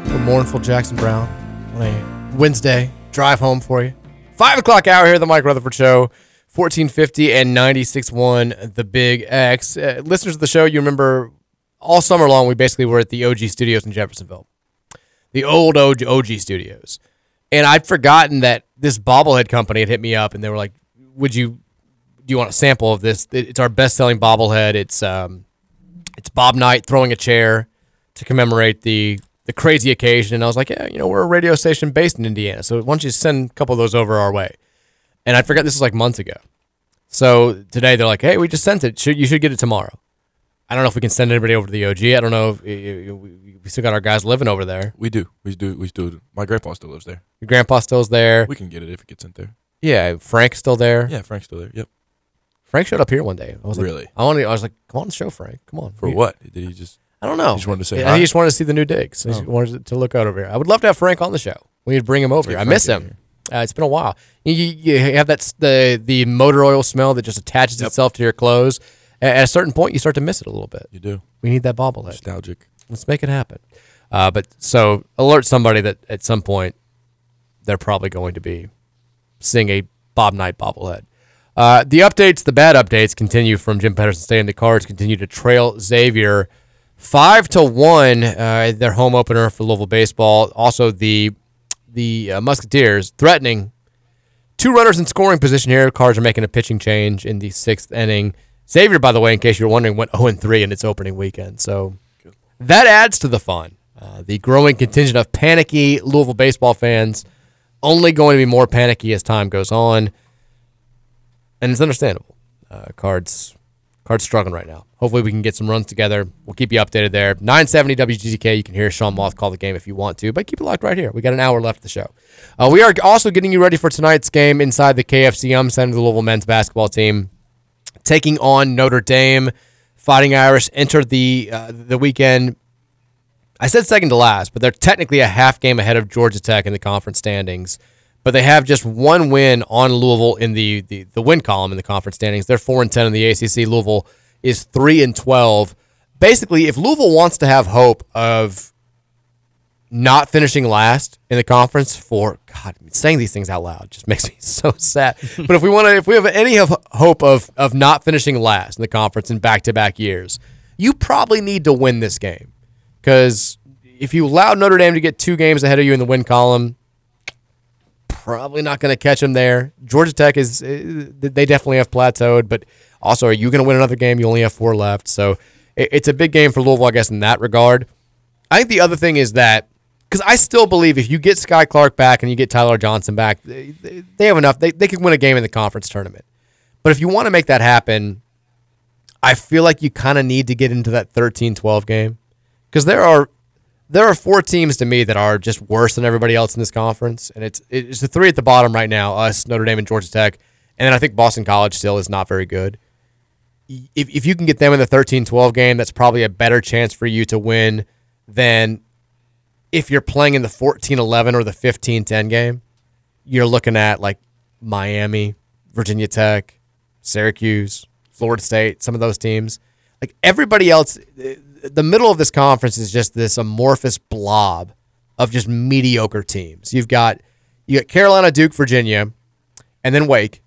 The mournful Jackson Browne on a Wednesday drive home for you. Five o'clock hour here at the Mike Rutherford Show. 1450 and 96.1 The Big X. Uh, listeners of the show, you remember all summer long, we basically were at the OG studios in Jeffersonville, the old OG, OG studios. And I'd forgotten that this bobblehead company had hit me up and they were like, Would you, do you want a sample of this? It's our best selling bobblehead. It's, um, it's Bob Knight throwing a chair to commemorate the the crazy occasion. And I was like, yeah, you know, we're a radio station based in Indiana, so why don't you send a couple of those over our way? And I forgot this was like months ago. So today they're like, hey, we just sent it. Should you should get it tomorrow? I don't know if we can send anybody over to the OG. I don't know if we still got our guys living over there. We do. We do. We still do. My grandpa still lives there. Your grandpa still's there. We can get it if it gets sent there. Yeah, Frank's still there. Yeah, Frank's still there. Yep. Frank showed up here one day. I was Really? Like, I wanted. I was like, come on show, Frank. Come on. For what? Did he just? I don't know. He just wanted to say Yeah, hi? he just wanted to see the new digs. He just Oh. wanted to look out over here. I would love to have Frank on the show. We would bring him over. here. I miss him. Uh, it's been a while. You, you, have that the the motor oil smell that just attaches itself to your clothes. At a certain point, you start to miss it a little bit. You do. We need that bobblehead. Nostalgic. Let's make it happen. Uh, but so alert somebody that at some point they're probably going to be seeing a Bob Knight bobblehead. Uh, the updates, the bad updates, continue from Jim Patterson Stadium. The Cards continue to trail Xavier five to one. Uh, their home opener for Louisville baseball. Also the the uh, Musketeers threatening two runners in scoring position here. Cards are making a pitching change in the sixth inning. Xavier, by the way, in case you're wondering, went 0 3 in its opening weekend. So that adds to the fun. Uh, the growing contingent of panicky Louisville baseball fans only going to be more panicky as time goes on, and it's understandable. Uh, cards, cards struggling right now. Hopefully, we can get some runs together. We'll keep you updated there. 970 WGTK. You can hear Sean Moth call the game if you want to, but keep it locked right here. We got an hour left of the show. Uh, we are also getting you ready for tonight's game inside the KFC Um Center. The Louisville men's basketball team taking on Notre Dame. Fighting Irish entered the uh, the weekend. I said second to last, but they're technically a half game ahead of Georgia Tech in the conference standings. But they have just one win on Louisville in the, the, the win column in the conference standings. They're four and ten in the ACC. Louisville is three and twelve. Basically, if Louisville wants to have hope of not finishing last in the conference for God, saying these things out loud just makes me so sad. but if we want to, if we have any of hope of of not finishing last in the conference in back to back years, you probably need to win this game because if you allow Notre Dame to get two games ahead of you in the win column, probably not going to catch them there. Georgia Tech is eh, they definitely have plateaued, but also are you going to win another game? You only have four left, so it's a big game for Louisville, I guess, in that regard. I think the other thing is that because I still believe if you get Skyy Clark back and you get Ty-Laur Johnson back, they have enough. They, they can win a game in the conference tournament. But if you want to make that happen, I feel like you kind of need to get into that 13-12 game because there are there are four teams to me that are just worse than everybody else in this conference, and it's it's the three at the bottom right now: us, Notre Dame, and Georgia Tech, and then I think Boston College still is not very good. If if you can get them in the 13-12 game, that's probably a better chance for you to win than if you're playing in the 14-11 or the 15-10 game. You're looking at like Miami, Virginia Tech, Syracuse, Florida State, some of those teams. Like everybody else, eh, the middle of this conference is just this amorphous blob of just mediocre teams. You've got you got Carolina, Duke, Virginia, and then Wake,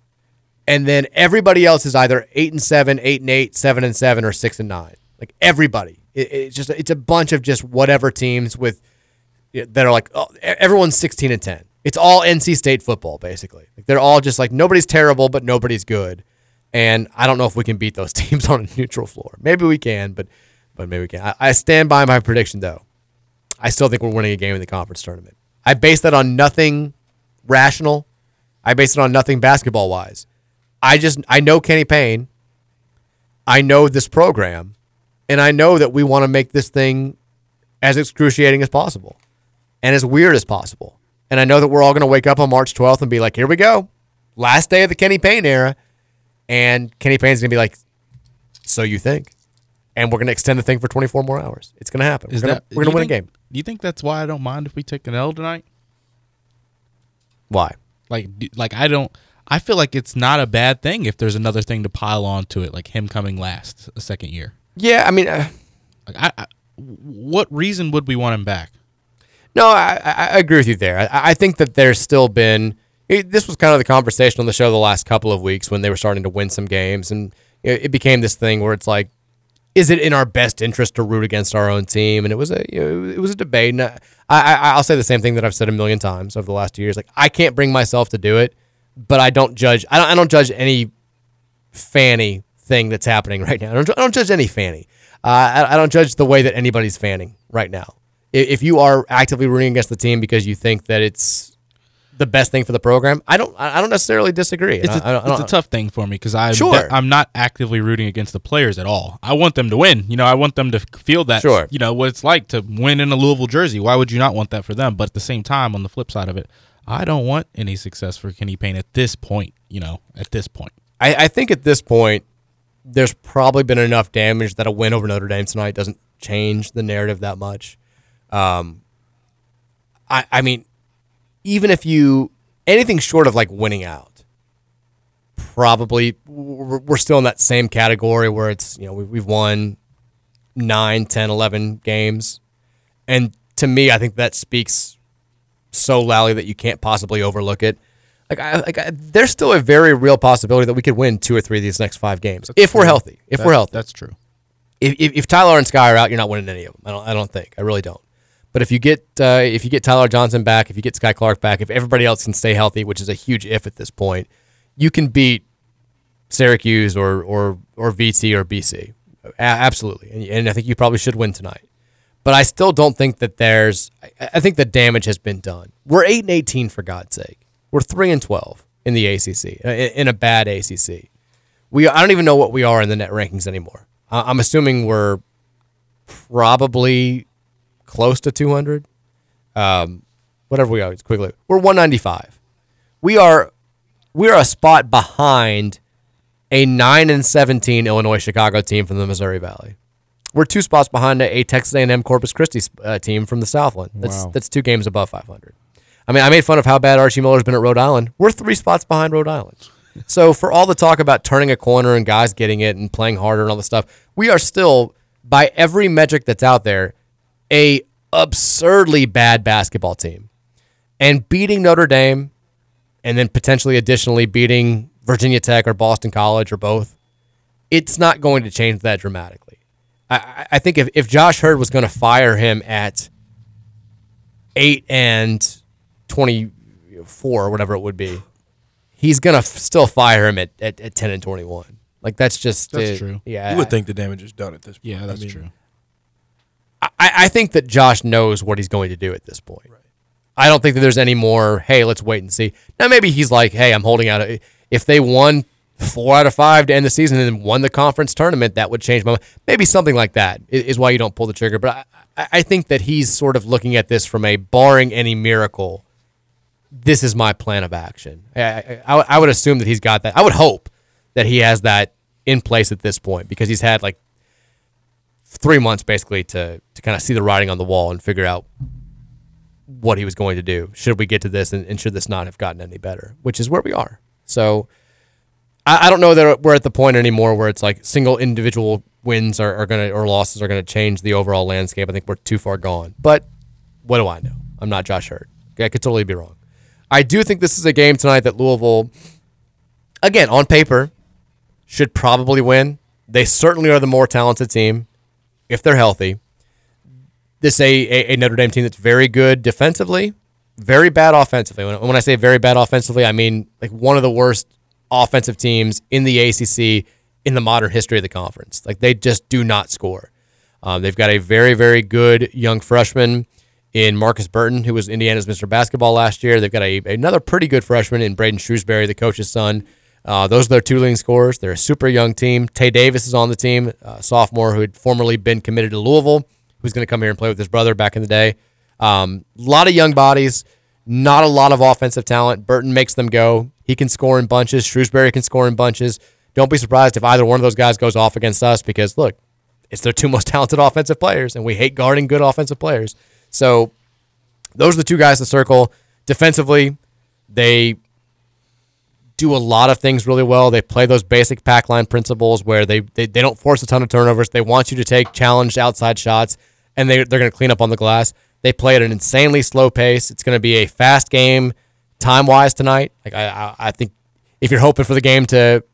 and then everybody else is either eight and seven, eight and eight, seven and seven, or six and nine. Like everybody, it, it's just it's a bunch of just whatever teams with that are like oh, everyone's sixteen and ten. It's all NC State football basically. Like they're all just like nobody's terrible, but nobody's good. And I don't know if we can beat those teams on a neutral floor. Maybe we can, but but maybe we can. I, I stand by my prediction though. I still think we're winning a game in the conference tournament. I base that on nothing rational. I base it on nothing basketball wise. I just I know Kenny Payne. I know this program, and I know that we want to make this thing as excruciating as possible and as weird as possible. And I know that we're all going to wake up on March 12th and be like, "Here we go, last day of the Kenny Payne era," and Kenny Payne's going to be like, "So you think?" And we're going to extend the thing for 24 more hours. It's going to happen. Is we're going to win a game. Do you think that's why I don't mind if we take an L tonight? Why? Like, like I don't. I feel like it's not a bad thing if there's another thing to pile on to it, like him coming last a second year. Yeah, I mean, uh, Like, I, I, what reason would we want him back? No, I, I I agree with you there. I, I think that there's still been. It, this was kind of the conversation on the show the last couple of weeks when they were starting to win some games, and it, it became this thing where it's like, is it in our best interest to root against our own team? And it was a you know, it was a debate. And I, I I'll say the same thing that I've said a million times over the last two years. Like I can't bring myself to do it, but I don't judge. I don't I don't judge any fanny thing that's happening right now. I don't, I don't judge any fanny. Uh, I, I don't judge the way that anybody's fanning right now. If you are actively rooting against the team because you think that it's the best thing for the program, I don't. I I don't necessarily disagree. It's I- I a, don't- it's a tough thing for me because I'm Sure. I'm not actively rooting against the players at all. I want them to win. You know, I want them to feel that. Sure. You know what it's like to win in a Louisville jersey. Why would you not want that for them? But at the same time, on the flip side of it, I don't want any success for Kenny Payne at this point. You know, at this point. I, I think at this point, there's probably been enough damage that a win over Notre Dame tonight doesn't change the narrative that much. Um, I, I mean, even if you anything short of like winning out, probably we're, still in that same category where it's you know we, we've won 9, 10, 11 games, and to me, I think that speaks so loudly that you can't possibly overlook it. Like, I, like I, there's still a very real possibility that we could win two or three of these next five games if we're healthy. If we're healthy, That's true. if, if, if Ty-Laur and Skyy are out, you're not winning any of them. I don't. I don't think. I really don't. But if you get uh, if you get Ty-Laur Johnson back, if you get Skyy Clark back, if everybody else can stay healthy, which is a huge if at this point, you can beat Syracuse or or or VT or BC. A- absolutely, and, and I think you probably should win tonight. but I still don't think that there's. I, I think the damage has been done. We're eight and eighteen for God's sake. We're three and twelve in the ACC uh, in, in a bad ACC. We I don't even know what we are in the net rankings anymore. I'm assuming we're probably close to 200. Um, whatever we are, it's quickly. We're 195. We are we are a spot behind a 9 and 17 Illinois Chicago team from the Missouri Valley. We're two spots behind a, a Texas A&M Corpus Christi uh, team from the Southland. That's Wow. that's two games above 500. I mean, I made fun of how bad Archie Miller's been at Rhode Island. We're three spots behind Rhode Island. So for all the talk about turning a corner and guys getting it and playing harder and all this stuff, we are still by every metric that's out there a absurdly bad basketball team. And beating Notre Dame and then potentially additionally beating Virginia Tech or Boston College or both, it's not going to change that dramatically. I, I- I think if, if Josh Heird was going to fire him at eight and twenty four or whatever it would be, he's going to f- still fire him at, at, at ten and twenty one. Like that's just That's uh, true. Yeah, You would think the damage is done at this point. Yeah, that's I mean, true. I, I think that Josh knows what he's going to do at this point. I don't think that there's any more. Hey, let's wait and see. Now maybe he's like, hey, I'm holding out. If they won four out of five to end the season and won the conference tournament, that would change my mind. Maybe something like that is why you don't pull the trigger. But I, I- think that he's sort of looking at this from a barring any miracle. This is my plan of action. I, I I would assume that he's got that. I would hope that he has that in place at this point because he's had like three months basically to to kind of see the writing on the wall and figure out what he was going to do. Should we get to this and, and should this not have gotten any better? Which is where we are. So I, I don't know that we're at the point anymore where it's like single individual wins are, are gonna or losses are gonna change the overall landscape. I think we're too far gone. But what do I know? I'm not Josh Heird. I could totally be wrong. I do think this is a game tonight that Louisville, again on paper, should probably win. They certainly are the more talented team if they're healthy. This a, a, a Notre Dame team that's very good defensively, very bad offensively. When, when I say very bad offensively, I mean like one of the worst offensive teams in the ACC in the modern history of the conference. Like they just do not score. Um, they've got a very very good young freshman in Markus Burton, who was Indiana's Mr. Basketball last year. They've got a, another pretty good freshman in Braden Shrewsberry, the coach's son. Uh, those are their two leading scorers. They're a super young team. Tae Davis is on the team, sophomore who had formerly been committed to Louisville, who's going to come here and play with his brother back in the day. A um, lot of young bodies, not a lot of offensive talent. Burton makes them go. He can score in bunches. Shrewsberry can score in bunches. Don't be surprised if either one of those guys goes off against us because, look, it's their two most talented offensive players, and we hate guarding good offensive players. So those are the two guys to circle. Defensively, they do a lot of things really well. They play those basic pack line principles where they, they, they don't force a ton of turnovers. They want you to take challenged outside shots, and they, they're going to clean up on the glass. They play at an insanely slow pace. It's going to be a fast game time wise tonight. Like I, I, think if you're hoping for the game to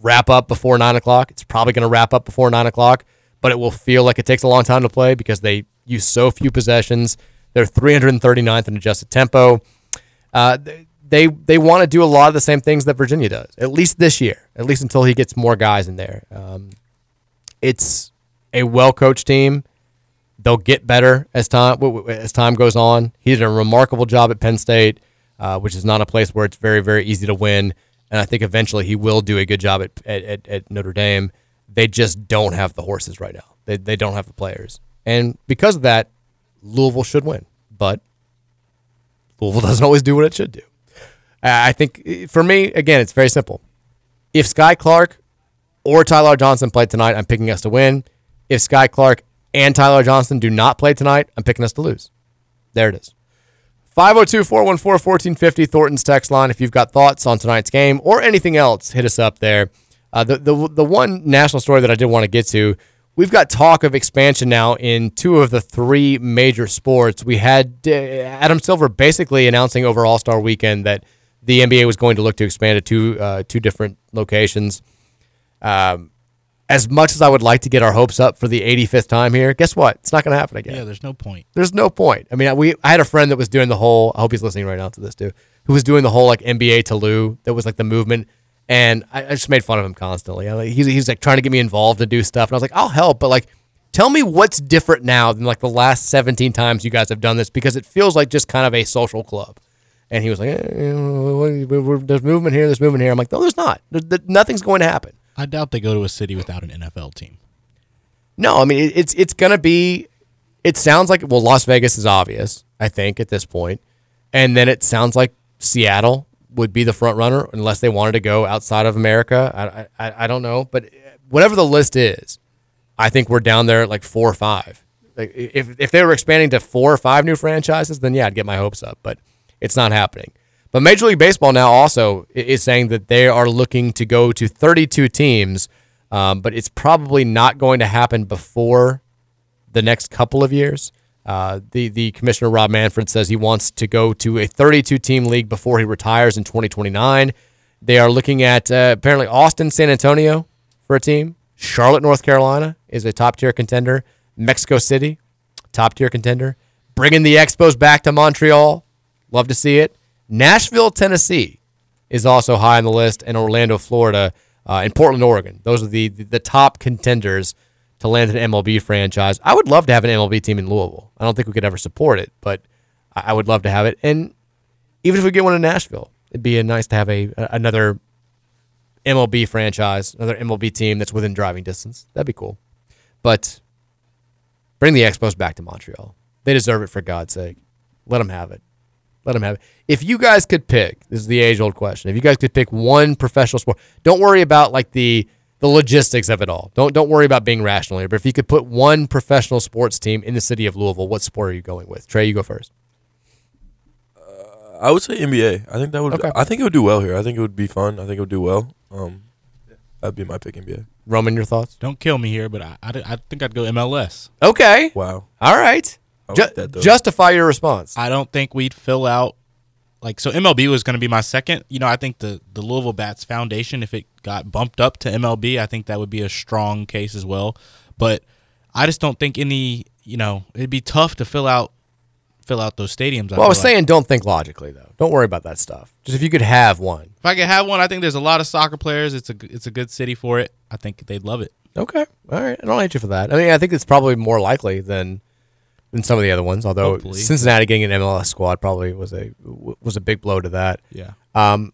wrap up before nine o'clock, it's probably going to wrap up before nine o'clock, but it will feel like it takes a long time to play because they use so few possessions. They're 339th in adjusted tempo. Uh, they they, want to do a lot of the same things that Virginia does, at least this year, at least until he gets more guys in there. Um, it's a well coached team. They'll get better as time as time goes on. He did a remarkable job at Penn State, uh, which is not a place where it's very very easy to win. And I think eventually he will do a good job at, at, at, at Notre Dame. They just don't have the horses right now. They, they don't have the players, and because of that, Louisville should win. But Louisville doesn't always do what it should do. Uh, I think uh, for me, again, it's very simple. If Skyy Clark or Ty-Laur Johnson play tonight, I'm picking us to win. If Skyy Clark and Ty-Laur Johnson do not play tonight, I'm picking us to lose. There it is. 502 414 1450, Thornton's text line. If you've got thoughts on tonight's game or anything else, hit us up there. Uh, the, the, the one national story that I did want to get to we've got talk of expansion now in two of the three major sports. We had uh, Adam Silver basically announcing over All Star Weekend that the NBA was going to look to expand to two uh, two different locations. Um, as much as I would like to get our hopes up for the 85th time here, guess what? It's not going to happen again. Yeah, there's no point. There's no point. I mean, we I had a friend that was doing the whole. I hope he's listening right now to this too. Who was doing the whole like NBA to Lou? That was like the movement, and I, I just made fun of him constantly. I, like, he's he's like trying to get me involved to do stuff, and I was like, I'll help, but like, Tell me what's different now than like the last 17 times you guys have done this because it feels like just kind of a social club. And he was like, eh, you know, we- we- we- there's movement here, there's movement here. I'm like, no, there's not. There- there- nothing's going to happen. I doubt they go to a city without an NFL team. No, I mean it, it's it's gonna be. It sounds like well, Las Vegas is obvious. I think at this point, and then it sounds like Seattle would be the front runner unless they wanted to go outside of America. I I, I don't know, but whatever the list is, I think we're down there at like four or five. Like if if they were expanding to four or five new franchises, then yeah, I'd get my hopes up. But it's not happening. But Major League Baseball now also is saying that they are looking to go to 32 teams, um, but it's probably not going to happen before the next couple of years. Uh, the the commissioner Rob Manfred says he wants to go to a 32 team league before he retires in 2029. They are looking at uh, apparently Austin, San Antonio for a team. Charlotte, North Carolina is a top tier contender. Mexico City, top tier contender. Bringing the Expos back to Montreal, love to see it. Nashville, Tennessee is also high on the list, and Orlando, Florida, uh, and Portland, Oregon. Those are the the top contenders to land an MLB franchise. I would love to have an MLB team in Louisville. I don't think we could ever support it, but I, would love to have it. And even if we get one in Nashville, it'd be nice to have a another MLB franchise, another MLB team that's within driving distance. That'd be cool. But bring the Expos back to Montreal. They deserve it for God's sake. Let them have it. Let them have it. If you guys could pick, this is the age old question. If you guys could pick one professional sport, don't worry about like the the logistics of it all. Don't don't worry about being rational here. But if you could put one professional sports team in the city of Louisville, what sport are you going with? Trey, you go first. I would say NBA. I think that would. Okay. I think it would do well here. I think it would be fun. I think it would do well. Um, that'd be my pick. NBA. Roman, your thoughts? Don't kill me here, but I, I, I think I'd go MLS. Okay. Wow. All right. I Ju- like that, though. justify your response. I don't think we'd fill out like so MLB was going to be my second. You know, I think the the Louisville Bats Foundation if it got bumped up to MLB, I think that would be a strong case as well. But I just don't think any, you know, it'd be tough to fill out fill out those stadiums. Well, I was like. saying, don't think logically though. Don't worry about that stuff. Just if you could have one. if I could have one, I think there's a lot of soccer players. It's a g- it's a good city for it. I think they'd love it. Okay. All right. I don't hate you for that. I mean, I think it's probably more likely than than some of the other ones. Although Hopefully. Cincinnati getting an MLS squad probably was a was a big blow to that. Yeah. Um,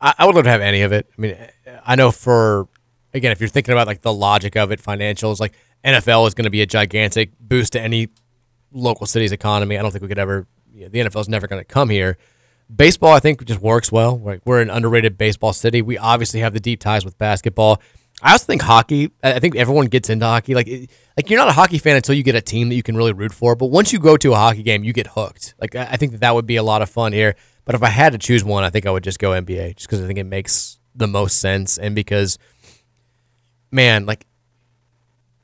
I, I would love to have any of it. I mean, I know for again, if you're thinking about like the logic of it, financials, like NFL is going to be a gigantic boost to any local city's economy. I don't think we could ever. You know, the NFL is never going to come here. Baseball, I think, just works well. Like we're an underrated baseball city. We obviously have the deep ties with basketball. I also think hockey. I I think everyone gets into hockey. Like, it- like you're not a hockey fan until you get a team that you can really root for. But once you go to a hockey game, you get hooked. Like, I I think that that would be a lot of fun here. But if I had to choose one, I think I would just go NBA, just because I think it makes the most sense, and because, man, like,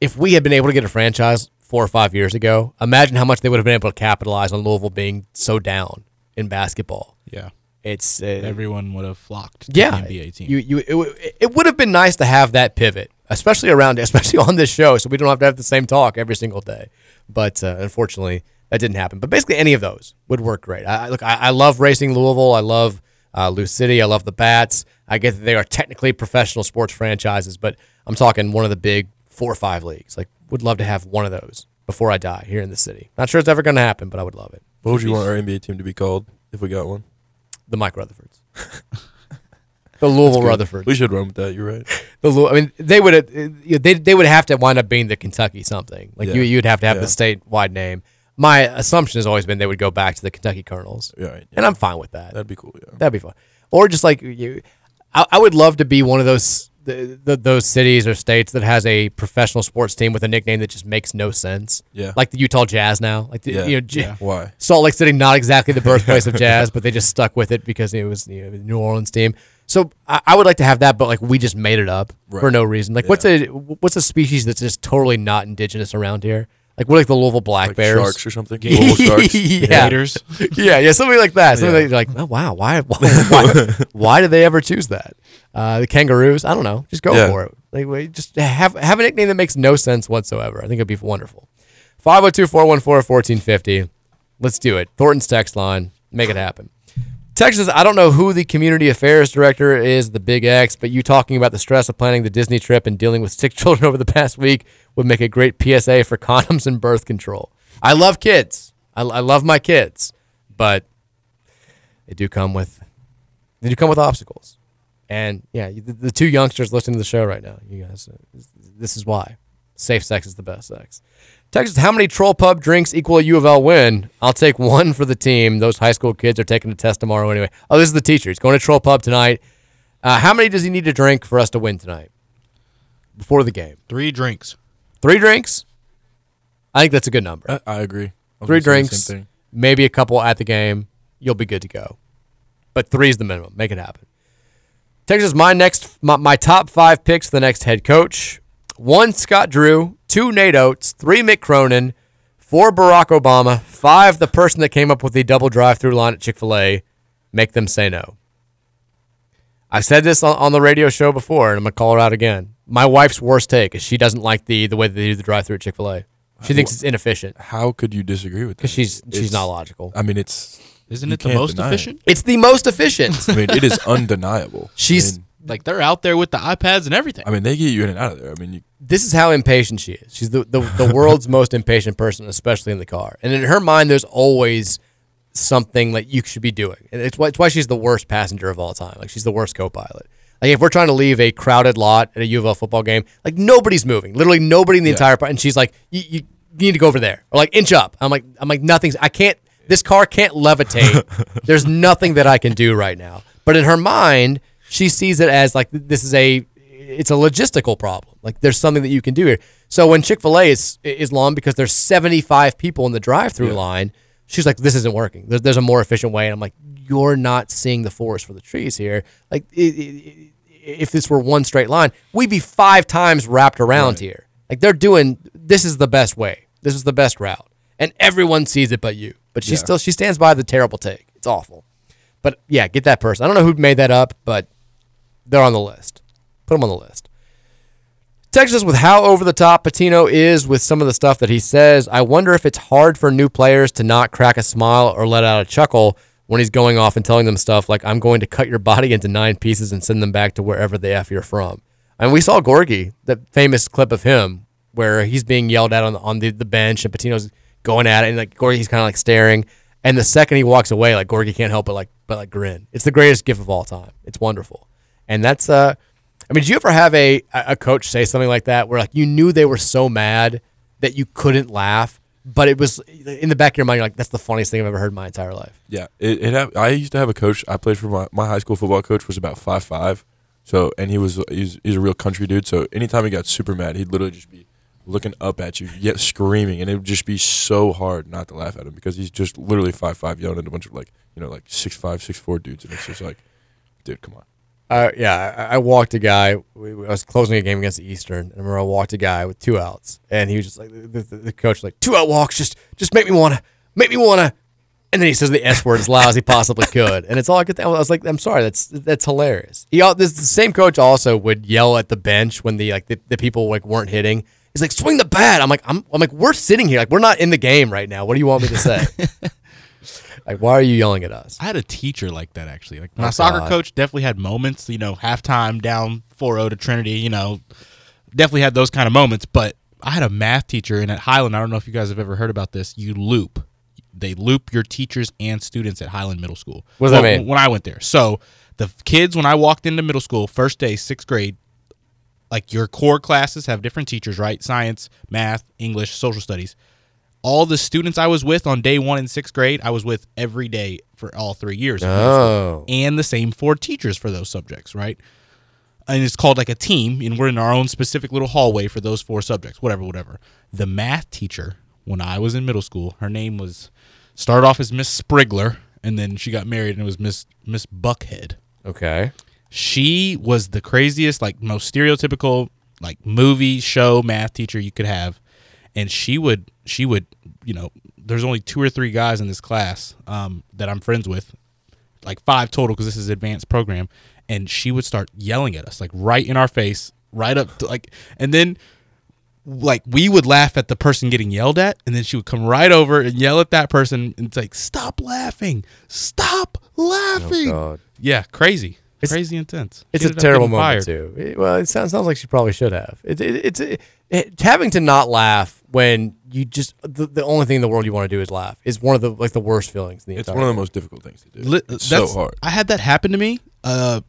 if we had been able to get a franchise four or five years ago, imagine how much they would have been able to capitalize on Louisville being so down in basketball. Yeah. It's uh, Everyone would have flocked to yeah, the NBA team. You, you, it, w- it would have been nice to have that pivot, especially around, especially on this show, so we don't have to have the same talk every single day. But uh, unfortunately, that didn't happen. But basically, any of those would work great. I, look, I, I love racing Louisville. I love uh, Lou City. I love the Bats. I get that they are technically professional sports franchises, but I'm talking one of the big four or five leagues. Like, would love to have one of those before I die here in the city. Not sure it's ever going to happen, but I would love it. What would you want our NBA team to be called if we got one? The Mike Rutherfords. the Louisville Rutherford. We should run with that. You're right. the the Lou- I mean, they would uh, they they would have to wind up being the Kentucky something. Like you Yeah. you'd have to have Yeah. the statewide name. My assumption has always been they would go back to the Kentucky Colonels, You're right. and I'm fine with that. That'd be cool. Yeah. That'd be fun. Or just like you, I, I would love to be one of those those cities or states that has a professional sports team with a nickname that just makes no sense. Yeah. like the Utah Jazz now. Like the, Yeah. you know, J- Yeah. Why? Salt Lake City, not exactly the birthplace of jazz, but they just stuck with it because it was you know, the New Orleans team. So I, I would like to have that, but like we just made it up for no reason. Like what's a what's a species that's just totally not indigenous around here? Like we're like the Louisville black Like bears, sharks or something. Global sharks. yeah. Gators. yeah, yeah, something like that. Something Yeah. that like, oh wow, why, why, why, why did they ever choose that? Uh, the kangaroos, I don't know, just go Yeah. for it. Like, wait, just have have a nickname that makes no sense whatsoever. I think it'd be wonderful. 502-414-1450. Let's do it. Thornton's text line, make it happen. Texas, I don't know who the community affairs director is, the Big X, but you talking about the stress of planning the Disney trip and dealing with sick children over the past week would make a great PSA for condoms and birth control. I love kids. I, I love my kids, but they do come with they do come with obstacles. And yeah, the, the two youngsters listening to the show right now, you guys, this is why safe sex is the best sex. Texas, how many troll pub drinks equal a U of L win? I'll take one for the team. Those high school kids are taking the test tomorrow anyway. Oh, this is the teacher. He's going to troll pub tonight. Uh, how many does he need to drink for us to win tonight? Before the game, Three drinks. three drinks. I think that's a good number. I, I agree. I was three gonna say the drinks, maybe a couple at the game. You'll be good to go. But three is the minimum. Make it happen. Texas, my next, my, my top five picks for the next head coach: one Scott Drew, two Nate Oats, three Mick Cronin, four Barack Obama, five the person that came up with the double drive-through line at Chick Fil A. Make them say no. I said this on, on the radio show before, and I'm gonna call her out again. My wife's worst take is she doesn't like the the way that they do the drive-through at Chick Fil A. She thinks it's inefficient How could you disagree with that? because she's she's It's- not logical. I mean, it's. Isn't You it the can't most deny it. efficient? It's the most efficient. I mean, it is undeniable. She's- I mean, Like they're out there with the iPads and everything. I mean, they get you in and out of there. I mean, you, this is how impatient she is. She's the, the, the world's most impatient person, especially in the car. And in her mind, there's always something that you should be doing. And it's why, it's why she's the worst passenger of all time. Like she's the worst co-pilot. Like if we're trying to leave a crowded lot at a U of L football game, like nobody's moving. Literally nobody in the Yeah. entire. And she's like, you, you, you need to go over there or like inch up. I'm like, I'm like nothing's. I can't. This car can't levitate. There's nothing that I can do right now. But in her mind, she sees it as like this is a it's a logistical problem. Like there's something that you can do here. So when Chick Fil A is is long because there's 75 people in the drive-through line, she's like, this isn't working. There's, there's a more efficient way, and I'm like, you're not seeing the forest for the trees here. Like i i if this were one straight line, we'd be five times wrapped around here. Like they're doing this is the best way. This is the best route, and everyone sees it but you. But she Yeah. still she stands by the terrible take. It's awful. But yeah, get that person. I don't know who made that up, but they're on the list. Put them on the list. Texas with how over the top Pitino is with some of the stuff that he says. I wonder if it's hard for new players to not crack a smile or let out a chuckle when he's going off and telling them stuff like, I'm going to cut your body into nine pieces and send them back to wherever the F you're from. And we saw Gorgie, that famous clip of him where he's being yelled at on the, on the, the bench and Pitino's going at it and like Gorgie's kind of like staring. And the second he walks away, like Gorgie can't help but like but like grin. It's the greatest gift of all time. It's wonderful. And that's uh I mean, did you ever have a a coach say something like that where like you knew they were so mad that you couldn't laugh, but it was in the back of your mind, you're like, that's the funniest thing I've ever heard in my entire life. yeah, it, it have, I used to have a coach. I played for my, my high school football coach was about five five, so and he was he's, he's a real country dude. So anytime he got super mad, he'd literally just be looking up at you, yet screaming, and it would just be so hard not to laugh at him because he's just literally five five yelling at a bunch of like you know like six five six four dudes, and it's just like, dude, come on. Uh, yeah, I, I walked a guy. we- I was closing a game against Eastern, and I remember I walked a guy with two outs, and he was just like, the, the, the coach like, two out walks, just just make me wanna, make me wanna, and then he says the S word as loud as he possibly could, and it's all I could. Think. I was like, I'm sorry, that's that's hilarious. He, this the same coach also would yell at the bench when the like the, the people like weren't hitting. He's like, swing the bat. I'm like, I'm, I'm like, we're sitting here, like we're not in the game right now. What do you want me to say? like, why are you yelling at us? I had a teacher like that actually. Like my Oh, soccer God. coach definitely had moments, you know, halftime down 4-0 to Trinity, you know, definitely had those kind of moments, but I had a math teacher and at Highland, I don't know if you guys have ever heard about this, you loop. They loop your teachers and students at Highland Middle School. What does that Well, mean? When I went there. So, the kids when I walked into middle school, first day, 6th grade, like your core classes have different teachers, right? Science, math, English, social studies all the students I was with on day one in sixth grade, I was with every day for all three years. of middle school. Oh. And the same four teachers for those subjects, right? And it's called like a team, and we're in our own specific little hallway for those four subjects, whatever, whatever. The math teacher, when I was in middle school, her name was started off as Miss Sprigler, and then she got married and it was Miss Miss Buckhead Okay. she was the craziest, like most stereotypical, like movie show math teacher you could have, and she would she would you know there's only two or three guys in this class um, that I'm friends with, like five total because this is advanced program, and she would start yelling at us like right in our face, right up to like, and then like we would laugh at the person getting yelled at, and then she would come right over and yell at that person and it's like, "Stop laughing! Stop laughing!" Oh. Yeah, crazy, It's- crazy intense. It's She a terrible getting moment fired. too. It- well, it sounds, sounds like she probably should have. It, it, it's it, it- having to not laugh when you just the, the only thing in the world you want to do is laugh is one of the like the worst feelings. In the It's one of the most difficult things to do. Li- it's so hard. I had that happen to me uh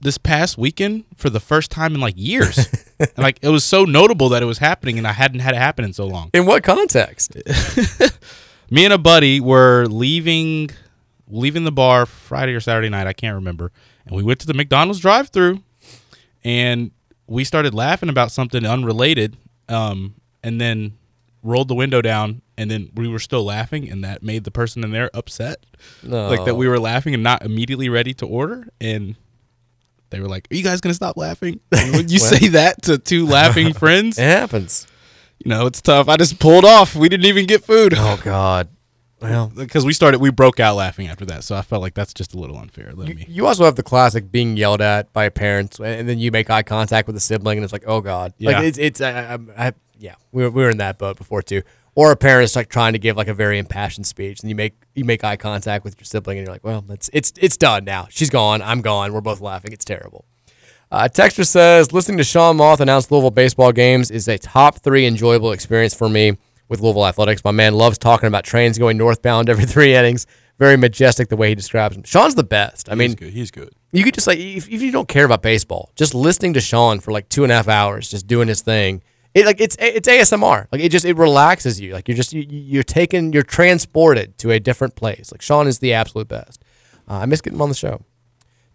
this past weekend for the first time in like years. and like it was so notable that it was happening and I hadn't had it happen in so long. In what context? Me and a buddy were leaving leaving the bar Friday or Saturday night, I can't remember. And we went to the McDonald's drive-through and we started laughing about something unrelated um and then rolled the window down and then we were still laughing and that made the person in there upset. Like that we were laughing and not immediately ready to order and they were like, "Are you guys gonna stop laughing?" And when you say that to two laughing friends, It happens. you know it's tough. I just pulled off. We didn't even get food Oh God. Well, because we started. We broke out laughing after that. So I felt like that's just a little unfair. Let you, me. you also have the classic being yelled at by parents, and then you make eye contact with a sibling, and it's like, oh God. Yeah. Like it's it's I, I, I, yeah. We were, we were in that boat before too. Or a parent's like trying to give like a very impassioned speech, and you make you make eye contact with your sibling, and you're like, well, it's it's it's done now. She's gone. I'm gone. We're both laughing. It's terrible. Uh, Texture says listening to Sean Moth announce Louisville baseball games is a top three enjoyable experience for me with Louisville athletics. My man loves talking about trains going northbound every three innings. Very majestic the way he describes them. Sean's the best. I mean, he's good. He's good. you could just like if, if you don't care about baseball, just listening to Sean for like two and a half hours, just doing his thing. It like it's it's ASMR. Like it just it relaxes you. Like you're just you, you're taken you're transported to a different place. Like Sean is the absolute best. Uh, I miss getting him on the show.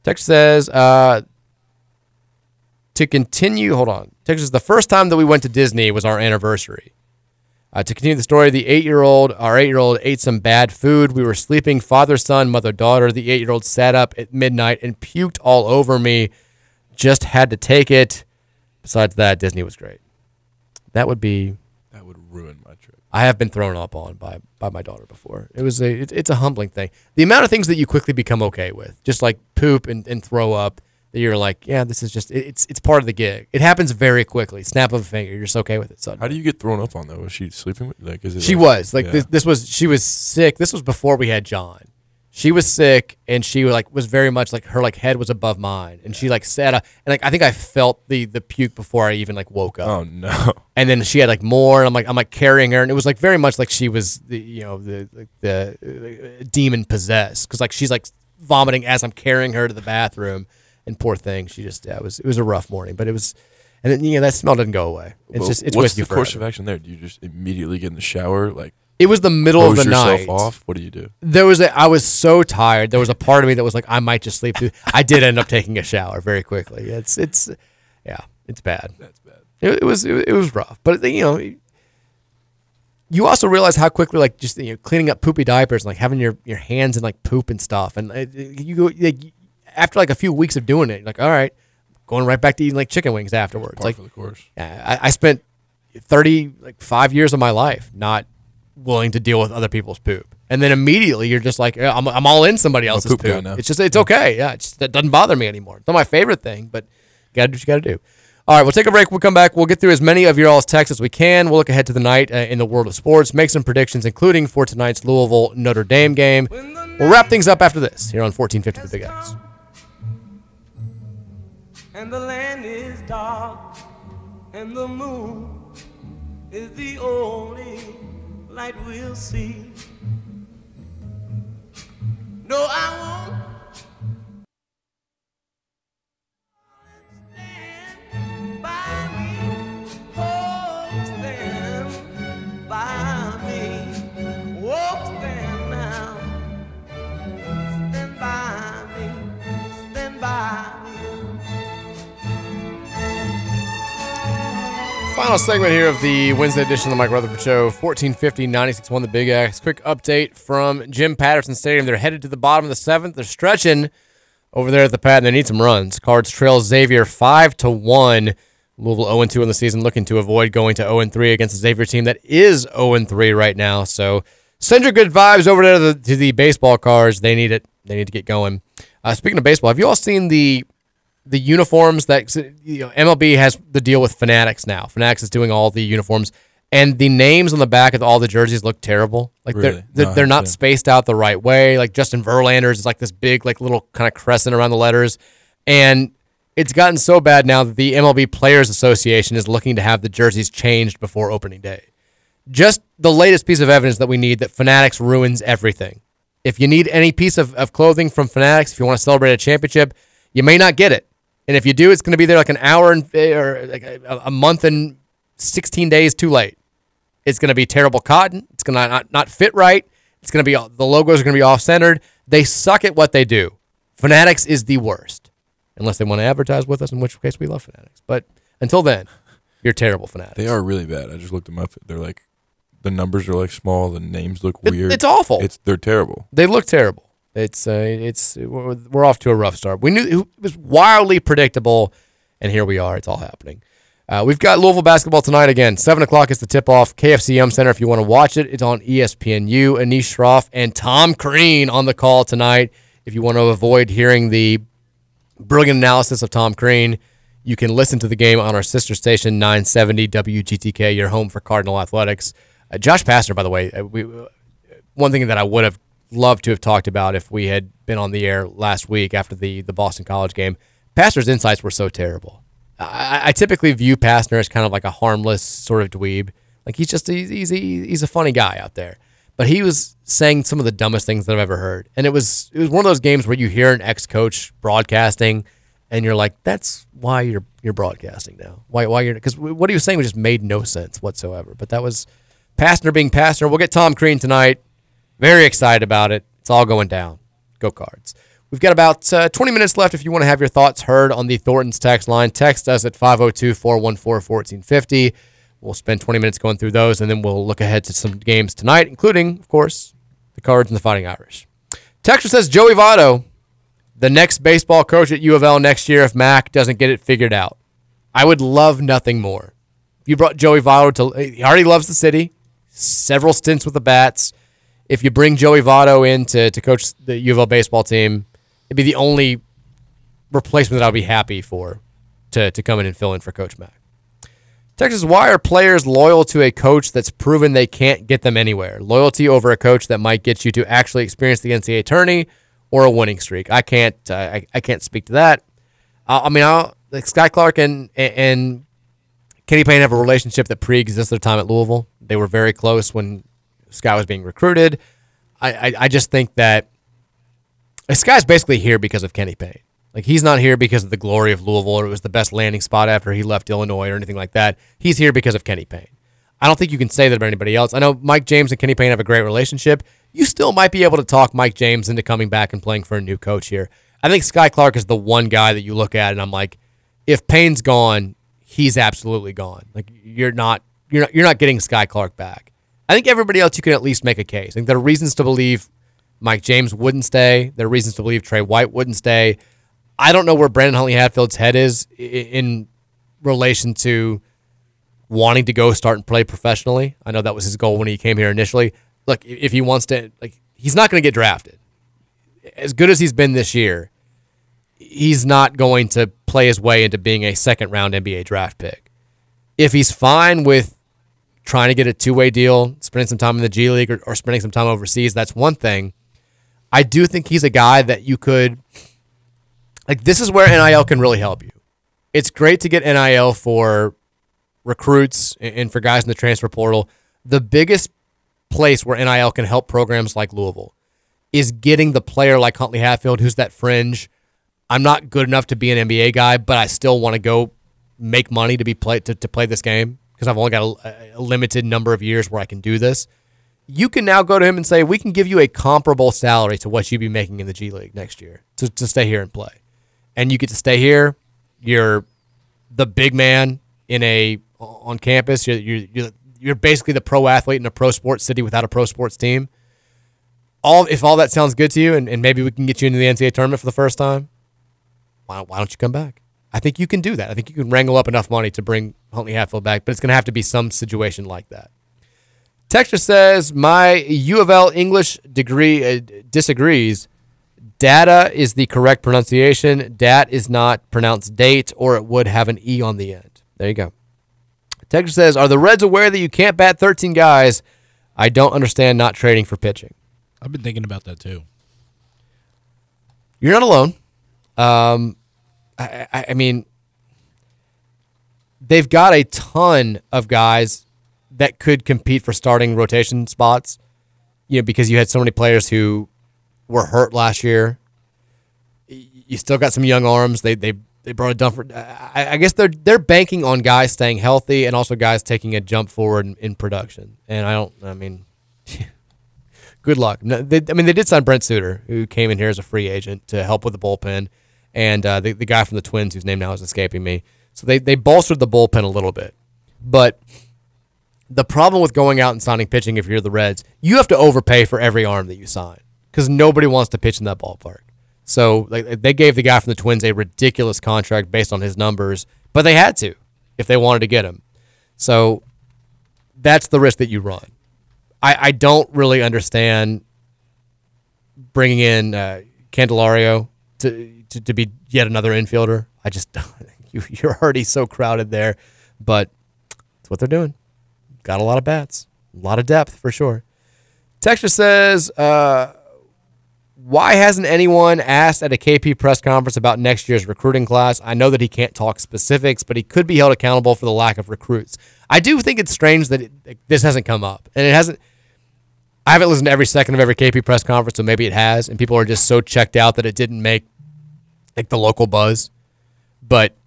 Text says uh, to continue. Hold on. Text says the first time that we went to Disney was our anniversary. Uh, to continue the story, the eight-year-old, our eight-year-old ate some bad food. We were sleeping, father, son, mother, daughter. The eight-year-old sat up at midnight and puked all over me. Just had to take it. Besides that, Disney was great. That would be. That would ruin my trip. I have been thrown up on by by my daughter before. It was a it, it's a humbling thing. The amount of things that you quickly become okay with, just like poop and, and throw up, that you're like, yeah, this is just it, it's it's part of the gig. It happens very quickly. Snap of a finger, you're just okay with it. Suddenly. How do you get thrown up on though? Was she sleeping with? Like, is it? She like- was like yeah. this, this was she was sick. This was before we had John. She was sick and she like was very much like her like head was above mine and she like sat up and like I think I felt the the puke before I even like woke up. Oh no. And then she had like more and I'm like I'm like carrying her and it was like very much like she was the you know the like, the uh, demon possessed cuz like she's like vomiting as I'm carrying her to the bathroom and poor thing she just yeah, it was it was a rough morning but it was and then you know that smell didn't go away. It's Well, just it's what's with you the course forever. of action there? Do you just immediately get in the shower, like It was the middle of the night. off? What do you do? there was a I was so tired. There was a part of me that was like, I might just sleep through. I did end up taking a shower very quickly. It's it's yeah, it's bad. That's bad. It, it was it, was rough, but you know, you also realize how quickly like just you know cleaning up poopy diapers and like having your your hands in like poop and stuff, and it, it- you go like, after like a few weeks of doing it, you're like all right, going right back to eating like chicken wings afterwards. Part Like of the course. yeah, I, I spent thirty like five years of my life not willing to deal with other people's poop, and then immediately you're just like, yeah, I'm, I'm all in somebody else's poop poop. now. It's just it's okay. Yeah, it's just, it doesn't bother me anymore. It's not my favorite thing, but you gotta do what you gotta do. All right, we'll take a break. We'll come back. We'll get through as many of your all's texts as we can. We'll look ahead to the night uh, in the world of sports, make some predictions, including for tonight's Louisville Notre Dame game. We'll wrap things up after this here on 1450 The Big X. and the land is dark, and the moon is the only light we'll see. No, I won't stand by me. Stand by me. Stand now. Stand by me. Stand by. Final segment here of the Wednesday edition of the Mike Rutherford Show, 1450 96.1 The Big X. Quick update from Jim Patterson Stadium. They're headed to the bottom of the seventh. They're stretching over there at the pad, and they need some runs. Cards trail Xavier 5 to 1. Louisville 0 2 in the season, looking to avoid going to 0 3 against the Xavier team that is 0 3 right now. So send your good vibes over there to the, to the baseball cards. They need it. They need to get going. Uh, speaking of baseball, have you all seen the the uniforms that you know, MLB has the deal with Fanatics now. Fanatics is doing all the uniforms, and the names on the back of all the jerseys look terrible. Like Really? they're they're, No, they're not spaced out the right way. Like Justin Verlander's is like this big like little kind of crescent around the letters, and it's gotten so bad now that the MLB Players Association is looking to have the jerseys changed before opening day. Just the latest piece of evidence that we need that Fanatics ruins everything. If you need any piece of, of clothing from Fanatics, if you want to celebrate a championship, you may not get it. And if you do, it's going to be there like an hour and or like a, a month and 16 days too late. It's going to be terrible cotton. It's going to not, not fit right. It's going to be the logos are going to be off centered. They suck at what they do. Fanatics is the worst, unless they want to advertise with us, in which case we love Fanatics. But until then, you're terrible Fanatics. They are really bad. I just looked them up. They're like the numbers are like small. The names look It- weird. it's awful. It's they're terrible. They look terrible. It's uh, it's we're off to a rough start. We knew it was wildly predictable, and here we are. It's all happening. Uh, we've got Louisville basketball tonight again. Seven o'clock is the tip off. KFC Yum Center. If you want to watch it, it's on ESPNU. Anish Shroff and Tom Crean on the call tonight. If you want to avoid hearing the brilliant analysis of Tom Crean, you can listen to the game on our sister station 970 WGTK. Your home for Cardinal Athletics. Uh, Josh Pastner, by the way, uh, we one thing that I would have loved to have talked about if we had been on the air last week after the the Boston College game. Pastner's insights were so terrible. I, I typically view Pastner as kind of like a harmless sort of dweeb. Like he's just he's he's, he's a funny guy out there. But he was saying some of the dumbest things that I've ever heard, and it was it was one of those games where you hear an ex coach broadcasting, and you're like, that's why you're you're broadcasting now. Why why you're because what he was saying just made no sense whatsoever. But that was Pastner being Pastner. We'll get Tom Crean tonight. Very excited about it. It's all going down. Go cards. We've got about uh, 20 minutes left if you want to have your thoughts heard on the Thornton's text line. Text us at 502 414 1450. We'll spend 20 minutes going through those, and then we'll look ahead to some games tonight, including, of course, the Cards and the Fighting Irish. Texter says Joey Votto, the next baseball coach at U of L next year if Mac doesn't get it figured out. I would love nothing more. You brought Joey Votto to, he already loves the city, several stints with the Bats. If you bring Joey Votto in to, to coach the U of L baseball team, it'd be the only replacement that I'd be happy for to, to come in and fill in for Coach Mack. Texas, why are players loyal to a coach that's proven they can't get them anywhere? Loyalty over a coach that might get you to actually experience the NCAA tourney or a winning streak. I can't. Uh, I, I can't speak to that. Uh, I mean, I'll, like Skyy Clark and and Kenny Payne have a relationship that pre-exists their time at Louisville. They were very close when Skyy was being recruited. I I, I just think that Skyy's basically here because of Kenny Payne. Like he's not here because of the glory of Louisville or it was the best landing spot after he left Illinois or anything like that. He's here because of Kenny Payne. I don't think you can say that about anybody else. I know Mike James and Kenny Payne have a great relationship. You still might be able to talk Mike James into coming back and playing for a new coach here. I think Skyy Clark is the one guy that you look at and I'm like, if Payne's gone, he's absolutely gone. Like you're not you're not you're not getting Skyy Clark back. I think everybody else you can at least make a case. I think there are reasons to believe Mike James wouldn't stay. There are reasons to believe Tre White wouldn't stay. I don't know where Brandon Huntley Hatfield's head is in relation to wanting to go start and play professionally. I know that was his goal when he came here initially. Look, if he wants to, like, he's not going to get drafted. As good as he's been this year, he's not going to play his way into being a second round NBA draft pick. If he's fine with trying to get a two way deal, spending some time in the G League or, or spending some time overseas, that's one thing. I do think he's a guy that you could like this is where NIL can really help you. It's great to get NIL for recruits and for guys in the transfer portal. The biggest place where NIL can help programs like Louisville is getting the player like Huntley Hatfield, who's that fringe. I'm not good enough to be an NBA guy, but I still want to go make money to be play to, to play this game because I've only got a, a limited number of years where I can do this. You can now go to him and say, we can give you a comparable salary to what you'd be making in the G League next year to, to stay here and play. And you get to stay here. You're the big man in a on campus. You're you're you're, you're basically the pro athlete in a pro sports city without a pro sports team. All if all that sounds good to you, and, and maybe we can get you into the NCAA tournament for the first time. Why, why don't you come back? I think you can do that. I think you can wrangle up enough money to bring Huntley Hatfield back, but it's going to have to be some situation like that. Texture says my U of L English degree uh, disagrees. Data is the correct pronunciation. Dat is not pronounced date, or it would have an E on the end. There you go. Texas says, Are the Reds aware that you can't bat 13 guys? I don't understand not trading for pitching. I've been thinking about that too. You're not alone. Um, I, I, I mean, they've got a ton of guys that could compete for starting rotation spots. You know, because you had so many players who were hurt last year. You still got some young arms. They they they brought a Dunford. I, I guess they're they're banking on guys staying healthy and also guys taking a jump forward in, in production. And I don't. I mean, good luck. No, they, I mean, they did sign Brent Suter, who came in here as a free agent to help with the bullpen, and uh, the the guy from the Twins, whose name now is escaping me. So they they bolstered the bullpen a little bit, but the problem with going out and signing pitching if you're the Reds, you have to overpay for every arm that you sign because nobody wants to pitch in that ballpark. So like they gave the guy from the Twins a ridiculous contract based on his numbers, but they had to if they wanted to get him. So that's the risk that you run. I, I don't really understand bringing in uh, Candelario to, to to be yet another infielder. I just you you're already so crowded there, but it's what they're doing. Got a lot of bats, a lot of depth for sure. Texture says, uh, why hasn't anyone asked at a KP press conference about next year's recruiting class? I know that he can't talk specifics, but he could be held accountable for the lack of recruits. I do think it's strange that it, this hasn't come up, and it hasn't. I haven't listened to every second of every KP press conference, so maybe it has, and people are just so checked out that it didn't make like the local buzz. But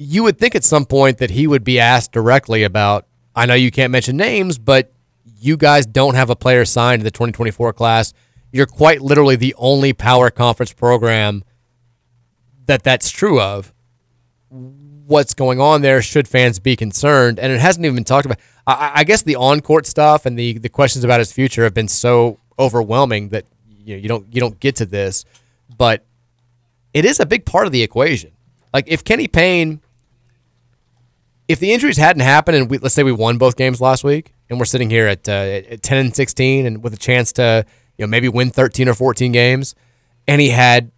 you would think at some point that he would be asked directly about. I know you can't mention names, but you guys don't have a player signed to the 2024 class you're quite literally the only power conference program that that's true of. What's going on there? Should fans be concerned? And it hasn't even been talked about. I, I guess the on court stuff and the the questions about his future have been so overwhelming that you know, you don't you don't get to this. But it is a big part of the equation. Like if Kenny Payne, if the injuries hadn't happened and we, let's say we won both games last week and we're sitting here at, uh, at 10 and 16 and with a chance to you know, maybe win 13 or 14 games, and he had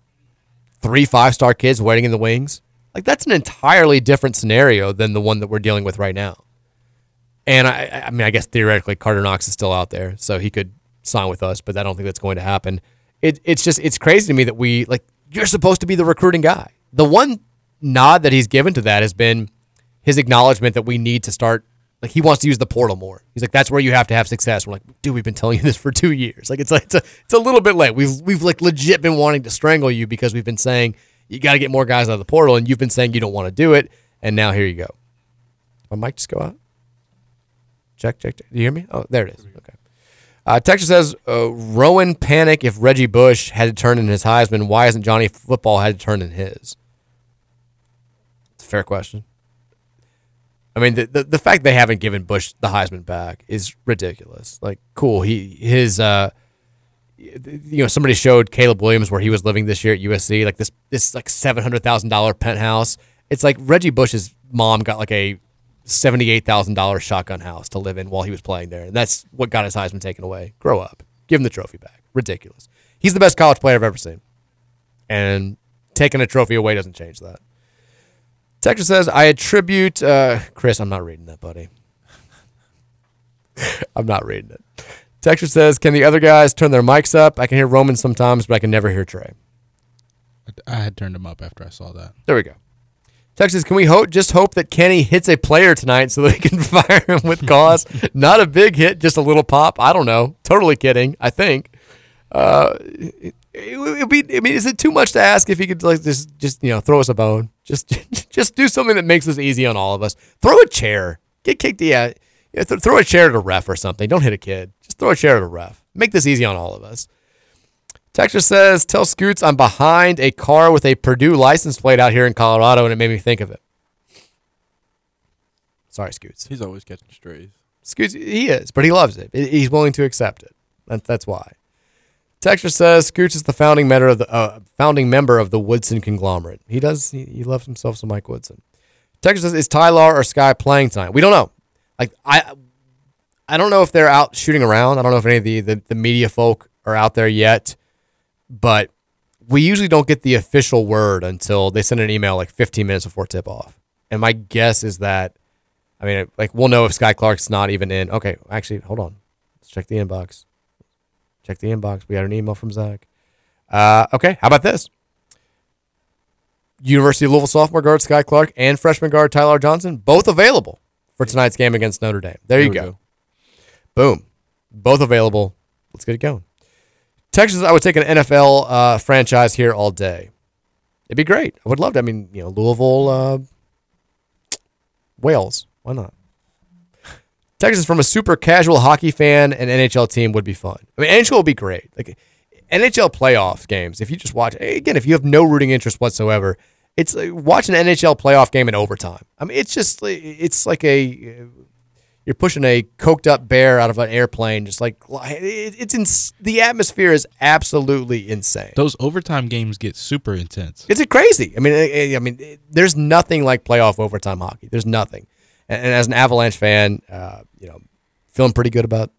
three five star kids waiting in the wings. Like that's an entirely different scenario than the one that we're dealing with right now. And I, I mean, I guess theoretically Carter Knox is still out there, so he could sign with us, but I don't think that's going to happen. It, it's just it's crazy to me that we like you're supposed to be the recruiting guy. The one nod that he's given to that has been his acknowledgement that we need to start like he wants to use the portal more. He's like, that's where you have to have success. We're like, dude, we've been telling you this for two years. Like it's like it's a, it's a little bit late. We've we've like legit been wanting to strangle you because we've been saying you got to get more guys out of the portal, and you've been saying you don't want to do it, and now here you go. My mic just go out. Check, check, check. Do you hear me? Oh, there it is. Okay. Uh, Texas says uh, Rowan panic if Reggie Bush had to turn in his Heisman. Why hasn't Johnny Football had to turn in his? It's a fair question. I mean, the, the, the fact they haven't given Bush the Heisman back is ridiculous. Like, cool. He his uh, you know, somebody showed Caleb Williams where he was living this year at USC, like this this like seven hundred thousand dollar penthouse. It's like Reggie Bush's mom got like a seventy eight thousand dollar shotgun house to live in while he was playing there, and that's what got his Heisman taken away. Grow up, give him the trophy back. Ridiculous. He's the best college player I've ever seen, and taking a trophy away doesn't change that. Texas says, I attribute, uh, Chris, I'm not reading that, buddy. I'm not reading it. Texas says, Can the other guys turn their mics up? I can hear Roman sometimes, but I can never hear Trey. I had turned him up after I saw that. There we go. Texas, can we hope just hope that Kenny hits a player tonight so that we can fire him with cause? Not a big hit, just a little pop. I don't know. Totally kidding. I think. Uh, it, it, be. I mean, is it too much to ask if he could like just just you know throw us a bone? Just just do something that makes this easy on all of us. Throw a chair. Get kicked. Yeah, yeah th- throw a chair at a ref or something. Don't hit a kid. Just throw a chair at a ref. Make this easy on all of us. Texture says, "Tell Scoots I'm behind a car with a Purdue license plate out here in Colorado, and it made me think of it." Sorry, Scoots. He's always catching strays. Scoots, he is, but he loves it. He's willing to accept it. That's why. Texture says Scooch is the founding member of the uh, founding member of the Woodson conglomerate. He does. He, he loves himself some Mike Woodson. Texture says is Ty-Laur or Skyy playing tonight? We don't know. Like I, I don't know if they're out shooting around. I don't know if any of the the, the media folk are out there yet. But we usually don't get the official word until they send an email like 15 minutes before tip off. And my guess is that, I mean, like we'll know if Skyy Clark's not even in. Okay, actually, hold on. Let's check the inbox. Check the inbox. We got an email from Zach. Uh, okay, how about this? University of Louisville sophomore guard Skyy Clark and freshman guard Ty-Laur Johnson both available for tonight's game against Notre Dame. There, you go. go. Boom. Both available. Let's get it going. Texas, I would take an NFL uh, franchise here all day. It'd be great. I would love to. I mean, you know, Louisville, uh, Wales. Why not? Texas from a super casual hockey fan and NHL team would be fun. I mean, NHL would be great. Like NHL playoff games. If you just watch, again, if you have no rooting interest whatsoever, it's like watch an NHL playoff game in overtime. I mean, it's just like- it's like a you're pushing a coked up bear out of an airplane. Just like it's in the atmosphere is absolutely insane. Those overtime games get super intense. It's crazy. I mean, I mean, there's nothing like playoff overtime hockey. There's nothing. And, and as an Avalanche fan, uh, you know, feeling pretty good about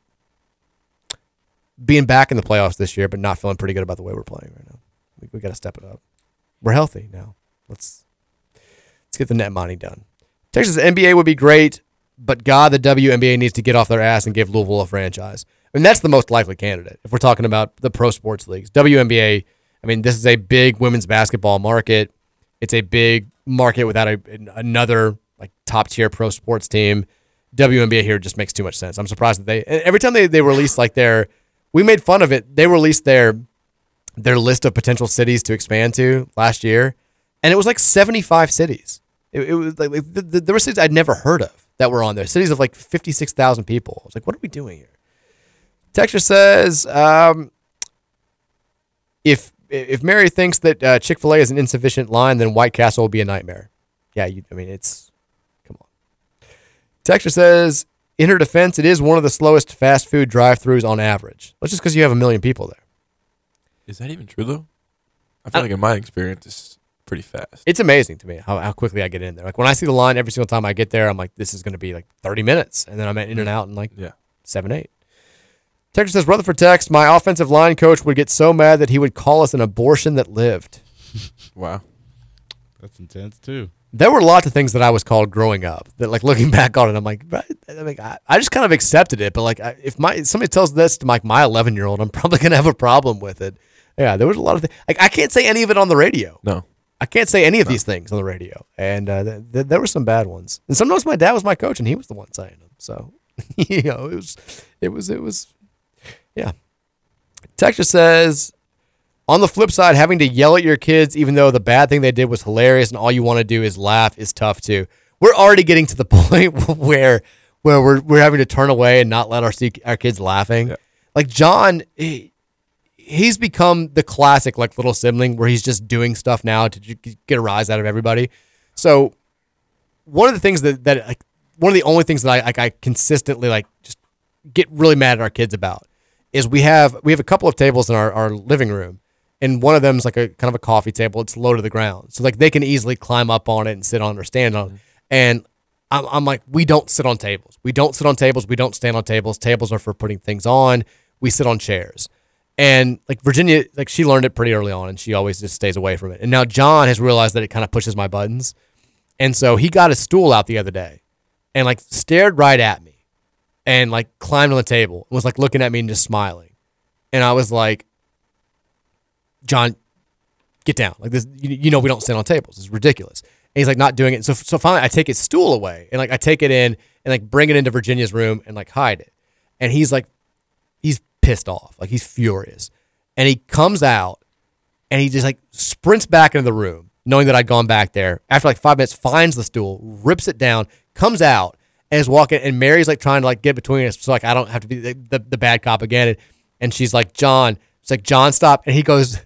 being back in the playoffs this year, but not feeling pretty good about the way we're playing right now. We, we got to step it up. We're healthy now. Let's let's get the net money done. Texas NBA would be great, but God, the WNBA needs to get off their ass and give Louisville a franchise. I mean, that's the most likely candidate if we're talking about the pro sports leagues. WNBA, I mean, this is a big women's basketball market. It's a big market without a, another like top tier pro sports team. WNBA here just makes too much sense. I'm surprised that they every time they, they release like their we made fun of it. They released their their list of potential cities to expand to last year, and it was like 75 cities. It, it was like, like th- th- there were cities I'd never heard of that were on there. Cities of like 56,000 people. I was like, what are we doing here? Texture says, um, if if Mary thinks that uh, Chick Fil A is an insufficient line, then White Castle will be a nightmare. Yeah, you, I mean it's. Texture says, in her defense, it is one of the slowest fast food drive-throughs on average. That's just because you have a million people there. Is that even true though? I feel uh, like in my experience, it's pretty fast. It's amazing to me how, how quickly I get in there. Like when I see the line every single time I get there, I'm like, this is going to be like 30 minutes. And then I'm in and mm. out in like Yeah. seven, eight. Texas says, Rutherford text, my offensive line coach would get so mad that he would call us an abortion that lived. Wow. That's intense too. There were lots of things that I was called growing up that, like, looking back on it, I'm like? I, mean, I, I just kind of accepted it. But like, I, if my somebody tells this to like my 11 year old, I'm probably gonna have a problem with it. Yeah, there was a lot of things. Like, I can't say any of it on the radio. No. I can't say any of these things on the radio, and uh, th- th- there were some bad ones. And sometimes my dad was my coach, and he was the one saying them. So, you know, it was, it was, it was, yeah. Texture says, on the flip side, having to yell at your kids, even though the bad thing they did was hilarious, and all you want to do is laugh, is tough too. We're already getting to the point where where we're we're having to turn away and not let our our kids laughing. Yeah. Like John, he, he's become the classic like little sibling where he's just doing stuff now to get a rise out of everybody. So one of the things that that like one of the only things that I like I consistently like just get really mad at our kids about is we have we have a couple of tables in our, our living room and one of them is like a kind of a coffee table. It's low to the ground. So like they can easily climb up on it and sit on it or stand on it. Mm-hmm. And I'm, I'm like we don't sit on tables. We don't sit on tables. We don't stand on tables. Tables are for putting things on. We sit on chairs. And like Virginia like she learned it pretty early on and she always just stays away from it. And now John has realized that it kind of pushes my buttons. And so he got a stool out the other day and like stared right at me and like climbed on the table and was like looking at me and just smiling. And I was like, John, get down. Like this, you, you know, we don't sit on tables. It's ridiculous. And he's like not doing it. So, so finally I take his stool away and like I take it in and like bring it into Virginia's room and like hide it. And he's like, he's pissed off. Like he's furious. And he comes out and he just like sprints back into the room, knowing that I'd gone back there. After like five minutes, finds the stool, rips it down, comes out, and is walking. And Mary's like trying to like get between us, so like I don't have to be the, the, the bad cop again. And, and she's like, John, it's like John, stop. And he goes,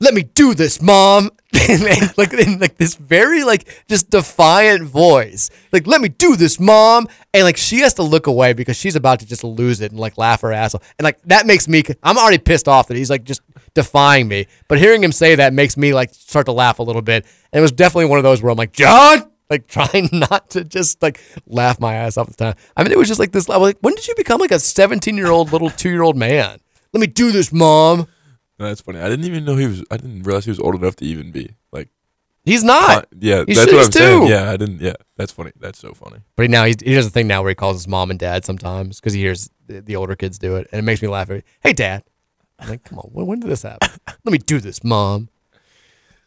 "Let me do this, mom." like in like this very like just defiant voice, like "Let me do this, mom." And like she has to look away because she's about to just lose it and like laugh her ass off. And like that makes me, I'm already pissed off that he's like just defying me. But hearing him say that makes me like start to laugh a little bit. And it was definitely one of those where I'm like, John, like trying not to just like laugh my ass off the time. I mean, it was just like this. Like, when did you become like a 17 year old little two year old man? Let me do this, mom. That's funny. I didn't even know he was. I didn't realize he was old enough to even be like. He's not. uh, yeah, He's- that's what I'm saying. Yeah, I didn't. Yeah, that's funny. That's so funny. But now he, he does a thing now where he calls his mom and dad sometimes because he hears the, the older kids do it, and it makes me laugh. Hey, dad. I'm like, come on, when, when did this happen? Let me do this, mom.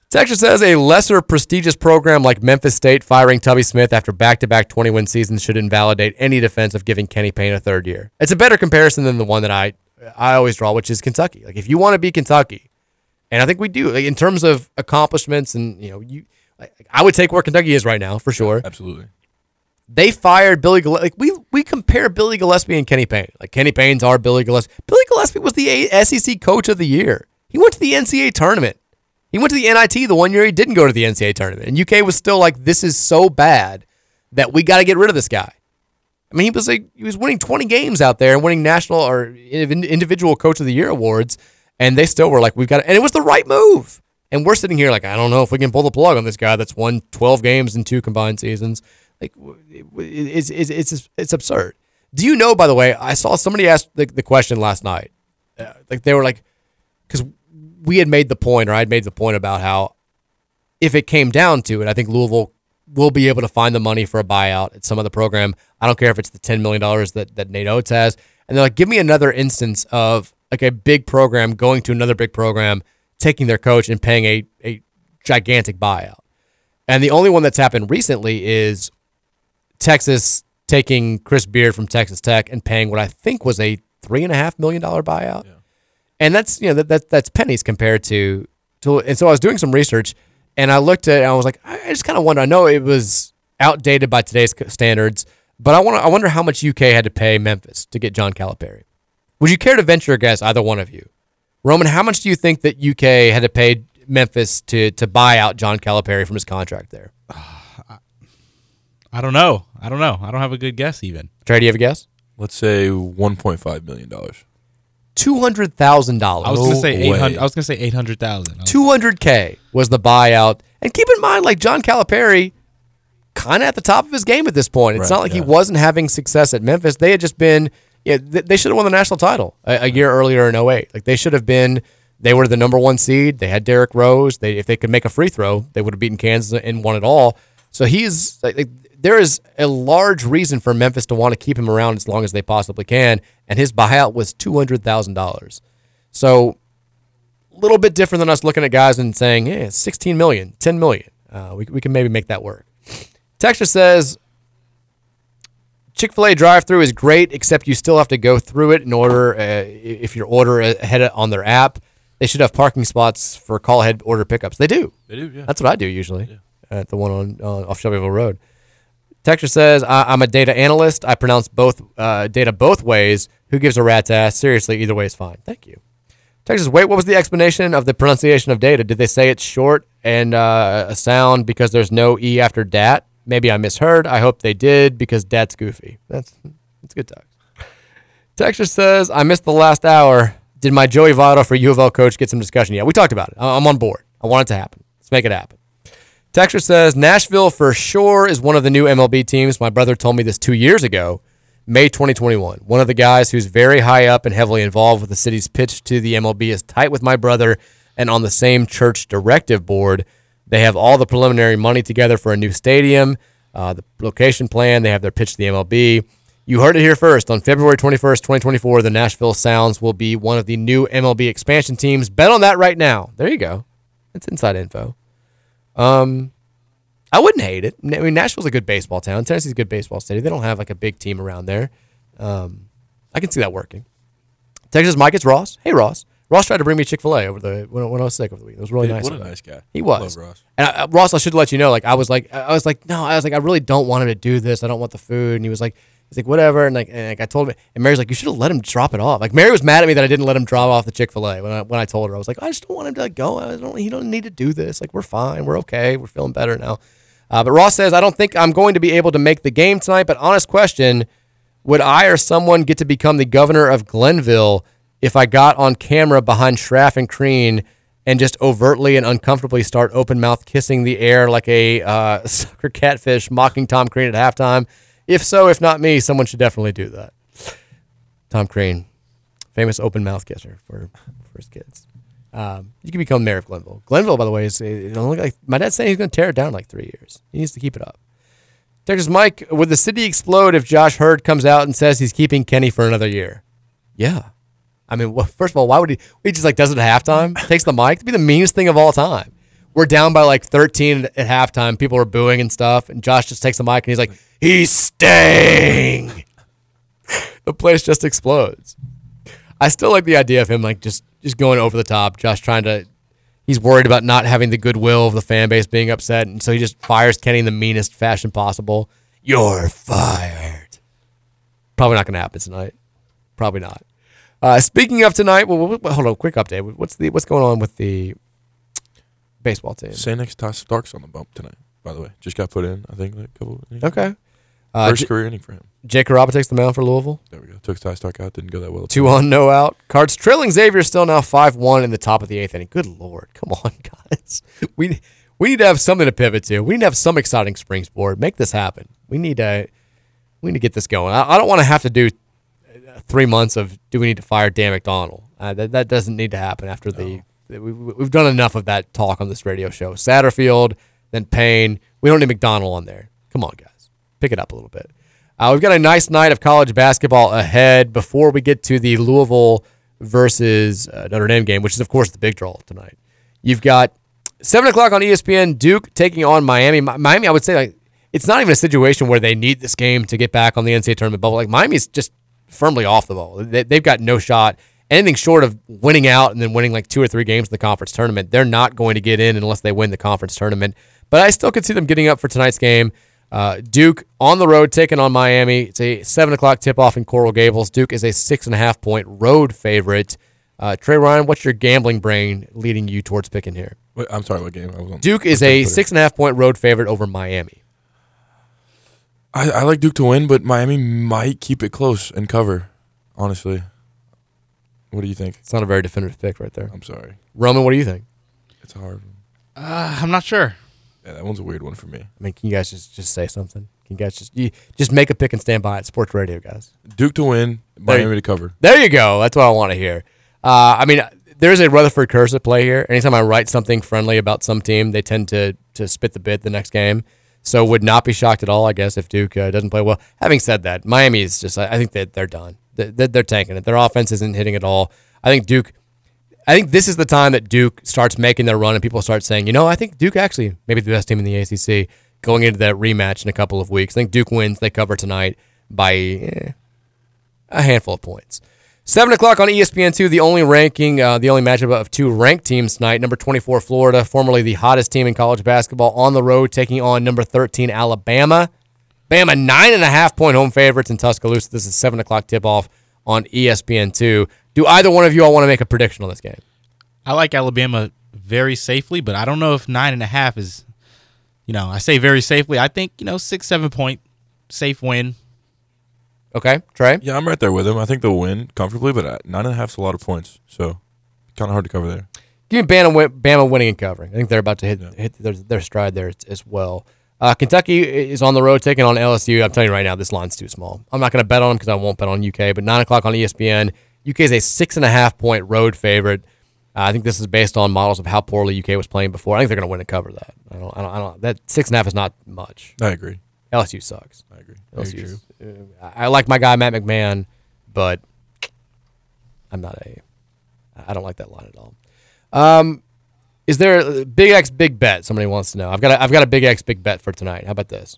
Texas says a lesser prestigious program like Memphis State firing Tubby Smith after back-to-back 20-win seasons should invalidate any defense of giving Kenny Payne a third year. It's a better comparison than the one that I I always draw, which is Kentucky. Like if you want to be Kentucky, and I think we do, like, in terms of accomplishments, and you know, you like, I would take where Kentucky is right now for sure Absolutely. they fired Billy Gillispie. Like we we compare Billy Gillispie and Kenny Payne. Like Kenny Payne's our Billy Gillispie. Billy Gillispie was the A- SEC Coach of the Year. He went to the NCAA tournament. He went to the NIT the one year he didn't go to the NCAA tournament. And UK was still like, this is so bad that we got to get rid of this guy. I mean, he was like he was winning 20 games out there and winning national or individual Coach of the Year awards, and they still were like, we've got, to, and it was the right move. And we're sitting here like, I don't know if we can pull the plug on this guy that's won 12 games in two combined seasons. Like, it's it's it's it's absurd. Do you know? By the way, I saw somebody ask the, the question last night. Uh, like they were like, because we had made the point, or I'd made the point about how if it came down to it, I think Louisville will be able to find the money for a buyout at some other program. I don't care if it's the ten million dollars that that Nate Oats has, and they're like, give me another instance of like a big program going to another big program, taking their coach and paying a a gigantic buyout. And the only one that's happened recently is Texas taking Chris Beard from Texas Tech and paying what I think was a three and a half million dollar buyout. And that's you know that, that that's pennies compared to to and so I was doing some research and I looked at it and I was like I I just kind of wonder I know it was outdated by today's standards but I want I wonder how much UK had to pay Memphis to get John Calipari. Would you care to venture a guess either one of you? Roman, how much do you think that UK had to pay Memphis to to buy out John Calipari from his contract there? I don't know. I don't know. I don't have a good guess even. Trey, do you have a guess? Let's say 1.5 million dollars. Two hundred thousand dollars. I was gonna say eight way. I was gonna say eight hundred thousand. 200k was the buyout. And keep in mind, like John Calipari, kind of at the top of his game at this point. It's Right, not like he wasn't having success at Memphis. They had just been, yeah, th- they should have won the national title a, a year earlier in 08. Like they should have been, they were the number one seed. They had Derrick Rose. They, if they could make a free throw, they would have beaten Kansas and won it all. So he's, like, like, there is a large reason for Memphis to want to keep him around as long as they possibly can. And his buyout was $200,000. So a little bit different than us looking at guys and saying, yeah, 16 million, 10 million. Uh, we, we can maybe make that work. Texture says Chick fil A drive through is great, except you still have to go through it in order, uh, if your order ahead on their app. They should have parking spots for call ahead order pickups. They do. They do, yeah. That's what I do usually at the one on uh, off Shelbyville Road. Texture says, I- I'm a data analyst. I pronounce both uh, data both ways. Who gives a rat's ass? Seriously, either way is fine. Thank you. Texas, wait, what was the explanation of the pronunciation of data? Did they say it's short and uh, a sound because there's no E after dat? Maybe I misheard. I hope they did because dat's goofy. That's, that's good talk. Texture says, I missed the last hour. Did my Joey Votto for U of L coach get some discussion? Yeah, we talked about it. I- I'm on board. I want it to happen. Let's make it happen. Texture says, Nashville for sure is one of the new MLB teams. My brother told me this two years ago, May 2021. One of the guys who's very high up and heavily involved with the city's pitch to the MLB is tight with my brother and on the same church directive board. They have all the preliminary money together for a new stadium, uh, the location plan. They have their pitch to the MLB. You heard it here first. On February 21st, 2024, the Nashville Sounds will be one of the new MLB expansion teams. Bet on that right now. There you go. That's inside info. Um, I wouldn't hate it. I mean, Nashville's a good baseball town. Tennessee's a good baseball city. They don't have like a big team around there. Um, I can see that working. Texas Mike, it's Ross. Hey, Ross. Ross tried to bring me Chick Fil A over the when, when I was sick over the week. It was really Hey, nice. what a nice guy. He was. Love Ross. And I- Ross, I should let you know. Like I was like, I was like, no, I was like, I really don't want him to do this. I don't want the food. And he was like, he's like, whatever. And like, and like I told him, and Mary's like, you should have let him drop it off. Like Mary was mad at me that I didn't let him drop off the Chick Fil A when I when I told her. I was like, I just don't want him to like, go. I don't. He don't need to do this. Like we're fine. We're okay. We're feeling better now. Uh, but Ross says, I don't think I'm going to be able to make the game tonight. But honest question, would I or someone get to become the governor of Glenville if I got on camera behind Shroff and Crean and just overtly and uncomfortably start open mouth kissing the air like a uh, sucker catfish, mocking Tom Crean at halftime? If so, if not me, someone should definitely do that. Tom Crean, famous open mouth kisser for, for his kids. Um, you can become mayor of Glenville. Glenville, by the way, is look like my dad's saying he's going to tear it down in like three years. He needs to keep it up. Texas Mike, would the city explode if Josh Heird comes out and says he's keeping Kenny for another year? Yeah. I mean, well, first of all, why would he? He just like does it at halftime, takes the mic. To be the meanest thing of all time. We're down by like 13 at halftime. People are booing and stuff, and Josh just takes the mic and he's like, "He's staying." the place just explodes. I still like the idea of him like just just going over the top, Josh trying to. He's worried about not having the goodwill of the fan base being upset, and so he just fires Kenny in the meanest fashion possible. You're fired. Probably not going to happen tonight. Probably not. Uh, speaking of tonight, well, well, well, hold on, quick update. What's the what's going on with the baseball team? St. X Stark's on the bump tonight. By the way, just got put in. I think like a couple. innings. Okay. Uh, First J- career inning for him. Jake Caraba takes the mound for Louisville. There we go. Took Ty Stark out. Didn't go that well. Two on, no out. Cards trailing Xavier still now five one in the top of the eighth inning. Good lord, come on, guys. We we need to have something to pivot to. We need to have some exciting spring sport. Make this happen. We need to we need to get this going. I, I don't want to have to do uh, three months of do we need to fire Dan McDonnell. Uh, that that doesn't need to happen after the. We, we- we've done enough of that talk on this radio show. Satterfield, then Payne. We don't need McDonnell on there. Come on, guys, pick it up a little bit. Uh, we've got a nice night of college basketball ahead before we get to the Louisville versus uh, Notre Dame game, which is, of course, the big draw tonight. You've got 7 o'clock on ESPN, Duke taking on Miami. Miami, I would say, like, it's not even a situation where they need this game to get back on the NCAA tournament bubble. Like, Miami's just firmly off the ball. They, they've got no shot. Anything short of winning out and then winning like two or three games in the conference tournament, they're not going to get in unless they win the conference tournament. But I still could see them getting up for tonight's game. Uh, Duke on the road taking on Miami. It's a seven o'clock tip off in Coral Gables. Duke is a six and a half point road favorite. Uh, Trey Ryan, what's your gambling brain leading you towards picking here? Wait, I'm sorry. What game? I was on. Duke is a put six and a half point road favorite over Miami. I, I like Duke to win, but Miami might keep it close and cover. Honestly, what do you think? It's not a very definitive pick right there. I'm sorry. Roman, what do you think? It's a hard. one. Uh, I'm not sure. Yeah, that one's a weird one for me. I mean, can you guys just, just say something? Can you guys just you, just make a pick and stand by it? Sports radio, guys. Duke to win, There Miami to cover. There you go. That's what I want to hear. Uh, I mean, there's a Rutherford curse at play here. Anytime I write something friendly about some team, they tend to to spit the bit the next game. So would not be shocked at all, I guess, if Duke uh, doesn't play well. Having said that, Miami is just. I I think that they're done. They're, they're tanking it. Their offense isn't hitting at all. I think Duke. I think this is the time that Duke starts making their run, and people start saying, you know, I think Duke actually maybe the best team in the ACC going into that rematch in a couple of weeks. I think Duke wins. They cover tonight by eh, a handful of points. Seven o'clock on E ESPN two, the only ranking, uh, the only matchup of two ranked teams tonight. Number twenty four, Florida, formerly the hottest team in college basketball, on the road taking on number thirteen, Alabama. Bama nine and a half point home favorites in Tuscaloosa. This is seven o'clock tip off on E ESPN two. Do either one of you all want to make a prediction on this game? I like Alabama very safely, but I don't know if nine and a half is, you know, I say very safely. I think you know six, seven point safe win. Okay, Trey. Yeah, I'm right there with him. I think they'll win comfortably, but uh, nine and a half's a lot of points, so kind of hard to cover there. Give me Bama, win- Bama winning and covering. I think they're about to hit hit their, their stride there as, as well. Uh, Kentucky is on the road taking on LSU. I'm telling you right now, this line's too small. I'm not going to bet on them because I won't bet on UK. But nine o'clock on ESPN. UK is a six and a half point road favorite. Uh, I think this is based on models of how poorly UK was playing before. I think they're going to win and cover that. I don't, I don't. I don't. That six and a half is not much. I agree. LSU sucks. I agree. LSU. uh, I I like my guy Matt McMahon, but I'm not a. I don't like that line at all. Um, is there a big X big bet? Somebody wants to know. I've got a, I've got a big X big bet for tonight. How about this?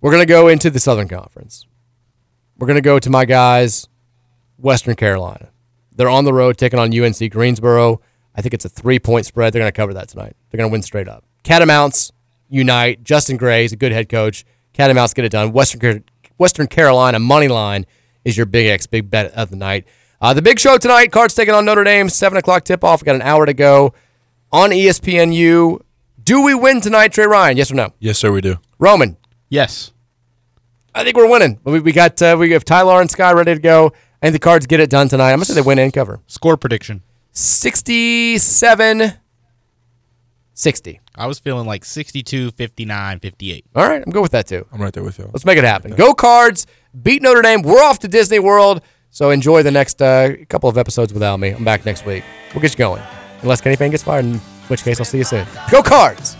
We're gonna go into the Southern Conference. We're gonna go to my guys, Western Carolina. They're on the road taking on UNC Greensboro. I think it's a three point spread. They're gonna cover that tonight. They're gonna win straight up. Catamounts unite. Justin Gray is a good head coach. Catamounts get it done. Western Car- Western Carolina money line is your big X big bet of the night. Uh, the big show tonight. Cards taking on Notre Dame. Seven o'clock tip off. We got an hour to go on ESPNU. Do we win tonight, Trey Ryan? Yes or no? Yes, sir, we do. Roman. Yes. I think we're winning. We, we got uh, we have Tyler and Skyy ready to go. I think the cards get it done tonight. I'm gonna say they win and cover. Score prediction. 67 60. I was feeling like 62, 59, 58. All right, I'm good with that too. I'm right there with you. Let's make it happen. Go Cards, beat Notre Dame. We're off to Disney World. So enjoy the next uh, couple of episodes without me. I'm back next week. We'll get you going. Unless Kenny Payne gets fired, in which case I'll see you soon. Go Cards!